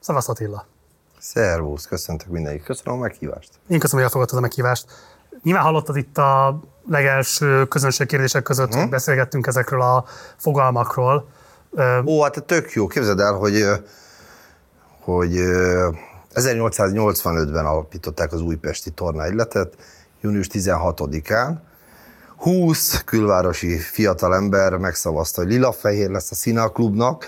Szavasz Attila. Szervusz, köszöntök mindenkit. Köszönöm a meghívást. Én köszönöm, hogy elfogadtad a meghívást. Nyilván hallottad itt a legelső közönségkérdések között, hmm? hogy beszélgettünk ezekről a fogalmakról. Ó, hát tök jó. Képzeld el, hogy, hogy 1885-ben alapították az újpesti tornaegyletet, június 16-án. 20 külvárosi fiatalember megszavazta, hogy lila-fehér lesz a színe a klubnak,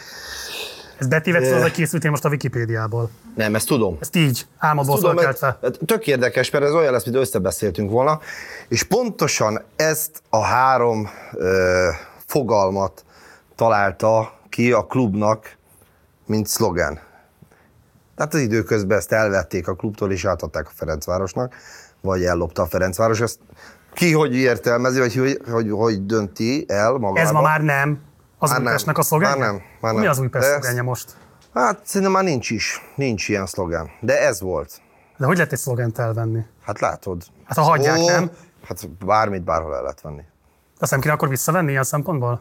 ez betévet szóval, hogy készültél most a Wikipédiából. Nem, ezt tudom. Ezt így, álmodból tudom, mert, Tök érdekes, mert ez olyan lesz, mint összebeszéltünk volna, és pontosan ezt a három ö, fogalmat találta ki a klubnak, mint szlogen. Tehát az időközben ezt elvették a klubtól, és átadták a Ferencvárosnak, vagy ellopta a Ferencváros. Ezt ki hogy értelmezi, vagy hogy, hogy, hogy dönti el magába? Ez ma már nem az már Újpestnek a szlogenje? Már nem. Már nem. Mi az Újpest ez, szlogenje most? Hát szerintem már nincs is. Nincs ilyen szlogen. De ez volt. De hogy lehet egy szlogent elvenni? Hát látod. Hát ha hagyják, Ó, nem? Hát bármit bárhol el lehet venni. Azt nem kéne akkor visszavenni ilyen szempontból?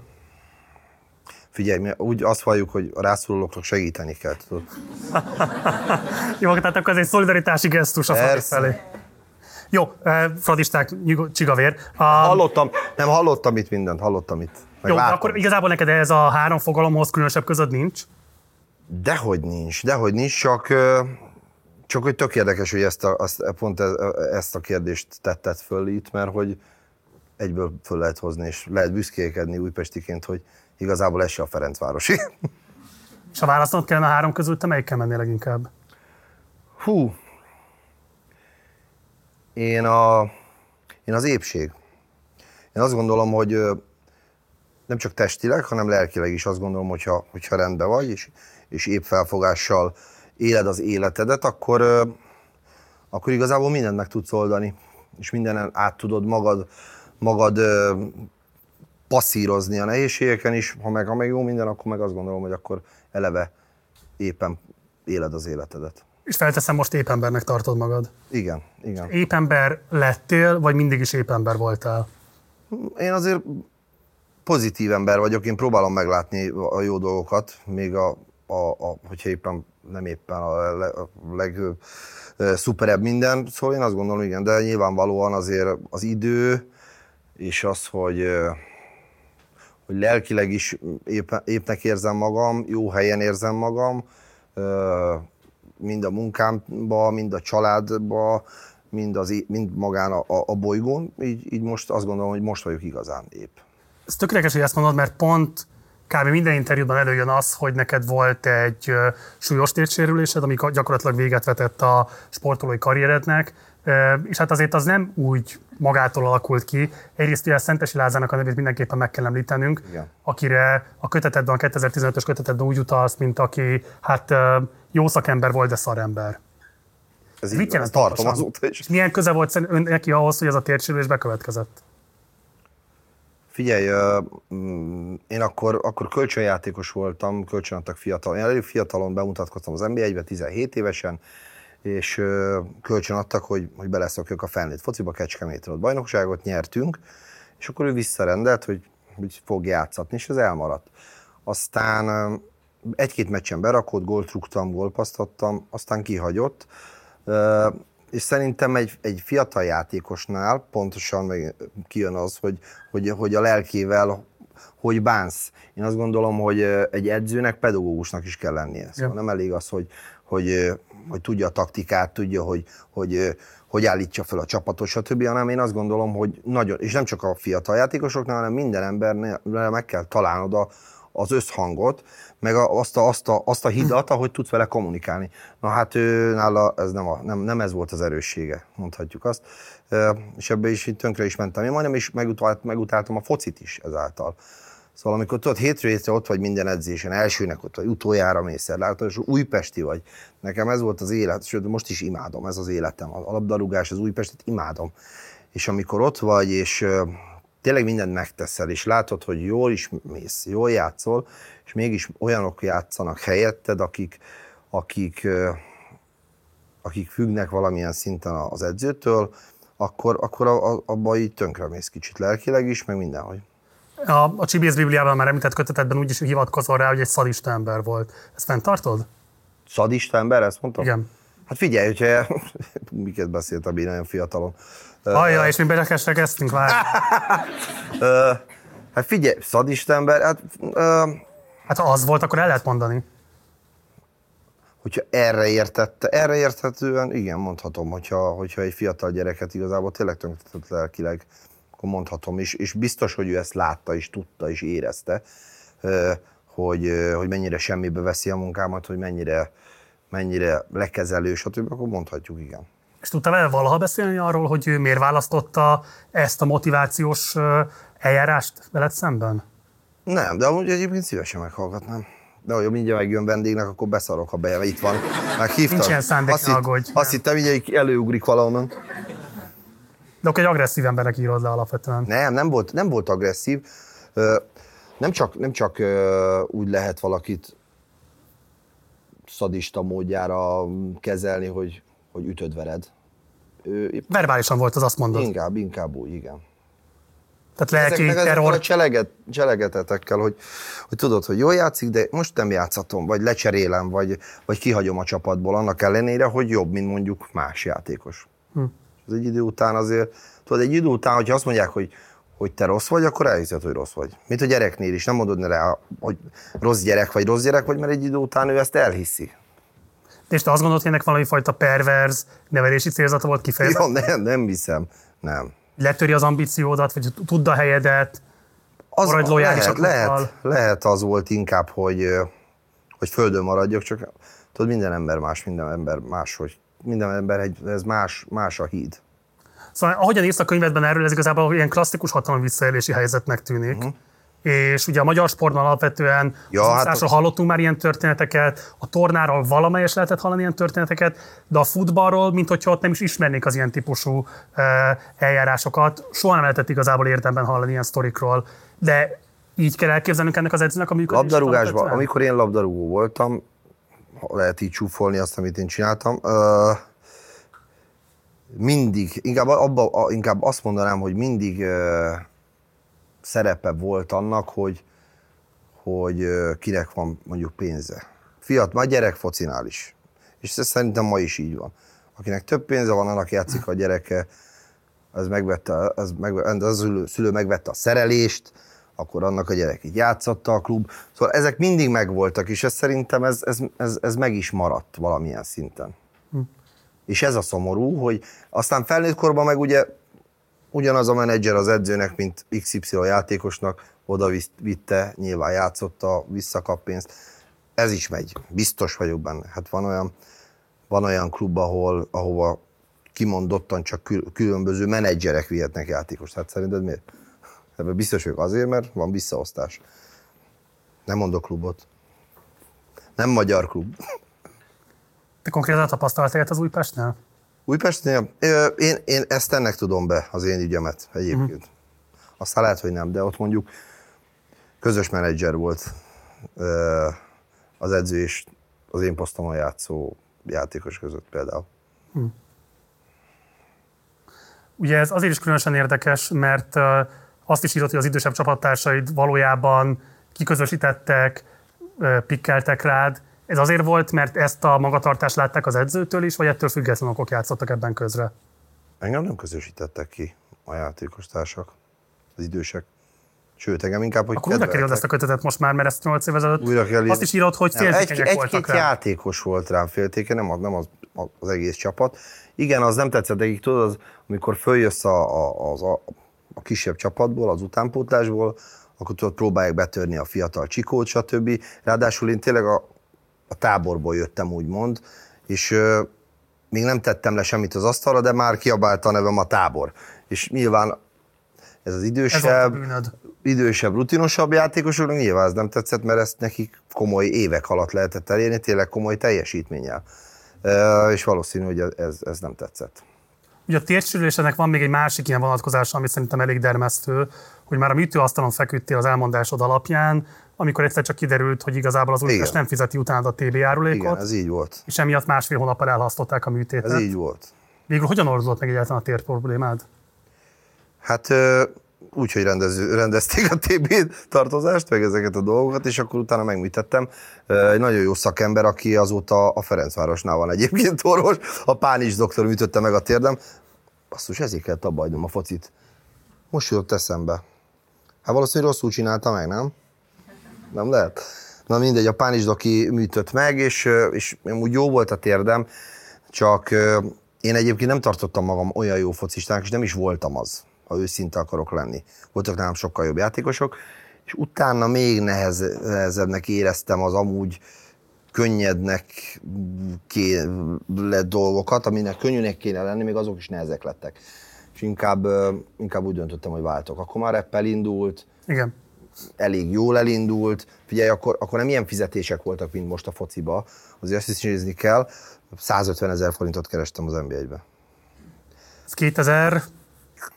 Figyelj, mi úgy azt valljuk, hogy a rászorulóknak segíteni kell, tudod. Jó, tehát akkor ez egy szolidaritási gesztus a felé. Jó, eh, fradisták, csigavér. Um, hallottam, nem hallottam itt mindent, hallottam itt. Jó, de akkor igazából neked ez a három fogalomhoz különösebb között nincs? Dehogy nincs, dehogy nincs, csak, csak hogy tök érdekes, hogy ezt a, azt, pont ezt a kérdést tetted föl itt, mert hogy egyből föl lehet hozni, és lehet büszkékedni újpestiként, hogy igazából ez se a Ferencvárosi. És ha választanod kellene a három közül, te melyikkel mennél leginkább? Hú. Én, a, én az épség. Én azt gondolom, hogy nem csak testileg, hanem lelkileg is azt gondolom, hogyha, hogyha rendben vagy, és, és épp felfogással éled az életedet, akkor, akkor igazából mindent meg tudsz oldani, és mindenen át tudod magad, magad passzírozni a nehézségeken is, ha meg, ha meg jó minden, akkor meg azt gondolom, hogy akkor eleve éppen éled az életedet. És felteszem, most épembernek tartod magad? Igen, igen. Épember lettél, vagy mindig is épember voltál? Én azért pozitív ember vagyok, én próbálom meglátni a jó dolgokat, még a, a, a hogyha éppen nem éppen a, le, a legszuperebb minden, szóval én azt gondolom, igen, de nyilvánvalóan azért az idő, és az, hogy, hogy lelkileg is épp, éppnek érzem magam, jó helyen érzem magam, mind a munkámba, mind a családba, mind, az, mind magán a, a bolygón, így, így most azt gondolom, hogy most vagyok igazán épp ez tökéletes, hogy ezt mondod, mert pont kb. minden interjúban előjön az, hogy neked volt egy súlyos térsérülésed, ami gyakorlatilag véget vetett a sportolói karrierednek, és hát azért az nem úgy magától alakult ki. Egyrészt ugye Szentesi Lázának a nevét mindenképpen meg kell említenünk, Igen. akire a kötetedben, a 2015-ös kötetedben úgy utalsz, mint aki hát jó szakember volt, de szarember. Ez Mit jelent tartom azóta is. És milyen köze volt neki ahhoz, hogy ez a térsérülés bekövetkezett? Figyelj, mm, én akkor, akkor kölcsönjátékos voltam, kölcsönadtak fiatal. Én elég fiatalon bemutatkoztam az NBA-be, 17 évesen, és kölcsönadtak, hogy, hogy beleszokjak a felnőtt fociba, Kecskemétről bajnokságot nyertünk, és akkor ő visszarendelt, hogy, hogy fog játszatni, és ez elmaradt. Aztán egy-két meccsen berakott, gólt rúgtam, gólpasztottam, aztán kihagyott, és szerintem egy, egy fiatal játékosnál pontosan kijön az, hogy, hogy, hogy a lelkével hogy bánsz. Én azt gondolom, hogy egy edzőnek, pedagógusnak is kell lennie. Szóval ja. nem elég az, hogy, hogy, hogy tudja a taktikát, tudja, hogy, hogy, hogy állítsa fel a csapatot, stb., hanem én azt gondolom, hogy nagyon, és nem csak a fiatal játékosoknál, hanem minden embernél meg kell találnod a, az összhangot, meg azt a, azt, a, azt a hidat, ahogy tudsz vele kommunikálni. Na hát ő, nála ez nem, a, nem, nem ez volt az erőssége, mondhatjuk azt. És ebbe is tönkre is mentem. Én majdnem is megutált, megutáltam a focit is ezáltal. Szóval amikor tudod, hétről hétre ott vagy minden edzésen, elsőnek ott vagy, utoljára mész el, látod, és újpesti vagy. Nekem ez volt az élet, sőt, most is imádom, ez az életem. A labdarúgás, az újpestit imádom. És amikor ott vagy, és tényleg mindent megteszel, és látod, hogy jól is mész, jól játszol, és mégis olyanok játszanak helyetted, akik, akik, akik függnek valamilyen szinten az edzőtől, akkor, akkor abban így mész kicsit lelkileg is, meg mindenhogy. A, a Csibész Bibliában már említett kötetedben úgy is hivatkozol rá, hogy egy szadista ember volt. Ezt fenntartod? Szadista ember, ezt mondtam? Igen. Hát figyelj, hogyha miket beszéltem én nagyon fiatalon. Ajja, és mi belekesekeztünk, várj. Ö, hát figyelj, szadista ember, hát ö, Hát ha az volt, akkor el lehet mondani. hogyha erre értette, erre érthetően igen, mondhatom, hogyha, hogyha egy fiatal gyereket igazából tényleg tönkretett lelkileg, akkor mondhatom, és, és biztos, hogy ő ezt látta, és tudta, és érezte, hogy, hogy mennyire semmibe veszi a munkámat, hogy mennyire, mennyire lekezelő, stb., akkor mondhatjuk, igen. És tudtál vele valaha beszélni arról, hogy ő miért választotta ezt a motivációs eljárást veled szemben? Nem, de amúgy egyébként szívesen meghallgatnám. De hogy mindjárt megjön vendégnek, akkor beszarok, ha be, itt van. Már hívtak. Nincs ilyen szándék, azt, ne aggódj. azt hittem, hogy előugrik valahonnan. De akkor egy agresszív embernek írod le alapvetően. Nem, nem volt, nem volt agresszív. Nem csak, nem csak úgy lehet valakit szadista módjára kezelni, hogy, hogy ütöd vered. Ő, Verbálisan volt az, azt mondod. inkább, inkább úgy, igen. Tehát lelki ezekkel terror. a cseleget, cselegetetekkel, hogy, hogy tudod, hogy jól játszik, de most nem játszhatom, vagy lecserélem, vagy, vagy kihagyom a csapatból, annak ellenére, hogy jobb, mint mondjuk más játékos. Hm. Az egy idő után azért, tudod, egy idő után, hogyha azt mondják, hogy, hogy te rossz vagy, akkor elhiszed, hogy rossz vagy. Mint a gyereknél is, nem mondod rá, hogy rossz gyerek vagy, rossz gyerek vagy, mert egy idő után ő ezt elhiszi. És te azt gondolod, hogy ennek valami fajta perverz nevelési célzata volt kifejezve? Ja, nem, nem hiszem, nem. Letöri az ambíciódat, vagy tudd a helyedet, Az, Maradj lojális lehet, lehet, lehet, az volt inkább, hogy, hogy földön maradjak, csak tudod, minden ember más, minden ember más, hogy minden ember, egy, ez más, más a híd. Szóval ahogyan írsz a könyvedben erről, ez igazából ilyen klasszikus hatalom visszaélési helyzetnek tűnik. Uh-huh. És ugye a magyar sportban alapvetően. Ja, ja, hát az a- hallottunk már ilyen történeteket, a tornáról valamelyes lehetett hallani ilyen történeteket, de a futballról, mint hogyha ott nem is ismernék az ilyen típusú uh, eljárásokat, soha nem lehetett igazából érdemben hallani ilyen sztorikról. De így kell elképzelnünk ennek az edzőnek a működését? Labdarúgásban, amikor én labdarúgó voltam, lehet így csúfolni azt, amit én csináltam, ö, mindig, inkább, abba, inkább azt mondanám, hogy mindig ö, szerepe volt annak, hogy, hogy kinek van mondjuk pénze. Fiat, már gyerek focinál is. És ez szerintem ma is így van. Akinek több pénze van, annak játszik a gyereke, az megvette, az, meg, az szülő, szülő megvette a szerelést, akkor annak a gyerek így játszotta a klub. Szóval ezek mindig megvoltak, és ez szerintem ez, ez, ez, ez meg is maradt valamilyen szinten. Hm. És ez a szomorú, hogy aztán felnőtt korban meg ugye ugyanaz a menedzser az edzőnek, mint XY játékosnak, oda vitte, nyilván játszotta, visszakap pénzt. Ez is megy, biztos vagyok benne. Hát van olyan, van olyan klub, ahol, ahova kimondottan csak kül- különböző menedzserek vihetnek játékost. Hát szerinted miért? Ebben biztos vagyok azért, mert van visszaosztás. Nem mondok klubot. Nem magyar klub. Te konkrétan tapasztaltál az Újpestnél? Újpestnél én, én ezt ennek tudom be, az én ügyemet egyébként. Uh-huh. Aztán lehet, hogy nem, de ott mondjuk közös menedzser volt az edző és az én posztomon játszó játékos között például. Ugye ez azért is különösen érdekes, mert azt is írott, hogy az idősebb csapattársaid valójában kiközösítettek, pikkeltek rád. Ez azért volt, mert ezt a magatartást látták az edzőtől is, vagy ettől függetlenül okok játszottak ebben közre? Engem nem közösítettek ki a játékos társak, az idősek. Sőt, engem inkább, hogy Akkor újra kell ezt a kötetet most már, mert ezt 8 évvel ezelőtt Újra kell azt is írod, hogy féltékenyek egy, voltak Egy-két rá. játékos volt rám féltéke, nem az, nem az, az egész csapat. Igen, az nem tetszett nekik, tudod, az, amikor följössz a, a, az, a, a kisebb csapatból, az utánpótlásból, akkor tudod, próbálják betörni a fiatal csikót, stb. Ráadásul én tényleg a, a táborból jöttem, úgymond, és ö, még nem tettem le semmit az asztalra, de már kiabálta a nevem a tábor. És nyilván ez az Ez idősebb, bűnöd. idősebb, rutinosabb játékosoknak nyilván ez nem tetszett, mert ezt nekik komoly évek alatt lehetett elérni, tényleg komoly teljesítménnyel. E, és valószínű, hogy ez, ez nem tetszett. Ugye a térsérülésednek van még egy másik ilyen vonatkozása, ami szerintem elég dermesztő, hogy már a műtőasztalon feküdtél az elmondásod alapján, amikor egyszer csak kiderült, hogy igazából az Igen. nem fizeti utána a TB járulékot, Igen, ez így volt. és emiatt másfél hónappal elhasztották a műtétet. Ez így volt. Végül hogyan oldódott meg egyáltalán a tér problémád? Hát úgy, hogy rendező, rendezték a TB tartozást, meg ezeket a dolgokat, és akkor utána megműtettem. Egy nagyon jó szakember, aki azóta a Ferencvárosnál van egyébként orvos, a Pánis doktor műtötte meg a térdem. Basszus, ezért kellett abba a focit. Most jutott eszembe. Hát valószínűleg rosszul csinálta meg, nem? Nem lehet? Na mindegy, a Pánis doki műtött meg, és, és úgy jó volt a térdem, csak én egyébként nem tartottam magam olyan jó focistának, és nem is voltam az ha őszinte akarok lenni. Voltak nálam sokkal jobb játékosok, és utána még nehezebbnek éreztem az amúgy könnyednek lett dolgokat, aminek könnyűnek kéne lenni, még azok is nehezek lettek. És inkább, inkább úgy döntöttem, hogy váltok. Akkor már reppel indult, Igen. Elég jól elindult. Figyelj, akkor, akkor nem ilyen fizetések voltak, mint most a fociba. Azért azt is nézni kell. 150 ezer forintot kerestem az NBA-be. Ez 2000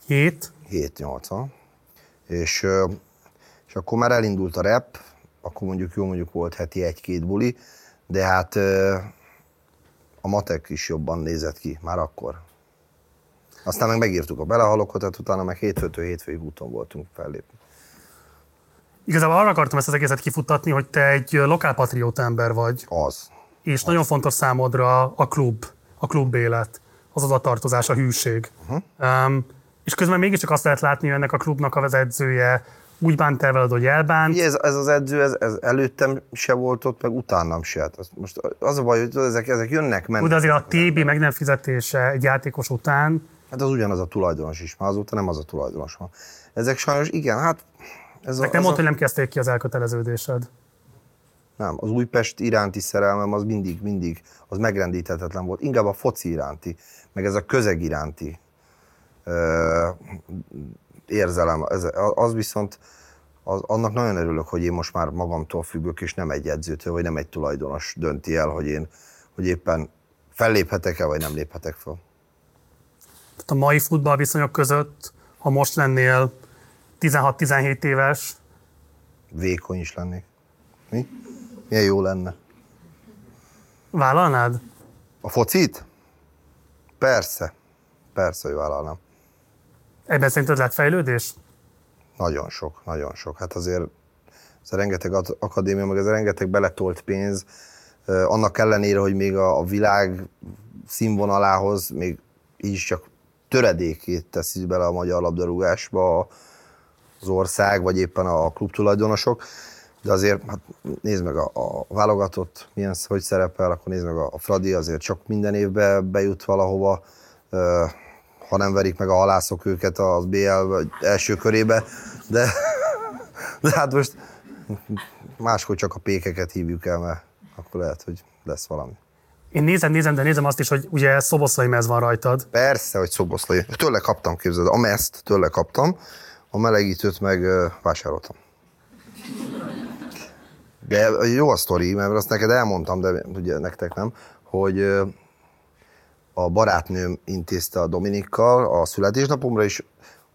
7? 7-8, és, és akkor már elindult a rep, akkor mondjuk jó mondjuk volt heti egy-két buli, de hát a matek is jobban nézett ki már akkor. Aztán meg megírtuk a belehalokat, tehát utána meg hétfőtől hétfőig úton voltunk fellépni. Igazából arra akartam ezt az egészet kifutatni, hogy te egy lokálpatrióta ember vagy. Az. És az. nagyon fontos számodra a klub, a klub élet, az az a tartozás, a hűség. Uh-huh. Um, és közben mégiscsak azt lehet látni, hogy ennek a klubnak az edzője úgy bánt el veled, hogy elbánt. Ez, ez az edző, ez, ez, előttem se volt ott, meg utánam se. Hát most az a baj, hogy ezek, ezek jönnek, mennek. De azért a TB meg nem fizetése egy játékos után. Hát az ugyanaz a tulajdonos is, már azóta nem az a tulajdonos van. Ezek sajnos, igen, hát... Ez a, nem mondta, hogy nem kezdték ki az elköteleződésed. Nem, az Újpest iránti szerelmem az mindig, mindig, az megrendíthetetlen volt. Inkább a foci iránti, meg ez a közeg iránti érzelem. Ez, az viszont, az, annak nagyon örülök, hogy én most már magamtól függök, és nem egy edzőtől, vagy nem egy tulajdonos dönti el, hogy én hogy éppen felléphetek-e, vagy nem léphetek fel. Tehát a mai futballviszonyok között, ha most lennél 16-17 éves... Vékony is lennék. Mi? Milyen jó lenne. Vállalnád? A focit? Persze. Persze, hogy vállalnám. Ebben szerinted lett fejlődés? Nagyon sok, nagyon sok. Hát azért ez a rengeteg akadémia, meg ez a rengeteg beletolt pénz, annak ellenére, hogy még a, a világ színvonalához még így is csak töredékét teszi bele a magyar labdarúgásba az ország, vagy éppen a klub tulajdonosok. De azért, hát nézd meg a, a válogatott, milyen, hogy szerepel, akkor nézd meg a, a Fradi, azért csak minden évben bejut valahova ha nem verik meg a halászok őket az BL első körébe, de, de hát most máskor csak a pékeket hívjuk el, mert akkor lehet, hogy lesz valami. Én nézem, nézem, de nézem azt is, hogy ugye szoboszlai mez van rajtad. Persze, hogy szoboszlai. Tőle kaptam, képzeld, a mezt tőle kaptam, a melegítőt meg vásároltam. De jó a sztori, mert azt neked elmondtam, de ugye nektek nem, hogy a barátnőm intézte a Dominikkal a születésnapomra, és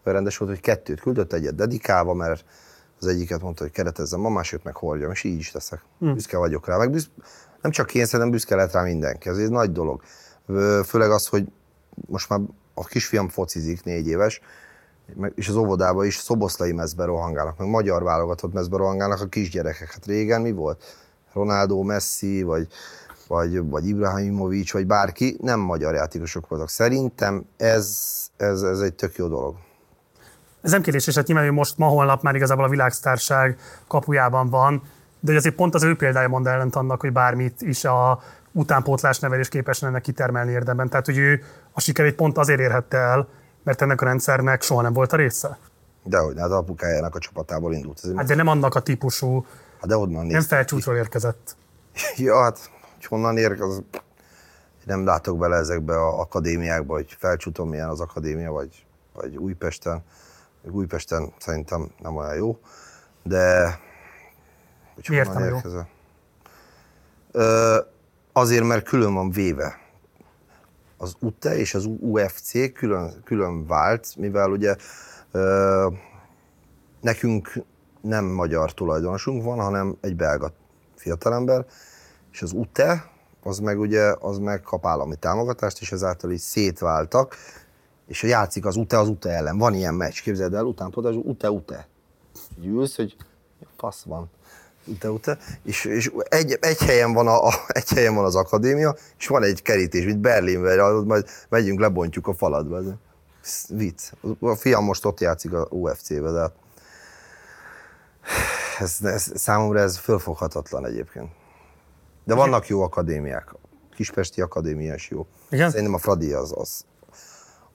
olyan rendes volt, hogy kettőt küldött, egyet dedikálva, mert az egyiket mondta, hogy keretezzem, a másikat meg hordjam, és így is teszek. Hmm. Büszke vagyok rá. Meg büsz... nem csak én, szerintem büszke lett rá mindenki. Ez egy nagy dolog. Főleg az, hogy most már a kisfiam focizik, négy éves, és az óvodában is szoboszlai mezbe rohangálnak, meg magyar válogatott mezbe rohangálnak a kisgyerekek. Hát régen mi volt? Ronaldo, Messi, vagy vagy, vagy Ibrahimovic, vagy bárki, nem magyar játékosok voltak. Szerintem ez, ez, ez egy tök jó dolog. Ez nem kérdés, és hát nyilván, hogy most ma holnap már igazából a világsztárság kapujában van, de azért pont az ő példája mond ellent annak, hogy bármit is a utánpótlás nevelés képes lenne kitermelni érdemben. Tehát, hogy ő a sikerét pont azért érhette el, mert ennek a rendszernek soha nem volt a része. Dehogy, hát apukájának a csapatából indult. Hát de nem annak a típusú, hát de onnan nem felcsúcsról érkezett. ja, hát hogy honnan ér, az nem látok bele ezekbe az akadémiákba, hogy felcsútom milyen az akadémia, vagy, vagy Újpesten. Újpesten szerintem nem olyan jó, de hogy Miért jó? Ö, azért, mert külön van véve. Az UTE és az UFC külön, külön vált, mivel ugye ö, nekünk nem magyar tulajdonosunk van, hanem egy belga fiatalember, és az UTE, az meg ugye, az meg kap állami támogatást, és ezáltal is szétváltak, és játszik az UTE az UTE ellen. Van ilyen meccs, képzeld el, utánpótlás UTE-UTE. Ülsz, hogy fasz van. Ute, ute, és, és egy, egy, helyen van a, a, egy helyen van az akadémia, és van egy kerítés, mint Berlinben, majd megyünk, lebontjuk a falatba. Ez vicc. A fiam most ott játszik a UFC-be, de ez, ez, számomra ez fölfoghatatlan egyébként. De vannak jó akadémiák. Kispesti Akadémia is jó. Igen? Szerintem a Fradi az, az,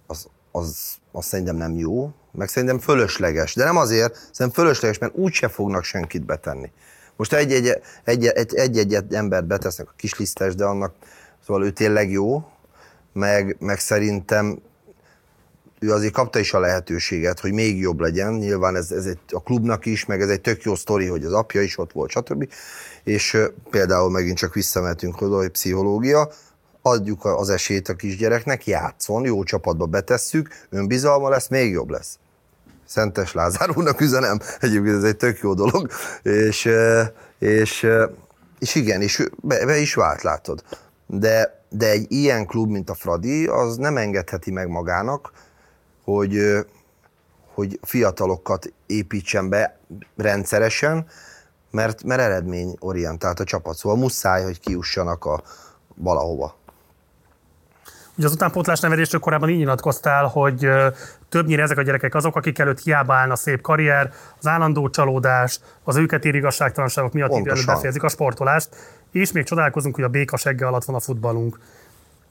az, az, az szerintem nem jó, meg szerintem fölösleges. De nem azért, szerintem fölösleges, mert úgyse fognak senkit betenni. Most egy-egy, egy-egy, embert betesznek a kislisztes, de annak, szóval ő tényleg jó, meg, meg szerintem ő azért kapta is a lehetőséget, hogy még jobb legyen. Nyilván ez, ez egy, a klubnak is, meg ez egy tök jó sztori, hogy az apja is ott volt, stb. És például megint csak visszamentünk oda, hogy pszichológia, adjuk az esélyt a kisgyereknek, játszon, jó csapatba betesszük, önbizalma lesz, még jobb lesz. Szentes Lázár úrnak üzenem, egyébként ez egy tök jó dolog, és, és, és igen, és be, be is vált, látod. De, de egy ilyen klub, mint a Fradi, az nem engedheti meg magának, hogy, hogy fiatalokat építsen be rendszeresen, mert, mert eredményorientált a csapat, szóval muszáj, hogy kiussanak a valahova. Ugye az utánpótlás nevelésről korábban így nyilatkoztál, hogy többnyire ezek a gyerekek azok, akik előtt hiába állna szép karrier, az állandó csalódás, az őket ér igazságtalanságok miatt idő előtt befejezik a sportolást, és még csodálkozunk, hogy a béka segge alatt van a futballunk.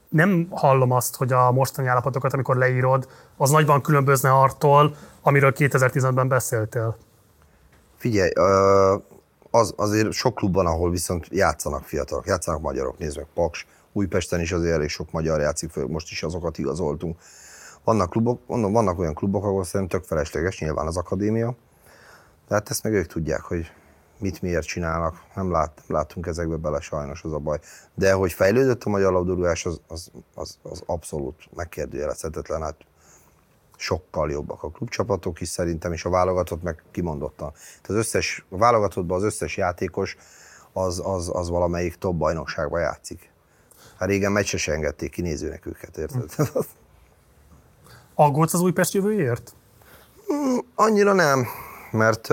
Nem hallom azt, hogy a mostani állapotokat, amikor leírod, az nagyban különbözne artól, amiről 2010-ben beszéltél. Figyelj, az, azért sok klubban, ahol viszont játszanak fiatalok, játszanak magyarok, nézd meg, Paks, Újpesten is azért elég sok magyar játszik, most is azokat igazoltunk. Vannak klubok, vannak olyan klubok, ahol szerintem tök felesleges, nyilván az akadémia, tehát ezt meg ők tudják, hogy mit miért csinálnak. Nem, lát, nem látunk ezekbe bele sajnos az a baj. De hogy fejlődött a magyar labdarúgás, az, az, az, az abszolút megkérdőjelezhetetlen. Hát sokkal jobbak a klubcsapatok is szerintem, és a válogatott meg kimondottan. Tehát az összes, a válogatottban az összes játékos az, az, az valamelyik top bajnokságban játszik. Hát régen meccse se engedték ki nézőnek őket, érted? Hm. Aggódsz az Újpest jövőjét? Mm, annyira nem, mert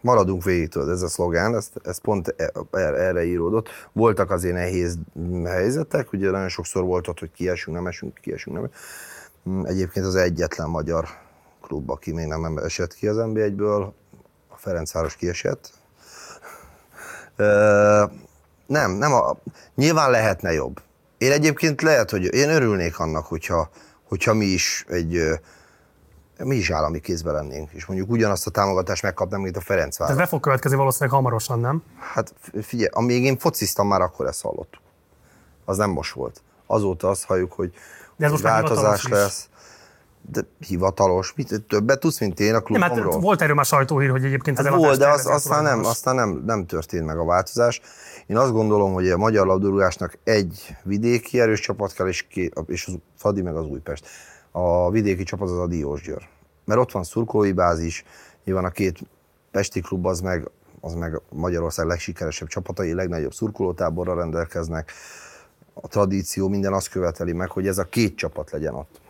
maradunk végig, tudod, ez a szlogán, ez, ez pont e, erre, erre íródott. Voltak azért nehéz helyzetek, ugye nagyon sokszor volt ott, hogy kiesünk, nem esünk, kiesünk, nem Egyébként az egyetlen magyar klub, aki még nem esett ki az NB1-ből, a Ferencváros kiesett. Nem, nem a, nyilván lehetne jobb. Én egyébként lehet, hogy én örülnék annak, hogyha, hogyha mi is egy mi is állami kézben lennénk, és mondjuk ugyanazt a támogatást megkapnánk, mint a Ferencváros. Ez be fog következni valószínűleg hamarosan, nem? Hát figyelj, amíg én fociztam, már akkor ezt hallottuk. Az nem most volt. Azóta azt halljuk, hogy, De ez most változás lesz. De hivatalos, mit, többet tudsz, mint én a klubomról? Nem, hát volt erről már sajtóhír, hogy egyébként ez hát Volt, de az, aztán, nem, aztán nem, nem történt meg a változás. Én azt gondolom, hogy a magyar labdarúgásnak egy vidéki erős csapat kell, és, két, és az Fadi meg az Újpest. A vidéki csapat az a Diósgyőr. Mert ott van szurkolói bázis, nyilván a két pesti klub az meg, az meg Magyarország legsikeresebb csapatai, legnagyobb szurkolótáborra rendelkeznek. A tradíció minden azt követeli meg, hogy ez a két csapat legyen ott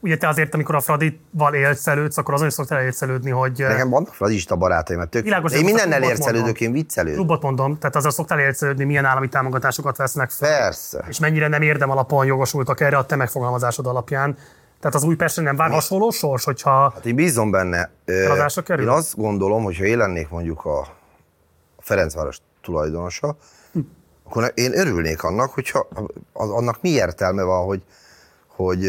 ugye te azért, amikor a Fradival élszelődsz, akkor azon is szoktál élszelődni, hogy... Nekem vannak fradista barátaim, mert tök... Világos, én mindennel élszelődök, én viccelődök. Klubot mondom, tehát azzal szoktál élszelődni, milyen állami támogatásokat vesznek fel. Persze. És mennyire nem érdem alapon jogosultak erre a te megfogalmazásod alapján. Tehát az Újpesten nem vár hasonló sors, hogyha... Hát én bízom benne. Kerül? Én azt gondolom, hogy ha én lennék mondjuk a Ferencváros tulajdonosa, hm. akkor én örülnék annak, hogyha annak mi értelme van, hogy, hogy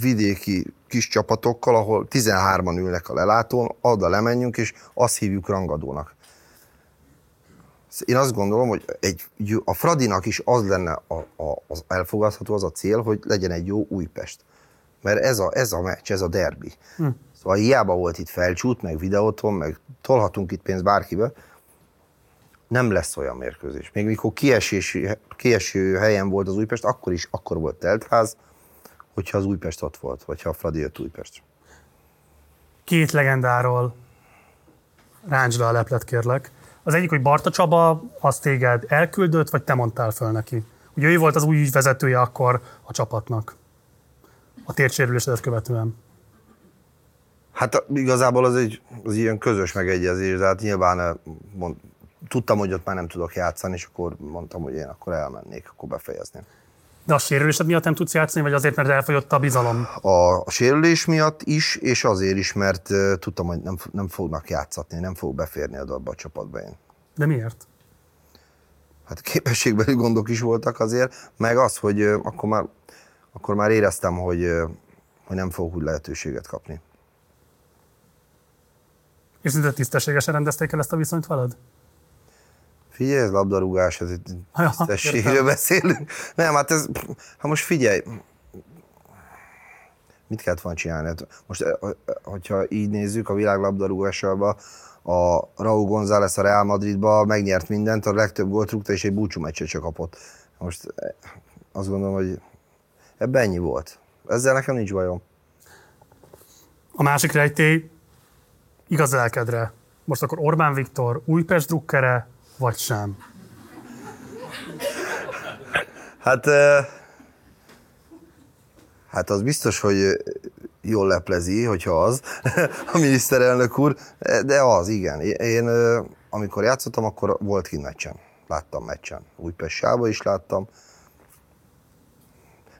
vidéki kis csapatokkal, ahol 13-an ülnek a lelátón, oda lemenjünk, és azt hívjuk rangadónak. Én azt gondolom, hogy egy, a Fradinak is az lenne a, a, az elfogadható, az a cél, hogy legyen egy jó Újpest. Mert ez a, ez a meccs, ez a derbi. Hm. Szóval hiába volt itt felcsút, meg videóton, meg tolhatunk itt pénzt bárkibe, nem lesz olyan mérkőzés. Még mikor kiesés, kieső helyen volt az Újpest, akkor is, akkor volt teltház, hogyha az Újpest ott volt, vagy ha a Fradi jött Újpest. Két legendáról ráncsd le a leplet, kérlek. Az egyik, hogy Barta Csaba, az téged elküldött, vagy te mondtál föl neki? Ugye ő volt az új vezetője akkor a csapatnak. a térsérülésedet követően? Hát igazából az egy az ilyen közös megegyezés, de hát nyilván mond, tudtam, hogy ott már nem tudok játszani, és akkor mondtam, hogy én akkor elmennék, akkor befejezném. De a sérülésed miatt nem tudsz játszani, vagy azért, mert elfogyott a bizalom? A, sérülés miatt is, és azért is, mert tudtam, hogy nem, nem fognak játszatni, nem fog beférni abba a csapatba én. De miért? Hát képességbeli gondok is voltak azért, meg az, hogy akkor, már, akkor már éreztem, hogy, hogy nem fogok úgy lehetőséget kapni. És szinte tisztességesen rendezték el ezt a viszonyt veled? Figyelj, ez labdarúgás, ez itt tisztességről beszélünk. Nem, hát ez, hát most figyelj, mit kellett volna csinálni? Hát most, eh, hogyha így nézzük a világ labdarúgásába, a Raúl González a Real Madridba megnyert mindent, a legtöbb gólt rúgta, és egy búcsú meccset csak kapott. Most eh, azt gondolom, hogy ebben ennyi volt. Ezzel nekem nincs bajom. A másik rejtély igaz lelkedre. Most akkor Orbán Viktor Újpest drukkere, vagy sem? Hát, hát az biztos, hogy jól leplezi, hogyha az, a miniszterelnök úr, de az, igen. Én amikor játszottam, akkor volt kint meccsen. Láttam meccsen. Újpest Sába is láttam.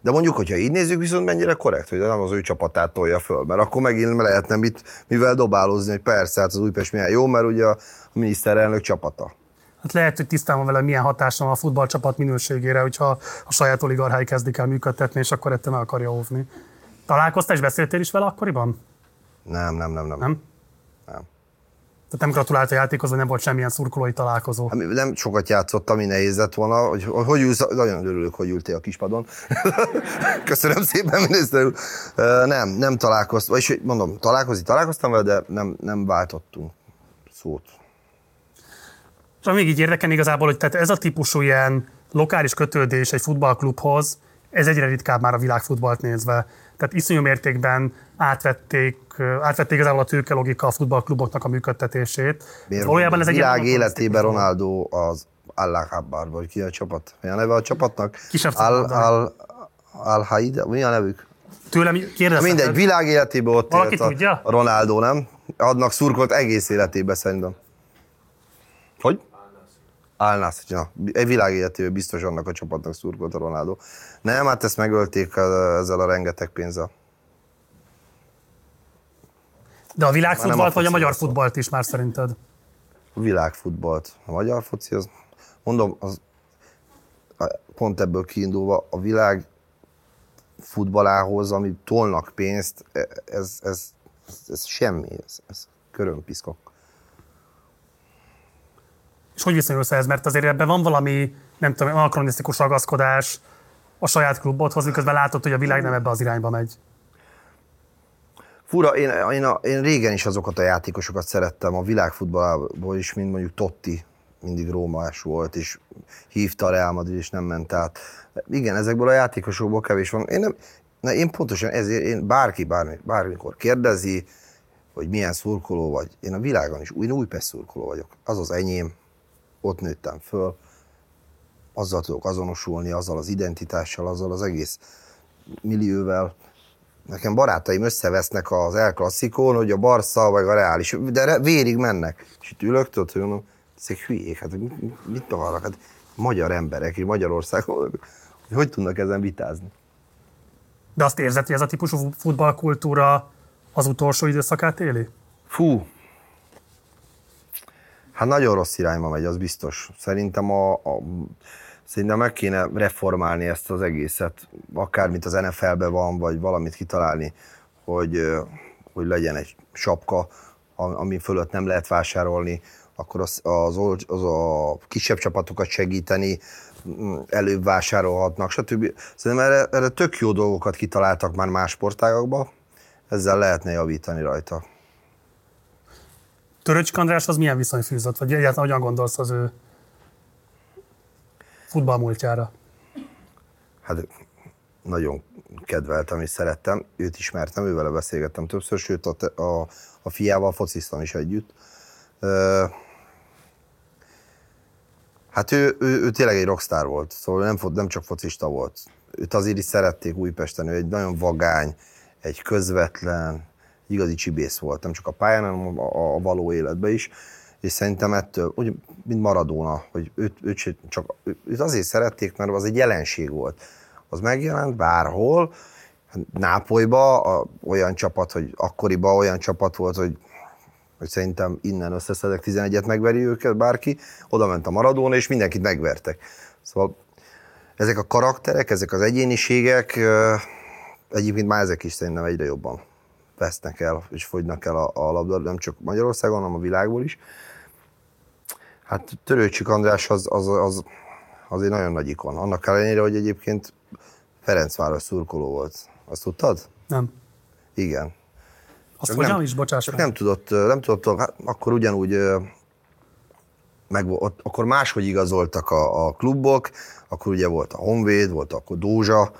De mondjuk, hogyha így nézzük, viszont mennyire korrekt, hogy nem az ő csapatát tolja föl, mert akkor megint lehetne mit, mivel dobálózni, hogy persze, hát az Újpest milyen jó, mert ugye a miniszterelnök csapata hát lehet, hogy tisztában vele, milyen hatása van a futballcsapat minőségére, hogyha a saját oligarchái kezdik el működtetni, és akkor ettől meg akarja óvni. Találkoztál és beszéltél is vele akkoriban? Nem, nem, nem, nem. Nem? Nem. Tehát nem gratulált a játékhoz, nem volt semmilyen szurkolói találkozó. Hát, nem sokat játszottam, ami nehéz lett volna. Hogy, hogy ülsz, nagyon örülök, hogy ültél a kispadon. Köszönöm szépen, miniszter úr. Nem, nem találkoztam, vagyis mondom, találkozni találkoztam vele, de nem, nem váltottunk szót. És még így érdekel igazából, hogy tehát ez a típusú ilyen lokális kötődés egy futballklubhoz, ez egyre ritkább már a világfutballt nézve. Tehát iszonyú mértékben átvették, átvették igazából a tőke logika a futballkluboknak a működtetését. Miért? Valójában ez egy világ életében Ronaldo az Allah Akbar, vagy ki a csapat? Mi a neve a csapatnak? Kisebb Al, Al, Al Haida, mi a nevük? Tőlem kérdezheted. Mindegy, világ életében ott Valaki tudja? a Ronaldo, nem? Adnak szurkolt egész életében szerintem. Hogy? Álnász, ja. Egy világ biztos annak a csapatnak szurkolt a Ronaldo. Nem, hát ezt megölték ezzel a rengeteg pénzzel. De a világfutballt vagy a magyar futballt is már szerinted? A világfutballt. A magyar foci az, mondom, az, pont ebből kiindulva a világ futballához, ami tolnak pénzt, ez, ez, ez, ez semmi, ez, ez körömpiszkok. És hogy viszonyulsz ehhez? Mert azért ebben van valami, nem tudom, anakronisztikus ragaszkodás a saját klubodhoz, miközben látod, hogy a világ nem ebbe az irányba megy. Fura, én, én, a, én régen is azokat a játékosokat szerettem, a világfutballból is, mint mondjuk Totti, mindig rómás volt, és hívta a Real Madrid, és nem ment át. Igen, ezekből a játékosokból kevés van. Én, nem, na, én pontosan ezért, én bárki bármi, bármikor kérdezi, hogy milyen szurkoló vagy. Én a világon is, új Újpest szurkoló vagyok. Az az enyém, ott nőttem föl, azzal tudok azonosulni, azzal az identitással, azzal az egész millióvel. Nekem barátaim összevesznek az El Classicón, hogy a Barca vagy a Real is, de vérig mennek. És itt ülök, tudod, hogy mondom, ezek hülyék, hát mit, mit akarnak? Hát magyar emberek, Magyarországon, hogy tudnak ezen vitázni? De azt érzed, hogy ez a típusú futballkultúra az utolsó időszakát éli? Fú, Hát nagyon rossz irányba megy, az biztos. Szerintem a, a Szerintem meg kéne reformálni ezt az egészet, akármit az NFL-ben van, vagy valamit kitalálni, hogy, hogy legyen egy sapka, ami fölött nem lehet vásárolni, akkor az, az, az a kisebb csapatokat segíteni, mm, előbb vásárolhatnak, stb. Szerintem erre, erre tök jó dolgokat kitaláltak már más sportágokban, ezzel lehetne javítani rajta. Töröcsik András az milyen viszony fűzött, vagy egyáltalán hogyan gondolsz az ő futballmúltjára? Hát nagyon kedveltem és szerettem, őt ismertem, ővel beszélgettem többször, sőt a, a, a fiával fociztam is együtt. Hát ő, ő, ő tényleg egy rockstar volt, szóval nem, nem csak focista volt. Őt azért is szerették Újpesten, ő egy nagyon vagány, egy közvetlen, igazi csibész volt, nem csak a pályán, hanem a, a való életben is. És szerintem ettől, úgy, mint Maradona, hogy őt, őt, csak, őt azért szerették, mert az egy jelenség volt. Az megjelent bárhol, Nápolyba a, olyan csapat, hogy akkoriban olyan csapat volt, hogy, hogy szerintem innen összeszedek 11-et megveri őket bárki, oda ment a Maradona, és mindenkit megvertek. Szóval ezek a karakterek, ezek az egyéniségek, egyébként már ezek is szerintem egyre jobban vesznek el, és fogynak el a, a labda, nem csak Magyarországon, hanem a világból is. Hát Törőcsik András az, az, az, az egy nagyon nagy ikon. Annak ellenére, hogy egyébként Ferencváros szurkoló volt. Azt tudtad? Nem. Igen. Azt csak nem, is, bocsáss csak nem tudott, nem tudott, hát akkor ugyanúgy meg, ott, akkor máshogy igazoltak a, a klubok, akkor ugye volt a Honvéd, volt akkor Dózsa, akkor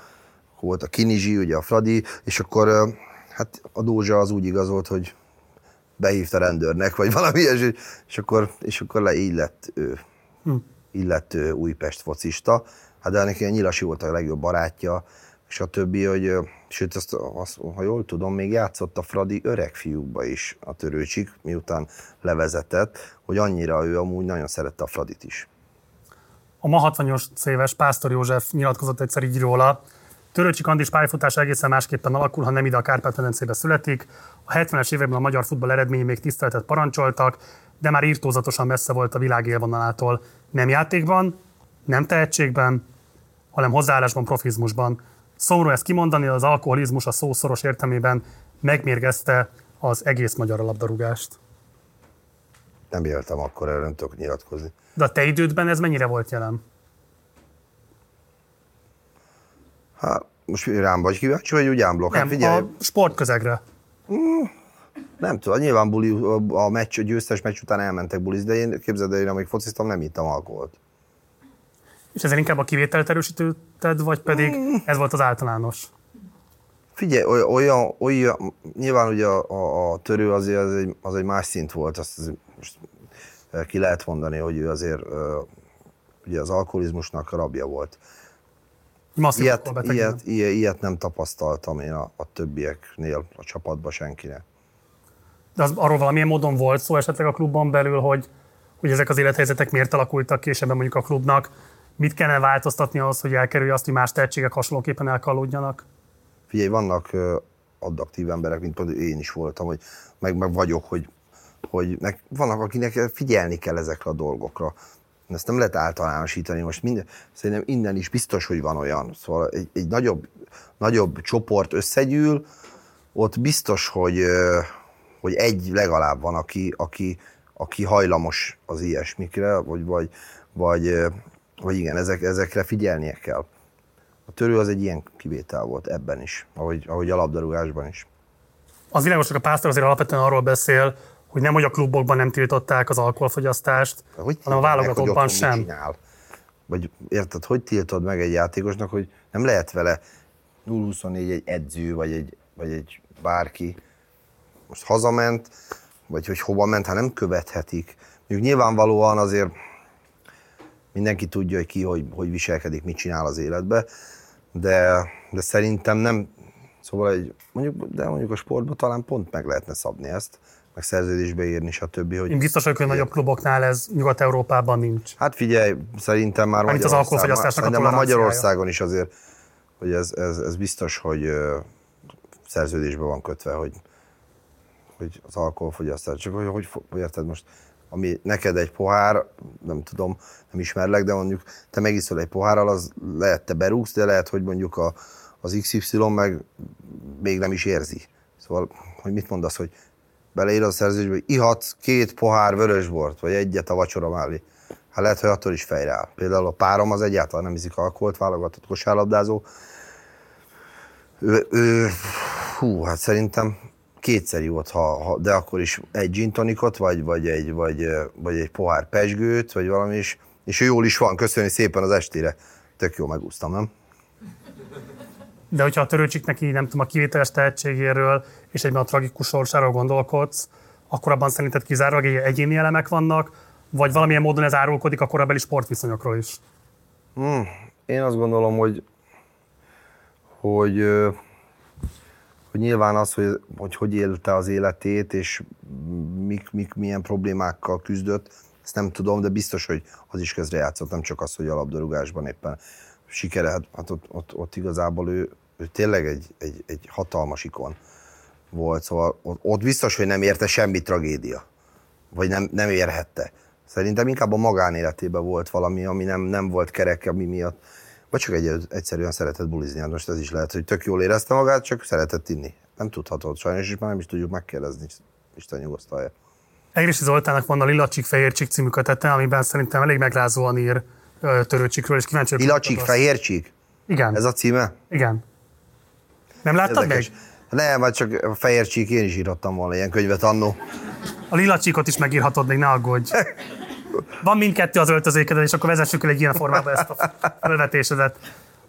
volt a Kinizsi, ugye a Fradi, és akkor hát a Dózsa az úgy igazolt, hogy behívta rendőrnek, vagy valami ilyesmi, és akkor, és akkor le, így lett ő. Hm. Így lett ő Újpest focista. Hát de neki a Nyilasi volt a legjobb barátja, és a többi, hogy, sőt, azt, azt, ha jól tudom, még játszott a Fradi öreg fiúkba is a törőcsik, miután levezetett, hogy annyira ő amúgy nagyon szerette a Fradit is. A ma 68 éves Pásztor József nyilatkozott egyszer így róla, Törőcsik Andis pályafutása egészen másképpen alakul, ha nem ide a Kárpát-medencébe születik. A 70-es években a magyar futball eredményi még tiszteletet parancsoltak, de már írtózatosan messze volt a világ élvonalától. Nem játékban, nem tehetségben, hanem hozzáállásban, profizmusban. Szomorú ezt kimondani, az alkoholizmus a szó szoros értelmében megmérgezte az egész magyar labdarúgást. Nem éltem akkor, erről nem tudok nyilatkozni. De a te idődben ez mennyire volt jelen? Hát, most rám vagy kíváncsi, vagy úgy ámblok? Nem, hát figyelj. a sportközegre. Mm, nem tudom, nyilván buli, a, meccs, a győztes meccs után elmentek bulizni, de én képzeld el, én amíg fociztam, nem ittam alkoholt. És ezzel inkább a kivételt erősítetted, vagy pedig mm. ez volt az általános? Figyelj, olyan, olyan nyilván ugye a, a, a törő azért az egy, az egy más szint volt, azt az, most ki lehet mondani, hogy ő azért ugye az alkoholizmusnak a rabja volt. Ilyet, ilyet, ilyet, ilyet nem tapasztaltam én a, a többieknél, a csapatban senkinek. De az, arról valamilyen módon volt szó esetleg a klubban belül, hogy, hogy ezek az élethelyzetek miért alakultak ki, és ebben mondjuk a klubnak mit kellene változtatni ahhoz, hogy elkerülje azt, hogy más tehetségek hasonlóképpen elkalódjanak? Figyelj, vannak addaktív emberek, mint például én is voltam, hogy meg, meg vagyok, hogy, hogy nek, vannak, akinek figyelni kell ezekre a dolgokra. Ezt nem lehet általánosítani. Most minden, szerintem innen is biztos, hogy van olyan. Szóval egy, egy nagyobb, nagyobb csoport összegyűl, ott biztos, hogy, hogy egy legalább van, aki, aki, aki hajlamos az ilyesmikre, vagy, vagy, vagy, vagy igen, ezek, ezekre figyelnie kell. A törő az egy ilyen kivétel volt ebben is, ahogy, ahogy a labdarúgásban is. Az világos, hogy a pásztor azért alapvetően arról beszél, hogy nem, hogy a klubokban nem tiltották az alkoholfogyasztást, hogy hanem a válogatottban sem. Csinál? Vagy érted, hogy tiltod meg egy játékosnak, hogy nem lehet vele 0-24 egy edző, vagy egy, vagy egy bárki, most hazament, vagy hogy hova ment, ha nem követhetik. Mondjuk nyilvánvalóan azért mindenki tudja, hogy ki hogy, hogy viselkedik, mit csinál az életbe, de, de szerintem nem, szóval egy, mondjuk, de mondjuk a sportban talán pont meg lehetne szabni ezt, meg szerződésbe írni, stb. Hogy Én biztos vagyok, hogy nagyobb kluboknál ez Nyugat-Európában nincs. Hát figyelj, szerintem már Magyarországon, az alkoholfogyasztásnak a már Magyarországon is azért, hogy ez, ez, ez biztos, hogy szerződésbe van kötve, hogy, hogy az alkoholfogyasztás, csak hogy, hogy, hogy érted most, ami neked egy pohár, nem tudom, nem ismerlek, de mondjuk te megiszol egy pohárral, az lehet te berúgsz, de lehet, hogy mondjuk a, az XY meg még nem is érzi. Szóval, hogy mit mondasz, hogy beleír a szerződésbe, hogy ihatsz két pohár vörösbort, vagy egyet a vacsora mellé. Hát lehet, hogy attól is fejre áll. Például a párom az egyáltalán nem iszik alkoholt, válogatott kosárlabdázó. Ő, ő, hú, hát szerintem kétszer jót, ha, ha, de akkor is egy gin tonicot, vagy, vagy, egy, vagy, vagy egy pohár pesgőt, vagy valami is. És ő jól is van, köszönni szépen az estére. Tök jó megúsztam, nem? De hogyha a törőcsik neki, nem tudom, a kivételes tehetségéről és egyben a tragikus sorsáról gondolkodsz, akkor abban szerinted kizárólag egyéni elemek vannak, vagy valamilyen módon ez árulkodik a korabeli sportviszonyokról is? Hmm, én azt gondolom, hogy, hogy, hogy nyilván az, hogy, hogy hogy élte az életét, és mik, mik, milyen problémákkal küzdött, ezt nem tudom, de biztos, hogy az is közrejátszott, nem csak az, hogy a labdarúgásban éppen sikere, hát ott, ott, ott igazából ő, ő tényleg egy, egy, egy hatalmas ikon volt, szóval ott biztos, hogy nem érte semmi tragédia, vagy nem, nem érhette. Szerintem inkább a magánéletében volt valami, ami nem, nem volt kerek, ami miatt, vagy csak egy, egyszerűen szeretett bulizni. Hát most ez is lehet, hogy tök jól érezte magát, csak szeretett inni. Nem tudhatod sajnos, és már nem is tudjuk megkérdezni. Isten nyugosztalja. Egrisi Zoltának van a Lilacsik Fehércsik című kötete, amiben szerintem elég megrázóan ír törőcsikről, és kíváncsi Lilacsik Fehércsik? Igen. Ez a címe? Igen. Nem láttad Érdekes. meg? Nem, vagy csak a fehér csík, én is írhattam volna ilyen könyvet annó. A lila csíkot is megírhatod, még ne aggódj. Van mindkettő az öltözékedet, és akkor vezessük el egy ilyen formába ezt a felvetésedet.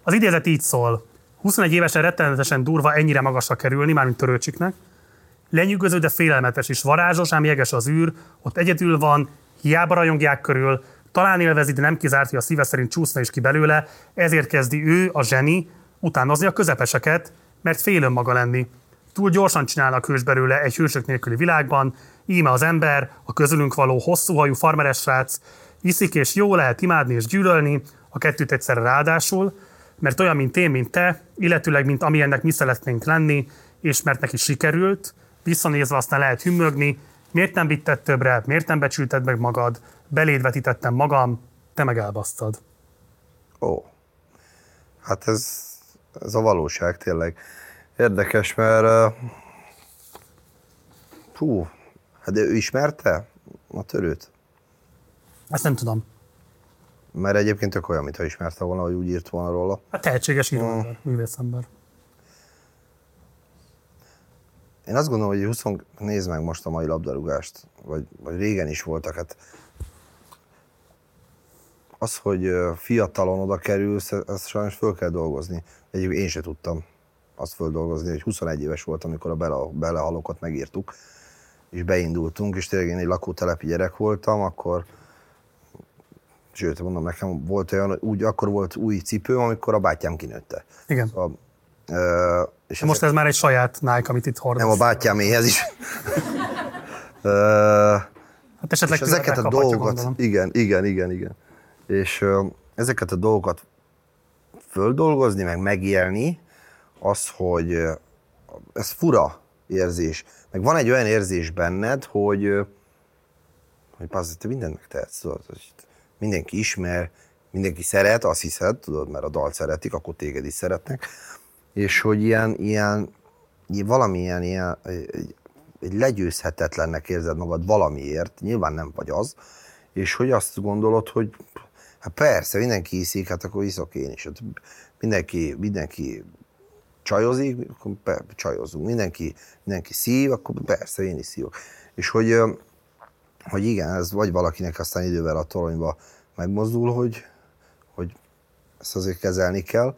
Az idézet így szól. 21 évesen rettenetesen durva ennyire magasra kerülni, mármint törőcsiknek. Lenyűgöző, de félelmetes is. Varázsos, ám jeges az űr, ott egyedül van, hiába rajongják körül, talán élvezi, de nem kizárt, hogy a szíve szerint csúszna is ki belőle, ezért kezdi ő, a zseni, utánozni a közepeseket, mert fél önmaga lenni. Túl gyorsan csinálnak hős belőle egy hősök nélküli világban, íme az ember, a közülünk való hosszú hajú farmeres srác, iszik és jó lehet imádni és gyűlölni, a kettőt egyszerre ráadásul, mert olyan, mint én, mint te, illetőleg, mint amilyennek mi szeretnénk lenni, és mert neki sikerült, visszanézve aztán lehet hümmögni, miért nem vitted többre, miért nem becsülted meg magad, beléd vetítettem magam, te meg elbasztad. Ó, hát ez ez a valóság tényleg. Érdekes, mert hú, hát ő ismerte a törőt? Ezt nem tudom. Mert egyébként tök olyan, mintha ismerte volna, hogy úgy írt volna róla. Hát tehetséges író, hmm. művészember. Én azt gondolom, hogy 20, nézd meg most a mai labdarúgást, vagy, vagy régen is voltak, hát az, hogy fiatalon oda kerülsz, ezt sajnos föl kell dolgozni. Egyébként én se tudtam azt földolgozni, hogy 21 éves voltam, amikor a bele, belehalokat megírtuk, és beindultunk, és tényleg én egy lakótelepi gyerek voltam, akkor sőt, mondom, nekem volt olyan, úgy, akkor volt új cipőm, amikor a bátyám kinőtte. Igen. Szóval, ö, és most ezek, ez már egy saját Nike, amit itt hordasz. Nem, a bátyáméhez is. ö, hát esetleg és ezeket a dolgokat, igen, igen, igen, igen. És ö, ezeket a dolgokat földolgozni, meg megélni, az, hogy ez fura érzés. Meg van egy olyan érzés benned, hogy, hogy pazd, te mindent megtehetsz, tudod, hogy mindenki ismer, mindenki szeret, azt hiszed, tudod, mert a dalt szeretik, akkor téged is szeretnek, és hogy ilyen, ilyen valamilyen ilyen, egy, egy legyőzhetetlennek érzed magad valamiért, nyilván nem vagy az, és hogy azt gondolod, hogy Hát persze, mindenki iszik, hát akkor iszok én is. Hát mindenki, mindenki csajozik, akkor csajozunk. Mindenki, mindenki szív, akkor persze én is szívok. És hogy, hogy igen, ez vagy valakinek aztán idővel a toronyba megmozdul, hogy, hogy ezt azért kezelni kell,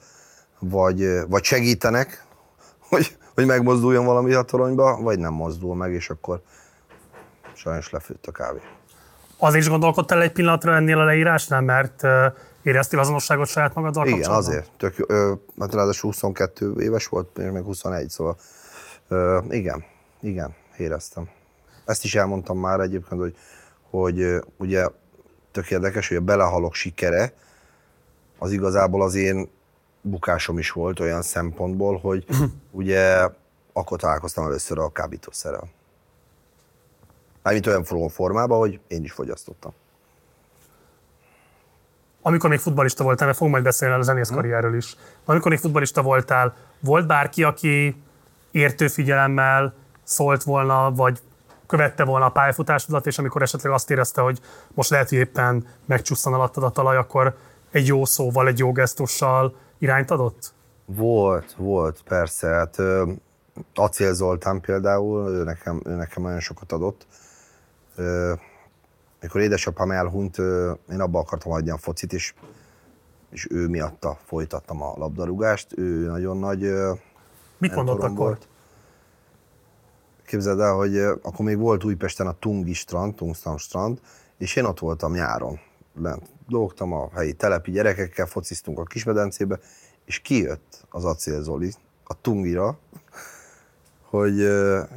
vagy, vagy segítenek, hogy, hogy megmozduljon valami a toronyba, vagy nem mozdul meg, és akkor sajnos lefőtt a kávé. Az is gondolkodtál egy pillanatra ennél a leírásnál, mert éreztél azonosságot saját magaddal Igen, azért. Tök, ö, hát ráadásul 22 éves volt, még meg 21, szóval ö, igen, igen, éreztem. Ezt is elmondtam már egyébként, hogy, hogy ugye tök érdekes, hogy a belehalok sikere, az igazából az én bukásom is volt olyan szempontból, hogy ugye akkor találkoztam először a kábítószerrel. Mármint olyan formában, hogy én is fogyasztottam. Amikor még futbalista voltál, mert fogunk majd beszélni a zenész hm. karrierről is. Amikor még futbalista voltál, volt bárki, aki értő figyelemmel szólt volna, vagy követte volna a pályafutásodat, és amikor esetleg azt érezte, hogy most lehet, hogy éppen megcsusszan alattad a talaj, akkor egy jó szóval, egy jó gesztussal irányt adott? Volt, volt, persze. Hát, Acél Zoltán például, ő nekem, ő nekem nagyon sokat adott mikor édesapám elhunyt, én abba akartam hagyni a focit, és, és ő miatta folytattam a labdarúgást. Ő nagyon nagy Mit mondott akkor? Volt. Képzeld el, hogy akkor még volt Újpesten a Tungi strand, Tungstam strand, és én ott voltam nyáron. Lent dolgoztam a helyi telepi gyerekekkel, fociztunk a kismedencébe, és kijött az Acél Zoli a Tungira, hogy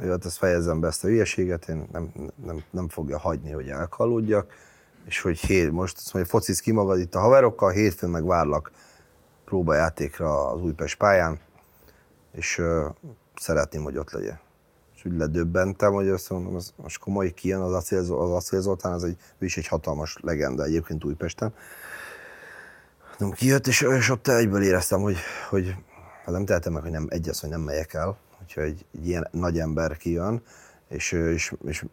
hát ezt fejezzem be ezt a hülyeséget, én nem, nem, nem fogja hagyni, hogy elkalódjak, és hogy hét, most azt mondja, focisz ki magad itt a haverokkal, hétfőn meg várlak próbajátékra az Újpest pályán, és uh, szeretném, hogy ott legyen. És úgy ledöbbentem, hogy azt mondom, az, most komoly kijön az Acél, az Acél Zoltán, az egy, ő is egy hatalmas legenda egyébként Újpesten. Nem kijött, és, és ott egyből éreztem, hogy, hogy hát nem tehetem meg, hogy nem egyes, hogy nem megyek el, hogyha egy, egy ilyen nagy ember kijön, és, és, és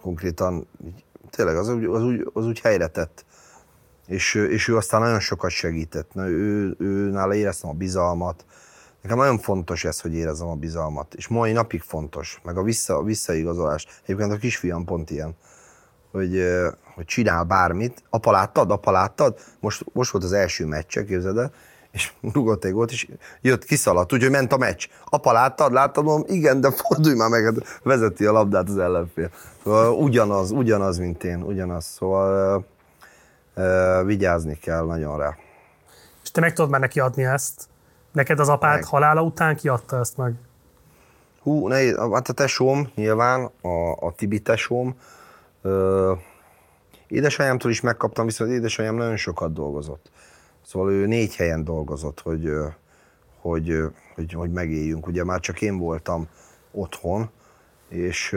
konkrétan tényleg az, az, az, úgy, az úgy helyre tett. És, és ő aztán nagyon sokat segített. Na, ő, ő nála éreztem a bizalmat. Nekem nagyon fontos ez, hogy érezzem a bizalmat. És mai napig fontos. Meg a, vissza, a visszaigazolás. Egyébként a kisfiam pont ilyen hogy, hogy csinál bármit. Apa láttad? Apa láttad? Most, most volt az első meccse, képzeld el, és rugott egy gólt, és jött, kiszaladt, úgyhogy ment a meccs. Apa láttad? Láttad? Mondom, igen, de fordulj már meg, hát vezeti a labdát az ellenfél. Szóval ugyanaz, ugyanaz, mint én, ugyanaz. Szóval uh, uh, vigyázni kell nagyon rá. És te meg tudod már neki adni ezt? Neked az apád meg. halála után kiadta ezt meg? Hú, nehéz. Hát a tesóm nyilván, a, a Tibi tesóm. Uh, édesanyámtól is megkaptam, viszont édesanyám nagyon sokat dolgozott. Szóval ő négy helyen dolgozott, hogy, hogy, hogy, hogy megéljünk. Ugye már csak én voltam otthon, és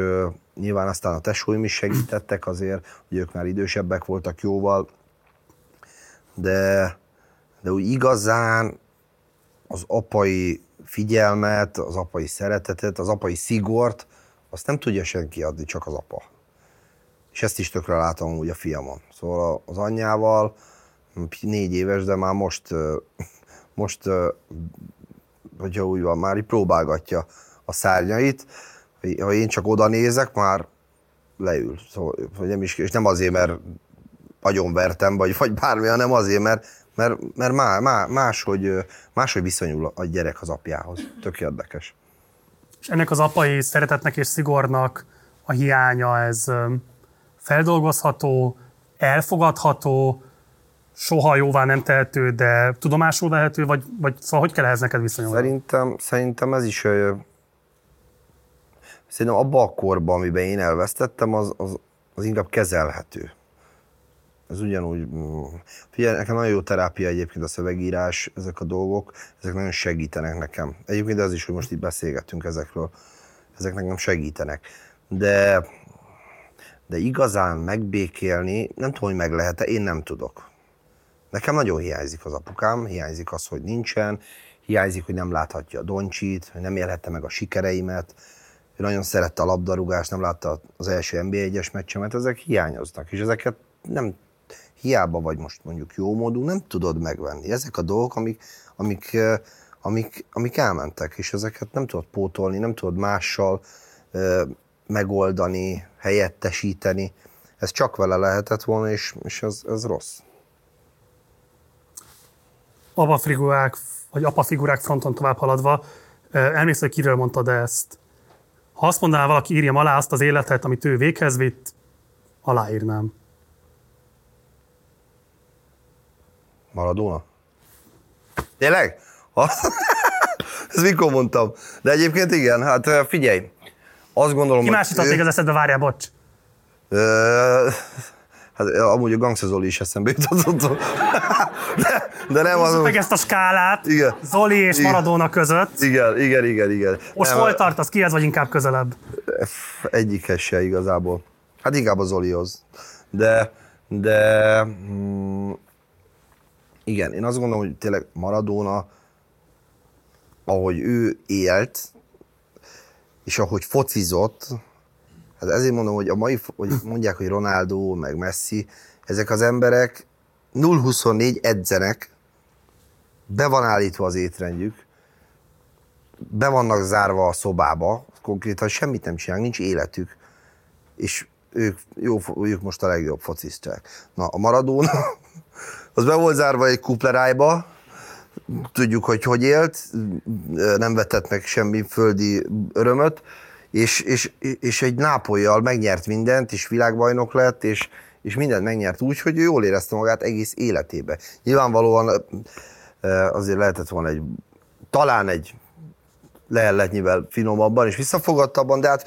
nyilván aztán a tesóim is segítettek azért, hogy ők már idősebbek voltak jóval, de, de úgy igazán az apai figyelmet, az apai szeretetet, az apai szigort, azt nem tudja senki adni, csak az apa. És ezt is tökre látom úgy a fiamon. Szóval az anyjával, négy éves, de már most, most hogyha úgy van, már így próbálgatja a szárnyait. Ha én csak oda nézek, már leül. Szóval, nem is, és nem azért, mert agyonvertem, vagy, vagy bármi, hanem azért, mert, mert, mert má, má, máshogy, máshogy viszonyul a gyerek az apjához. Tök érdekes. És ennek az apai szeretetnek és szigornak a hiánya, ez feldolgozható, elfogadható, soha jóvá nem tehető, de tudomásul vehető, vagy, vagy szóval hogy kell ehhez neked viszonyulni? Szerintem, szerintem ez is szerintem abban a korban, amiben én elvesztettem, az, az, az inkább kezelhető. Ez ugyanúgy, mm, figyelj, nekem nagyon jó terápia egyébként a szövegírás, ezek a dolgok, ezek nagyon segítenek nekem. Egyébként az is, hogy most itt beszélgettünk ezekről, ezek nekem segítenek. De, de igazán megbékélni, nem tudom, hogy meg lehet-e, én nem tudok. Nekem nagyon hiányzik az apukám, hiányzik az, hogy nincsen, hiányzik, hogy nem láthatja a Doncsit, hogy nem élhette meg a sikereimet, ő nagyon szerette a labdarúgást, nem látta az első NBA egyes meccsemet, ezek hiányoznak, és ezeket nem hiába vagy most mondjuk jó módú, nem tudod megvenni. Ezek a dolgok, amik, amik, amik, amik elmentek, és ezeket nem tudod pótolni, nem tudod mással megoldani, helyettesíteni. Ez csak vele lehetett volna, és, és ez, ez rossz apafigurák, vagy apafigurák fronton tovább haladva, elmész, hogy kiről mondtad ezt. Ha azt mondaná valaki, írjam alá azt az életet, amit ő véghez vitt, aláírnám. Maradona? Tényleg? Ezt mikor mondtam? De egyébként igen, hát figyelj, azt gondolom, Ki más jutott még az eszedbe, várjál, bocs. Hát amúgy a Gangsta Zoli is eszembe jutott. De, nem az... meg ezt a skálát igen. Zoli és igen. Maradona között. Igen, igen, igen, igen. Most nem, hol tartasz? Kihez vagy inkább közelebb? Egyikhez se igazából. Hát inkább a Zolihoz. De, de mm, igen, én azt gondolom, hogy tényleg Maradona, ahogy ő élt, és ahogy focizott, Hát ezért mondom, hogy a mai, hogy mondják, hogy Ronaldo, meg Messi, ezek az emberek 0-24 edzenek, be van állítva az étrendjük, be vannak zárva a szobába, konkrétan semmit nem csinálnak, nincs életük, és ők, jó, ők most a legjobb fociszták. Na, a Maradona, az be volt zárva egy kuplerájba, tudjuk, hogy hogy élt, nem vetett meg semmi földi örömöt, és, és, és egy nápolyjal megnyert mindent, és világbajnok lett, és, és mindent megnyert úgy, hogy ő jól érezte magát egész életébe. Nyilvánvalóan azért lehetett volna egy, talán egy lehelletnyivel finomabban és visszafogadtabban, de hát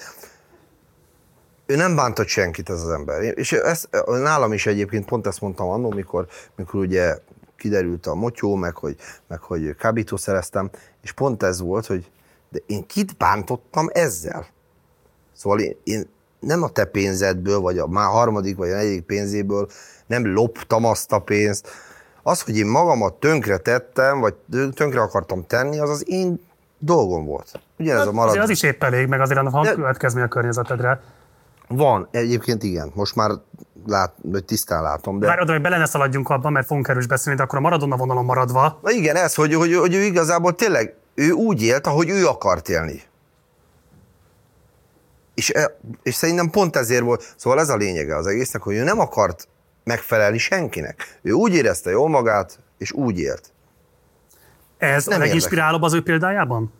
ő nem bántott senkit ez az ember. És ezt, nálam is egyébként pont ezt mondtam annól, mikor, mikor ugye kiderült a motyó, meg hogy, meg hogy kábítószereztem, és pont ez volt, hogy de én kit bántottam ezzel? Szóval én, én nem a te pénzedből, vagy a már harmadik, vagy a negyedik pénzéből nem loptam azt a pénzt. Az, hogy én magamat tönkre tettem, vagy tönkre akartam tenni, az az én dolgom volt. Ugye ez a marad... az is épp elég, meg azért annak van De... következmény a környezetedre. Van, egyébként igen. Most már lát, vagy tisztán látom. De... Várod, hogy bele ne szaladjunk abban, mert fogunk erős beszélni, de akkor a Maradona vonalon maradva. Na igen, ez, hogy, hogy, hogy ő igazából tényleg ő úgy élt, ahogy ő akart élni. És, e, és szerintem pont ezért volt, szóval ez a lényege az egésznek, hogy ő nem akart megfelelni senkinek. Ő úgy érezte jól magát, és úgy élt. Ez nem a leginspirálóbb az ő példájában?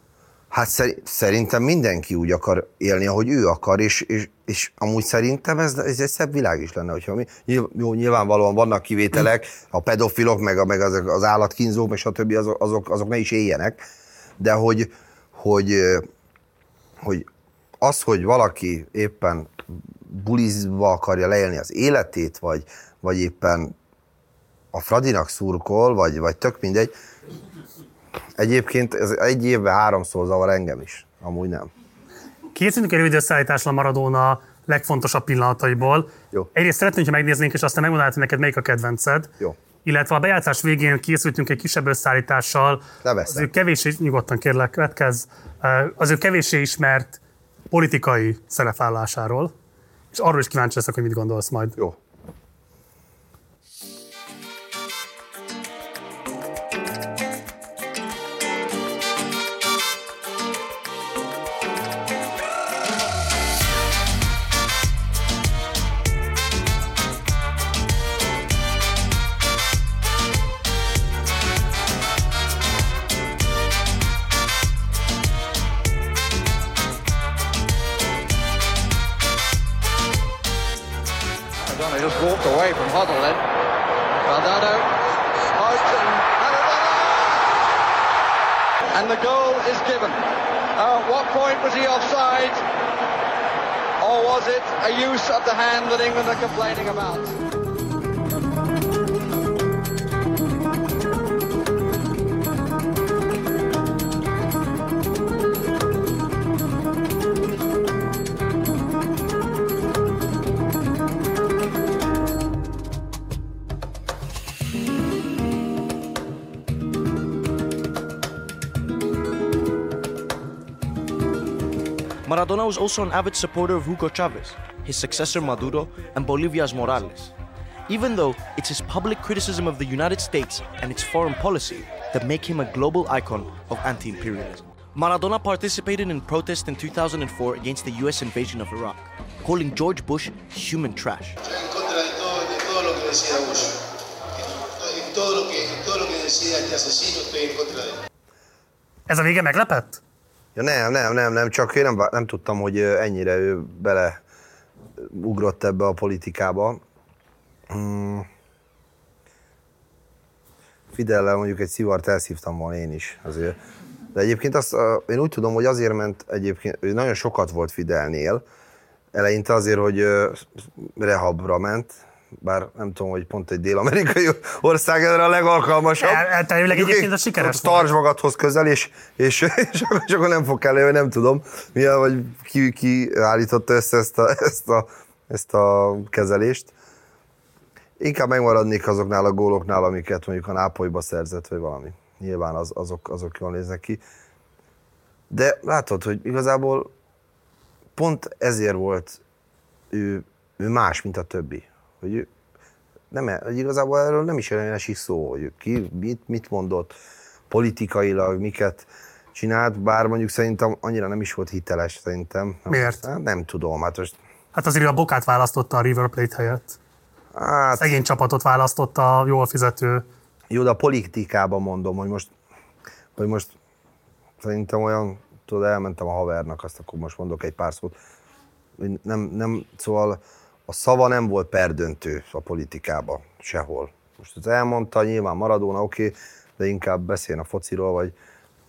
Hát szerintem mindenki úgy akar élni, ahogy ő akar, és, és, és amúgy szerintem ez, ez egy szebb világ is lenne, hogyha mi, jó, nyilvánvalóan vannak kivételek, a pedofilok, meg, a, meg az, az állatkínzók, és a többi, azok, azok, azok ne is éljenek, de hogy, hogy, hogy az, hogy valaki éppen bulizva akarja leélni az életét, vagy, vagy éppen a Fradinak szurkol, vagy, vagy tök mindegy, Egyébként ez egy évben háromszor zavar engem is, amúgy nem. Készítünk egy rövid összeállításra Maradona legfontosabb pillanataiból. Jó. Egyrészt szeretném, hogy megnéznénk, és aztán megmondanád, neked melyik a kedvenced. Jó. Illetve a bejátszás végén készültünk egy kisebb összeállítással. Az ő kevésé, nyugodtan kérlek, következ, az ő kevésé ismert politikai szerepvállásáról, és arról is kíváncsi leszek, hogy mit gondolsz majd. Jó. a use of the hand that England are complaining about. Maradona was also an avid supporter of Hugo Chavez, his successor Maduro, and Bolivia's Morales. Even though it's his public criticism of the United States and its foreign policy that make him a global icon of anti-imperialism. Maradona participated in protests in 2004 against the US invasion of Iraq, calling George Bush human trash. Ez a vége meglepett? Ja nem, nem, nem, nem, csak én nem, nem tudtam, hogy ennyire ő bele ugrott ebbe a politikába. Hmm. Fidellel mondjuk egy szivart elszívtam volna én is azért. De egyébként azt, én úgy tudom, hogy azért ment egyébként, ő nagyon sokat volt Fidelnél, eleinte azért, hogy rehabra ment, bár nem tudom, hogy pont egy dél-amerikai ország erre a legalkalmasabb. Elterülleg egyébként a sikeres Tarts magadhoz közel, és, és, és, és akkor nem fog kelleni, nem tudom, mi, vagy ki, ki állította össze ezt a, ezt, a, ezt a kezelést. Inkább megmaradnék azoknál a góloknál, amiket mondjuk a Nápolyba szerzett, vagy valami. Nyilván az, azok, azok jól néznek ki. De látod, hogy igazából pont ezért volt ő, ő más, mint a többi hogy nem, hogy igazából erről nem is esik szó, hogy ki mit, mit mondott politikailag, miket csinált, bár mondjuk szerintem annyira nem is volt hiteles szerintem. Miért? Hát nem tudom, hát most... Hát azért a Bokát választotta a River Plate helyett. Hát... Szegény csapatot választotta a jól fizető. Jó, de a politikában mondom, hogy most, hogy most szerintem olyan tudod, elmentem a havernak, azt akkor most mondok egy pár szót. Nem, nem, szóval a szava nem volt perdöntő a politikába sehol. Most az elmondta, nyilván Maradona, oké, okay, de inkább beszéljen a fociról, vagy,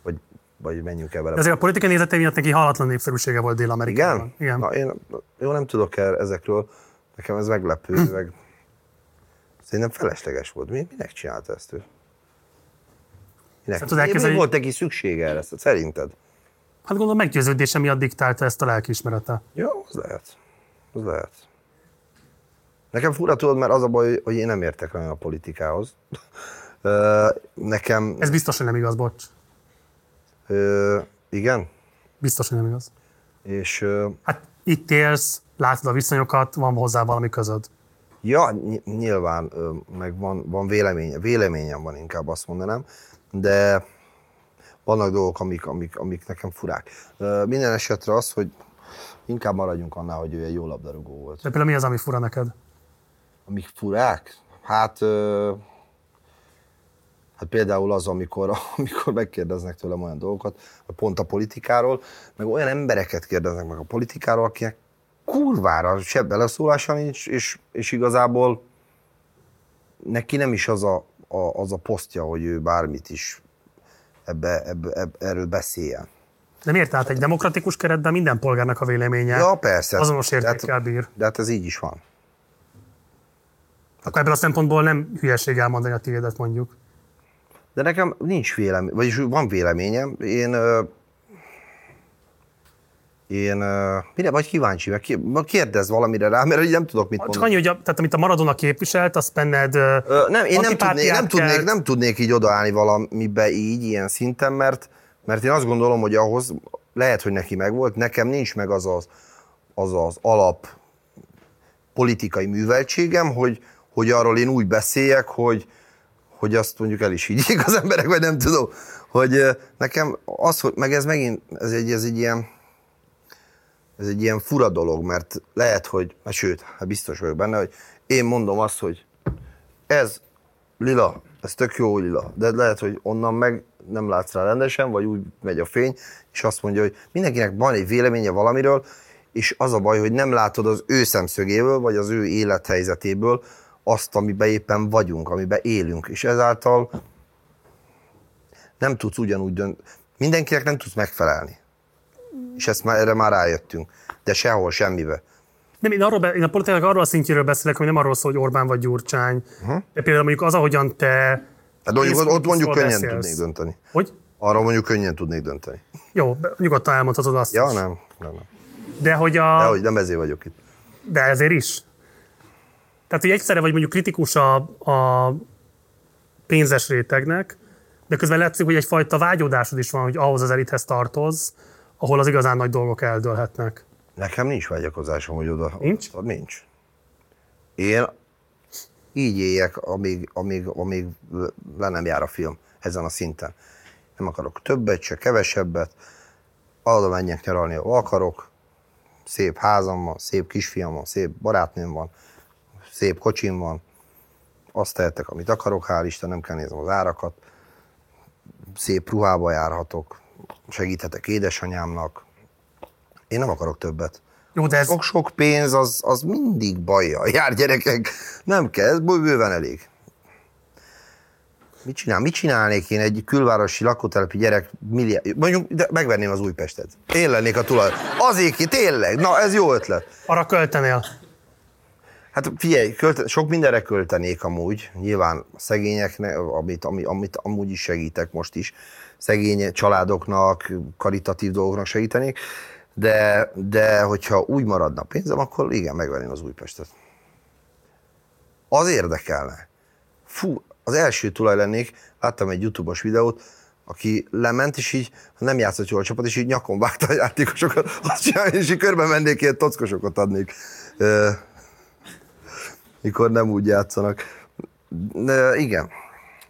vagy, vagy menjünk el vele. De azért a politikai nézetei miatt neki halatlan népszerűsége volt Dél-Amerikában. Igen? Igen. Na, én jó, nem tudok el ezekről, nekem ez meglepő, hm. meg szerintem felesleges volt. Mi, minek csinálta ezt ő? Minek? Elkezdeni... Mi volt neki szüksége erre, szerinted? Hát gondolom meggyőződése miatt diktálta ezt a lelkiismerete. Jó, az lehet. Az lehet. Nekem fura tudod, mert az a baj, hogy én nem értek rá a politikához. Nekem... Ez biztos, hogy nem igaz, bocs. Ö, igen? Biztos, hogy nem igaz. És... Hát itt élsz, látod a viszonyokat, van hozzá valami közöd. Ja, nyilván, meg van, van véleménye, véleményem van inkább azt mondanám, de vannak dolgok, amik, amik, amik nekem furák. Minden esetre az, hogy inkább maradjunk annál, hogy ő egy jó labdarúgó volt. De például mi az, ami fura neked? Amik furák? Hát, hát például az, amikor, amikor megkérdeznek tőlem olyan dolgokat, pont a politikáról, meg olyan embereket kérdeznek meg a politikáról, akinek kurvára se beleszólása nincs, és, és igazából neki nem is az a, a, az a posztja, hogy ő bármit is ebbe, ebbe, ebbe, erről beszéljen. De miért? Tehát egy demokratikus keretben minden polgárnak a véleménye ja, persze. azonos értékkel bír. De hát ez így is van. Akkor ebből a szempontból nem hülyeség elmondani a tiédet mondjuk. De nekem nincs vélemény, vagyis van véleményem. Én én mire vagy kíváncsi, meg kérdez valamire rá, mert nem tudok mit mondani. Csak annyi, hogy a, tehát amit a Maradona képviselt, az benned Ö, Nem, én nem tudnék, nem, tudnék, nem tudnék így odaállni valamibe így, ilyen szinten, mert, mert én azt gondolom, hogy ahhoz lehet, hogy neki megvolt, nekem nincs meg az az, az, az alap politikai műveltségem, hogy, hogy arról én úgy beszéljek, hogy, hogy azt mondjuk el is higgyék az emberek, vagy nem tudom. Hogy nekem az, hogy meg ez megint, ez egy, ez egy ilyen, ez egy ilyen fura dolog, mert lehet, hogy, sőt, hát biztos vagyok benne, hogy én mondom azt, hogy ez lila, ez tök jó lila, de lehet, hogy onnan meg nem látsz rá rendesen, vagy úgy megy a fény, és azt mondja, hogy mindenkinek van egy véleménye valamiről, és az a baj, hogy nem látod az ő szemszögéből, vagy az ő élethelyzetéből azt, amiben éppen vagyunk, amiben élünk, és ezáltal nem tudsz ugyanúgy dönt, mindenkinek nem tudsz megfelelni. És ezt már, erre már rájöttünk. De sehol, semmibe. Nem, én, arról, én a politikának arról a szintjéről beszélek, hogy nem arról szól, hogy Orbán vagy Gyurcsány. Uh-huh. De például mondjuk az, ahogyan te... Hát mondjuk, ott, ott mondjuk könnyen beszélsz. tudnék dönteni. Hogy? Arra mondjuk könnyen tudnék dönteni. Jó, nyugodtan elmondhatod azt Ja, nem, nem, nem. De hogy a... De hogy nem ezért vagyok itt. De ezért is? Tehát, hogy egyszerre vagy mondjuk kritikus a, a pénzes rétegnek, de közben látszik, hogy egyfajta vágyódásod is van, hogy ahhoz az elithez tartoz, ahol az igazán nagy dolgok eldőlhetnek. Nekem nincs vágyakozásom, hogy oda... Nincs? Oda, nincs. Én így éljek, amíg, amíg, amíg le nem jár a film ezen a szinten. Nem akarok többet, se kevesebbet. Oda menjek nyaralni, ahol akarok. Szép házam van, szép kisfiam van, szép barátnőm van, szép kocsim van. Azt tehetek, amit akarok, hál' Isten, nem kell néznem az árakat. Szép ruhába járhatok, segíthetek édesanyámnak. Én nem akarok többet. Jó, de ez... Sok-sok pénz, az, az mindig bajja. Jár gyerekek, nem kell, ez bőven elég. Mit csinál? Mit csinálnék én egy külvárosi lakótelepi gyerek milliárd... Mondjuk, de megvenném az Újpestet. Én lennék a tulaj. Azért ki, tényleg. Na, ez jó ötlet. Arra költenél. Hát figyelj, költ, sok mindenre költenék amúgy, nyilván szegényeknek, amit, amit, amit amúgy is segítek most is, szegény családoknak, karitatív dolgoknak segítenék, de, de hogyha úgy maradna pénzem, akkor igen, megvenném az Újpestet. Az érdekelne. Fú, az első tulaj lennék, láttam egy YouTube-os videót, aki lement, és így nem játszott jól a csapat, és így nyakon vágta a játékosokat, azt csinálja, és így körbe mennék, ilyen tockosokat adnék, mikor nem úgy játszanak. De igen,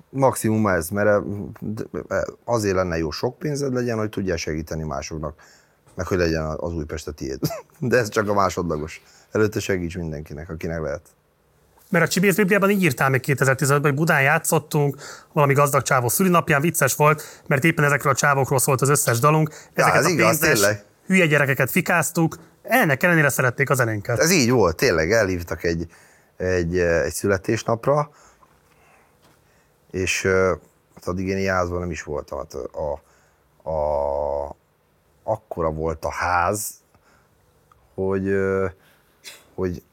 maximum ez, mert azért lenne jó sok pénzed legyen, hogy tudjál segíteni másoknak, meg hogy legyen az Újpest a tiéd. De ez csak a másodlagos. Előtte segíts mindenkinek, akinek lehet. Mert a Csibész Bibliában így írtál még 2015-ben, hogy Budán játszottunk, valami gazdag csávó szülinapján, vicces volt, mert éppen ezekről a csávokról szólt az összes dalunk. Ezeket ez a igaz, pénzes, tényleg. hülye gyerekeket fikáztuk, ennek ellenére szerették a zenénket. Ez így volt, tényleg elhívtak egy, egy, egy születésnapra, és hát addig én jázban nem is voltam. Hát a, a, akkora volt a ház, hogy, hogy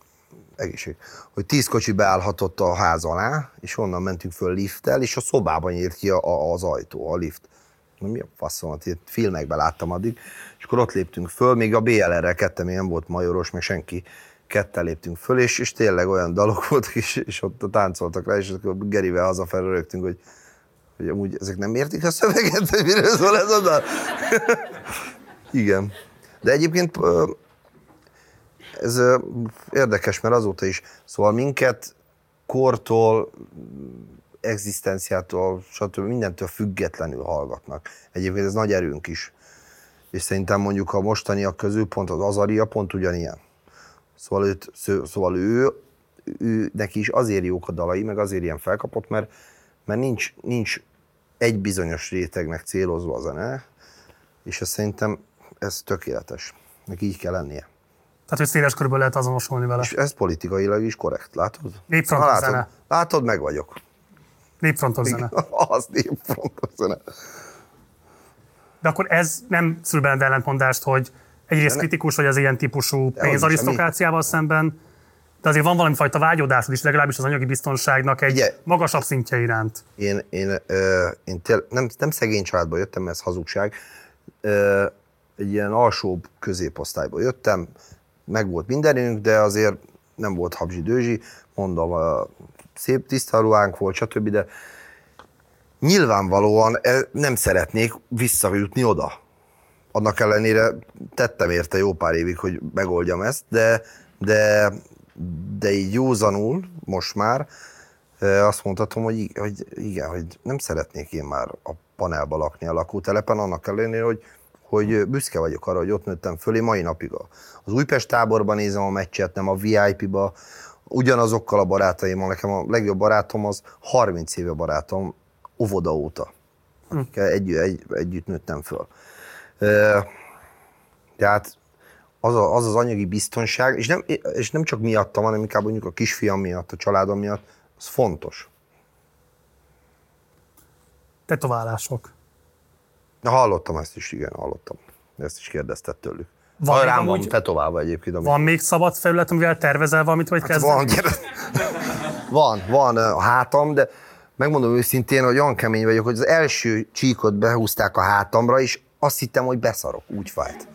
egészség, hogy tíz kocsi beállhatott a ház alá, és onnan mentünk föl lifttel, és a szobában nyílt ki a, a, az ajtó, a lift. Na mi a faszom, hát itt filmekben láttam addig, és akkor ott léptünk föl, még a BLR-rel ketten még nem volt majoros, meg senki, ketten léptünk föl, és, és tényleg olyan dalok voltak, és, és ott táncoltak rá, és akkor Gerivel hazafelé rögtünk, hogy, hogy amúgy ezek nem értik a szöveget, hogy miről szól ez a dal. Igen. De egyébként ez érdekes, mert azóta is, szóval minket kortól, egzisztenciától, stb. mindentől függetlenül hallgatnak. Egyébként ez nagy erőnk is. És szerintem mondjuk a mostaniak közül pont az Azaria pont ugyanilyen. Szóval, őt, szó- szóval ő, ő, neki is azért jók a dalai, meg azért ilyen felkapott, mert, mert nincs, nincs egy bizonyos rétegnek célozva a zene, és ez szerintem ez tökéletes. Neki így kell lennie. Tehát, hogy széles körülbelül lehet azonosulni vele. És ez politikailag is korrekt, látod? Népfrontos Na, látod, zene. látod, meg vagyok. Népfrontos zene. Az népfrontos zene. De akkor ez nem szül benned ellentmondást, hogy egyrészt kritikus vagy az ilyen típusú is, pénzarisztokráciával szemben, de azért van valami fajta vágyódásod is, legalábbis az anyagi biztonságnak egy Ugye- magasabb szintje iránt. Én, én, ö, én tél, nem, nem szegény családból jöttem, ez hazugság. Ö, egy ilyen alsóbb középosztályból jöttem, meg volt mindenünk, de azért nem volt habzsi dőzsi, mondom, ö, szép tiszta ruhánk volt, stb., de nyilvánvalóan eh, nem szeretnék visszajutni oda. Annak ellenére tettem érte jó pár évig, hogy megoldjam ezt, de, de, de így józanul most már azt mondhatom, hogy, hogy igen, hogy nem szeretnék én már a panelba lakni a lakótelepen, annak ellenére, hogy, hogy büszke vagyok arra, hogy ott nőttem fölé mai napig. Az Újpest táborban nézem a meccset, nem a VIP-ba, ugyanazokkal a barátaimmal, nekem a legjobb barátom az 30 éve barátom, óvoda óta. Akikkel Egy, egy, együtt nőttem föl. Tehát az, a, az az anyagi biztonság, és nem, és nem csak miattam, hanem inkább mondjuk a kisfiam miatt, a családom miatt, az fontos. Tetoválások. Na, hallottam ezt is, igen, hallottam. Ezt is kérdezted tőlük. Van még rám van tetoválva egyébként. Ami... Van még szabad felület, amivel tervezel valamit, vagy Hát kezd? van, van, van a hátam, de megmondom őszintén, hogy olyan kemény vagyok, hogy az első csíkot behúzták a hátamra, és azt hittem, hogy beszarok, úgy fájt.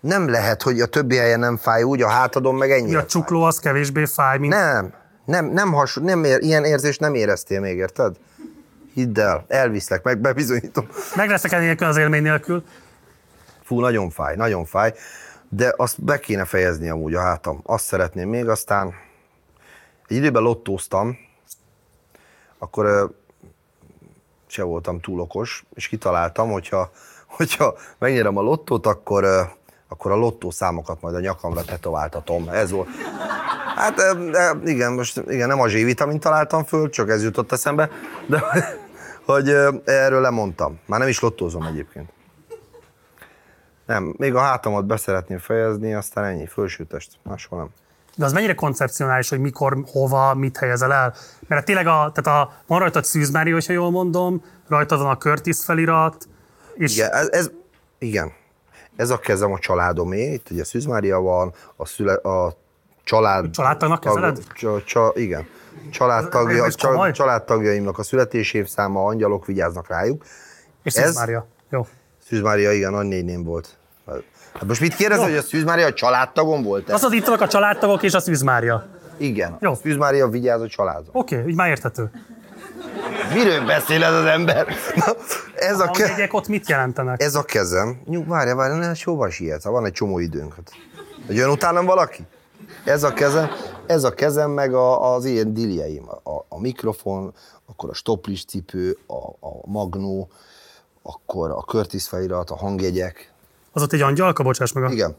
Nem lehet, hogy a többi helyen nem fáj úgy, a hátadon meg ennyi. A csukló az kevésbé fáj, mint Nem, nem, nem has, nem ér, ilyen érzést nem éreztél még, érted? Hidd el, elviszlek, meg bebizonyítom. meg leszek nélkül az élmény nélkül. Fú, nagyon fáj, nagyon fáj, de azt be kéne fejezni amúgy a hátam. Azt szeretném még, aztán egy időben lottóztam, akkor se voltam túl okos, és kitaláltam, hogyha, hogyha megnyerem a lottót, akkor, akkor a lottó számokat majd a nyakamra tetováltatom. Ez volt. Hát igen, most igen, nem a Z-vitamint találtam föl, csak ez jutott eszembe, de hogy erről lemondtam. Már nem is lottózom egyébként. Nem, még a hátamat beszeretném fejezni, aztán ennyi, fölsőtest, máshol nem. De az mennyire koncepcionális, hogy mikor, hova, mit helyezel el? Mert tényleg a, tehát a, van rajtad Szűz Mária, hogyha jól mondom, rajtad van a Curtis felirat, és Igen, ez, ez, igen. Ez a kezem a családomé, itt ugye Szűz Mária van, a, szüle, a család... Családtagnak tag- kezeled? Csa, csa, igen. Családtagja, Ez csa, családtagjaimnak a születésévszáma, angyalok vigyáznak rájuk. és Szűz ez- Mária. Jó. Szűz Mária, igen, nagynéném volt. Hát most mit kérdez, Jó. hogy a Szűz Mária a családtagom volt? Az az itt vannak a családtagok és a Szűz Mária. Igen. Jó. Szűz Mária vigyáz a családra. Oké, okay, így már érthető. Miről beszél ez az ember? Na, ez a, A ke- jegyek ott mit jelentenek? ez a kezem. Nyug, várja, várja, ne, jóval sietsz, ha van egy csomó időnk. Hát. Hogy jön utánam valaki? Ez a kezem, ez a kezem meg a, az ilyen diljeim. A, a mikrofon, akkor a stoplis cipő, a, a magnó, akkor a Curtis felirat, a hangjegyek. Az ott egy angyalka, bocsáss meg. A... Igen.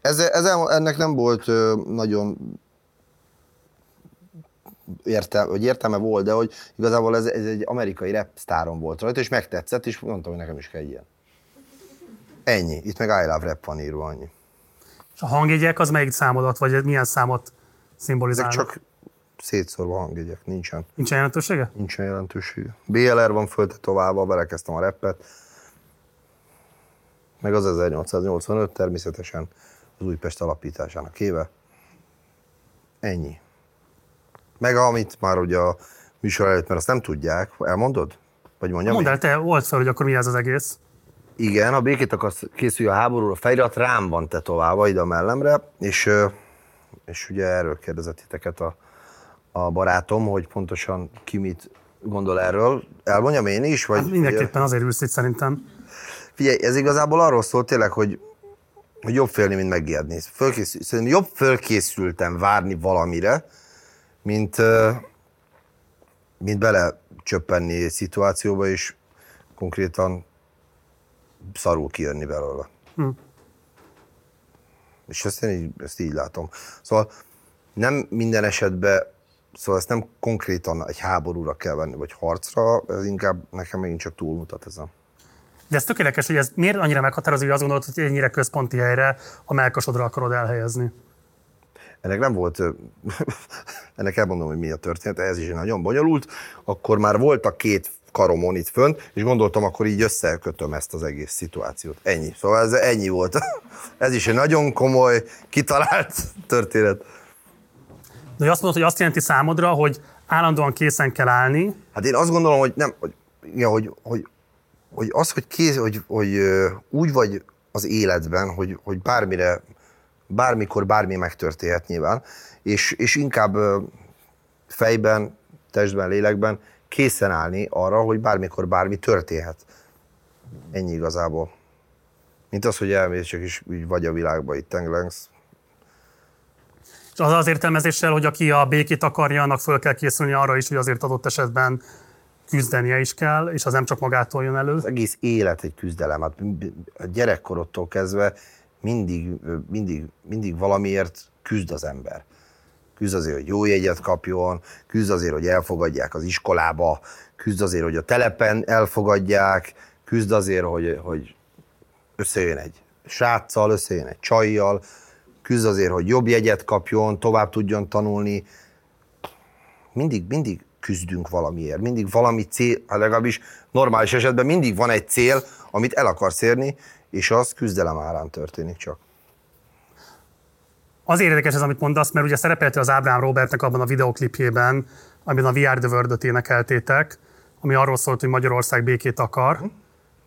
Ez, ez, ennek nem volt ö, nagyon értelme, hogy értelme volt, de hogy igazából ez, ez egy amerikai rap sztáron volt rajta, és megtetszett, és mondtam, hogy nekem is kell ilyen. Ennyi. Itt meg I love rap van írva, annyi. És a hangjegyek az melyik számodat, vagy milyen számot Ezek szimbolizálnak? csak szétszórva hangjegyek, nincsen. Nincsen jelentősége? Nincsen jelentősége. BLR van föltetoválva, belekezdtem a rappet. Meg az 1885 természetesen az Újpest alapításának éve. Ennyi. Meg amit már ugye a műsor előtt, mert azt nem tudják, elmondod? Vagy mondjam? Mondd el, te volt fel, hogy akkor mi ez az egész. Igen, a békét akarsz készülj a háborúra, a felirat rám van tetoválva ide a mellemre, és, és ugye erről kérdezett titeket a, a barátom, hogy pontosan ki mit gondol erről. Elmondjam én is? Vagy Hát mindenképpen azért ülsz itt szerintem. Figyelj, ez igazából arról szól tényleg, hogy, hogy jobb félni, mint megijedni. Fölkészül, szerintem jobb fölkészültem várni valamire, mint, mint belecsöppenni egy szituációba, és konkrétan szarul kijönni belőle. Hm. És ezt én így, ezt így látom. Szóval nem minden esetben, szóval ezt nem konkrétan egy háborúra kell venni, vagy harcra, ez inkább nekem megint csak túlmutat ezen. De ez tökéletes, hogy ez miért annyira meghatározó, hogy azt gondolod, hogy ennyire központi helyre a melkasodra akarod elhelyezni. Ennek nem volt, ennek elmondom, hogy mi a történet, ez is nagyon bonyolult. Akkor már volt a két karomon itt fönt, és gondoltam, akkor így összekötöm ezt az egész szituációt. Ennyi. Szóval ez ennyi volt. Ez is egy nagyon komoly, kitalált történet. De azt mondod, hogy azt jelenti számodra, hogy állandóan készen kell állni, Hát én azt gondolom, hogy nem, hogy, igen, hogy, hogy, hogy az, hogy, kész, hogy, hogy úgy vagy az életben, hogy, hogy bármire, bármikor bármi megtörténhet nyilván, és, és inkább fejben, testben, lélekben készen állni arra, hogy bármikor bármi történhet. Ennyi igazából. Mint az, hogy elmész, csak is úgy vagy a világba itt tenglengsz. és az az értelmezéssel, hogy aki a békét akarja, annak föl kell készülni arra is, hogy azért adott esetben küzdenie is kell, és az nem csak magától jön elő. Az egész élet egy küzdelem. Hát a gyerekkorodtól kezdve mindig, mindig, mindig valamiért küzd az ember. Küzd azért, hogy jó jegyet kapjon, küzd azért, hogy elfogadják az iskolába, küzd azért, hogy a telepen elfogadják, küzd azért, hogy, hogy összejön egy sráccal, összejön egy csajjal, küzd azért, hogy jobb jegyet kapjon, tovább tudjon tanulni. Mindig, mindig küzdünk valamiért, mindig valami cél, hát legalábbis normális esetben mindig van egy cél, amit el akarsz érni, és az küzdelem árán történik csak. Azért érdekes ez, amit mondasz, mert ugye szerepeltél az Ábrám Robertnek abban a videoklipjében, amiben a Are the World-öt énekeltétek, ami arról szólt, hogy Magyarország békét akar,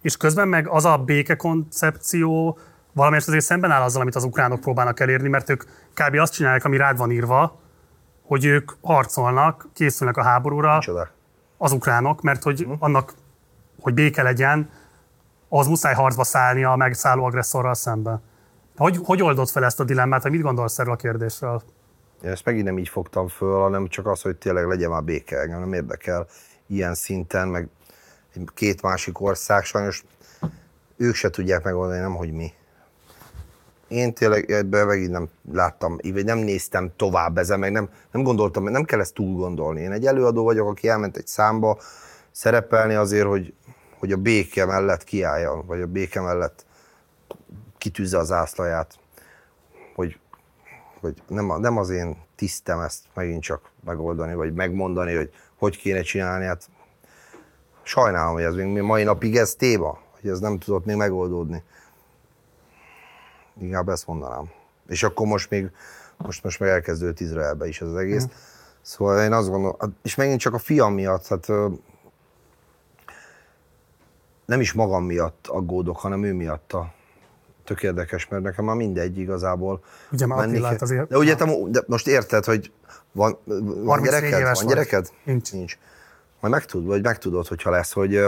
és közben meg az a béke koncepció valamelyest azért szemben áll azzal, amit az ukránok próbálnak elérni, mert ők kb. azt csinálják, ami rád van írva, hogy ők harcolnak, készülnek a háborúra, Micsoda? az ukránok, mert hogy annak, hogy béke legyen, az muszáj harcba szállni a megszálló agresszorral szemben. Hogy, hogy oldod fel ezt a dilemmát, vagy mit gondolsz erről a kérdésről? Ezt megint nem így fogtam föl, hanem csak az, hogy tényleg legyen már béke, engem nem érdekel ilyen szinten, meg két másik ország, sajnos ők se tudják megoldani, nem hogy mi. Én tényleg ebben megint nem láttam, vagy nem néztem tovább ezen, meg nem, nem gondoltam, nem kell ezt túl gondolni. Én egy előadó vagyok, aki elment egy számba szerepelni azért, hogy, hogy a béke mellett kiálljon, vagy a béke mellett kitűzze az ászlaját. Hogy hogy nem, nem az én tisztem ezt megint csak megoldani, vagy megmondani, hogy hogy kéne csinálni. Hát sajnálom, hogy ez még mai napig ez téma, hogy ez nem tudott még megoldódni. Inkább ezt mondanám. És akkor most még, most, most meg elkezdődött Izraelbe is ez az egész. Szóval én azt gondolom, és megint csak a fiam miatt, hát nem is magam miatt aggódok, hanem ő miatta. Tök érdekes, mert nekem már mindegy igazából. Ugye már Menni Attilát kell. azért- De ugye te de most érted, hogy van, van 34 gyereked? Van gyereked? Nincs. Nincs. Majd megtud, vagy megtudod, hogyha lesz, hogy,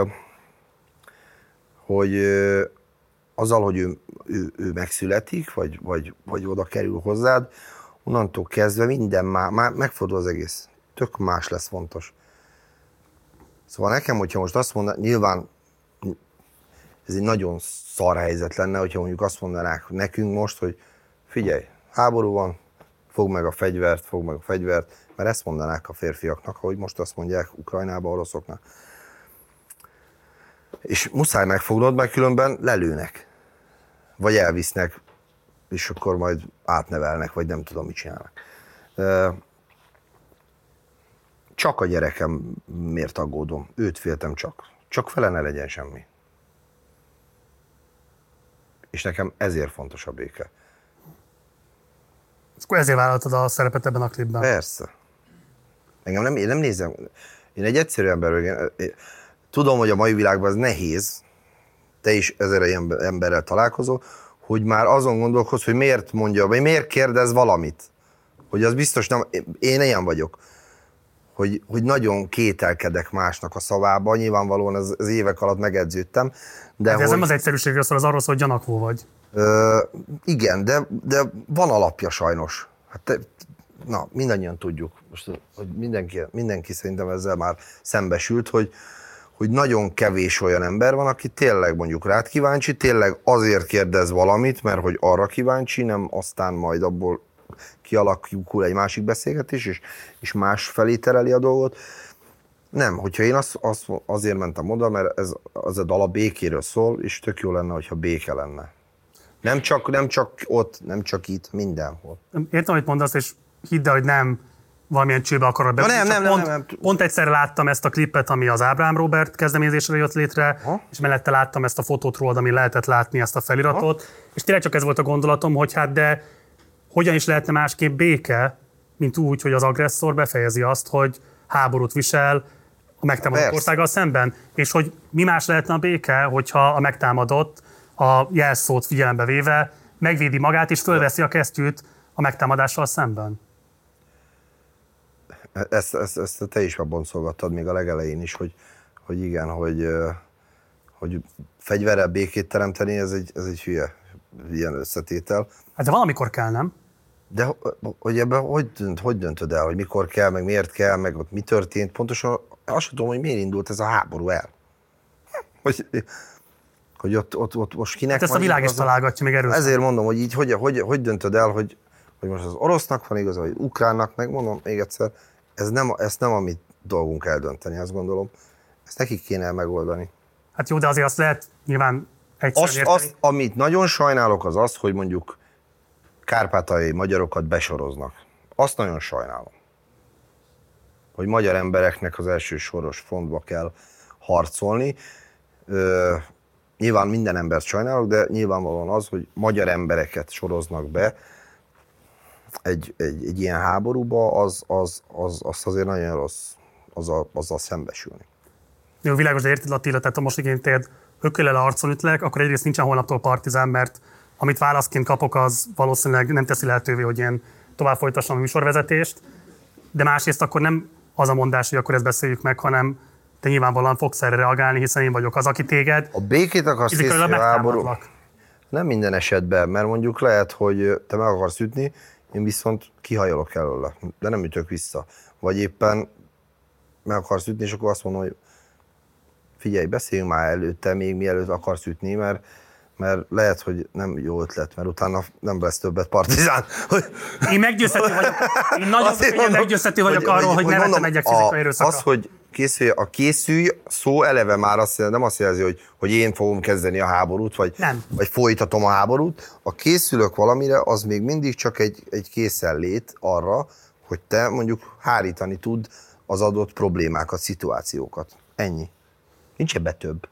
hogy azzal, hogy ő, ő, ő megszületik, vagy, vagy, vagy oda kerül hozzád, onnantól kezdve minden már, már megfordul az egész. Tök más lesz fontos. Szóval nekem, hogyha most azt mondaná, nyilván ez egy nagyon szar helyzet lenne, hogyha mondjuk azt mondanák nekünk most, hogy figyelj, háború van, fogd meg a fegyvert, fogd meg a fegyvert, Mert ezt mondanák a férfiaknak, ahogy most azt mondják Ukrajnába, oroszoknak. És muszáj megfognod, mert különben lelőnek. Vagy elvisznek, és akkor majd átnevelnek, vagy nem tudom, mit csinálnak. Csak a gyerekem miért aggódom. Őt féltem csak. Csak fele ne legyen semmi. És nekem ezért fontos a béke. Akkor ezért vállaltad a szerepet ebben a klipben. Persze. Engem nem, én nem nézem. Én egy egyszerű ember vagyok. Tudom, hogy a mai világban ez nehéz, te is ezer emberrel találkozol, hogy már azon gondolkoz, hogy miért mondja, vagy miért kérdez valamit. Hogy az biztos nem, én ilyen vagyok hogy, hogy nagyon kételkedek másnak a szavába, nyilvánvalóan az, az évek alatt megedződtem. De hát ez hogy, nem az egyszerűségről szól, az arról szól, hogy gyanakvó vagy. Ö, igen, de, de van alapja sajnos. Hát te, na, mindannyian tudjuk, most, hogy mindenki, mindenki szerintem ezzel már szembesült, hogy, hogy nagyon kevés olyan ember van, aki tényleg mondjuk rád kíváncsi, tényleg azért kérdez valamit, mert hogy arra kíváncsi, nem aztán majd abból kialakul egy másik beszélgetés, és, és más felé tereli a dolgot. Nem, hogyha én az, az, azért mentem oda, mert ez, az a dal a békéről szól, és tök jó lenne, hogyha béke lenne. Nem csak, nem csak ott, nem csak itt, mindenhol. Értem, hogy mondasz, és hidd el, hogy nem valamilyen csőbe akarod be. Nem, nem, nem, pont, nem, nem. Pont egyszer láttam ezt a klipet, ami az Ábrám Robert kezdeményezésre jött létre, ha? és mellette láttam ezt a fotót rólad, ami lehetett látni ezt a feliratot, ha? és tényleg csak ez volt a gondolatom, hogy hát de hogyan is lehetne másképp béke, mint úgy, hogy az agresszor befejezi azt, hogy háborút visel a megtámadott országgal szemben, és hogy mi más lehetne a béke, hogyha a megtámadott a jelszót figyelembe véve megvédi magát és fölveszi a kesztyűt a megtámadással szemben. Ezt, ezt, ezt te is abban még a legelején is, hogy, hogy igen, hogy, hogy fegyverrel békét teremteni, ez egy, ez egy hülye ilyen összetétel. Hát de valamikor kell, nem? De hogy ebben hogy, dönt, hogy döntöd el, hogy mikor kell, meg miért kell, meg ott mi történt? Pontosan azt tudom, hogy miért indult ez a háború el. Hogy, hogy ott, ott, ott most kinek hát ezt a világ is találgatja még erősen. Ezért mondom, hogy így hogy, hogy, hogy döntöd el, hogy, hogy most az orosznak van igaza, vagy ukránnak, meg mondom még egyszer, ez nem, ezt nem a mi dolgunk eldönteni, azt gondolom. Ezt nekik kéne megoldani. Hát jó, de azért azt lehet nyilván egyszerűen azt, azt, amit nagyon sajnálok, az az, hogy mondjuk kárpátai magyarokat besoroznak. Azt nagyon sajnálom. Hogy magyar embereknek az első soros fontba kell harcolni. Ö, nyilván minden embert sajnálok, de nyilvánvalóan az, hogy magyar embereket soroznak be egy, egy, egy ilyen háborúba, az, az, az, az azért nagyon rossz azzal, azzal szembesülni. Jó, világos, de érted Attila, tehát ha most igény téged ökölel arcon ütlek, akkor egyrészt nincsen holnaptól partizán, mert amit válaszként kapok, az valószínűleg nem teszi lehetővé, hogy én tovább folytassam a műsorvezetést, de másrészt akkor nem az a mondás, hogy akkor ezt beszéljük meg, hanem te nyilvánvalóan fogsz erre reagálni, hiszen én vagyok az, aki téged. A békét akarsz a háború. Nem minden esetben, mert mondjuk lehet, hogy te meg akarsz ütni, én viszont kihajolok előle, de nem ütök vissza. Vagy éppen meg akarsz ütni, és akkor azt mondom, hogy figyelj, beszéljünk már előtte, még mielőtt akarsz ütni, mert mert lehet, hogy nem jó ötlet, mert utána nem lesz többet partizán. Én meggyőzhető vagyok, én nagyon mondom, meggyőzhető vagyok hogy, arról, hogy, hogy, ne megyek fizikai erőszakra. Az, hogy készülj, a készülj szó eleve már azt, nem azt jelzi, hogy, hogy én fogom kezdeni a háborút, vagy, nem. vagy folytatom a háborút. A készülök valamire, az még mindig csak egy, egy készenlét arra, hogy te mondjuk hárítani tud az adott problémákat, szituációkat. Ennyi. Nincs ebbe több.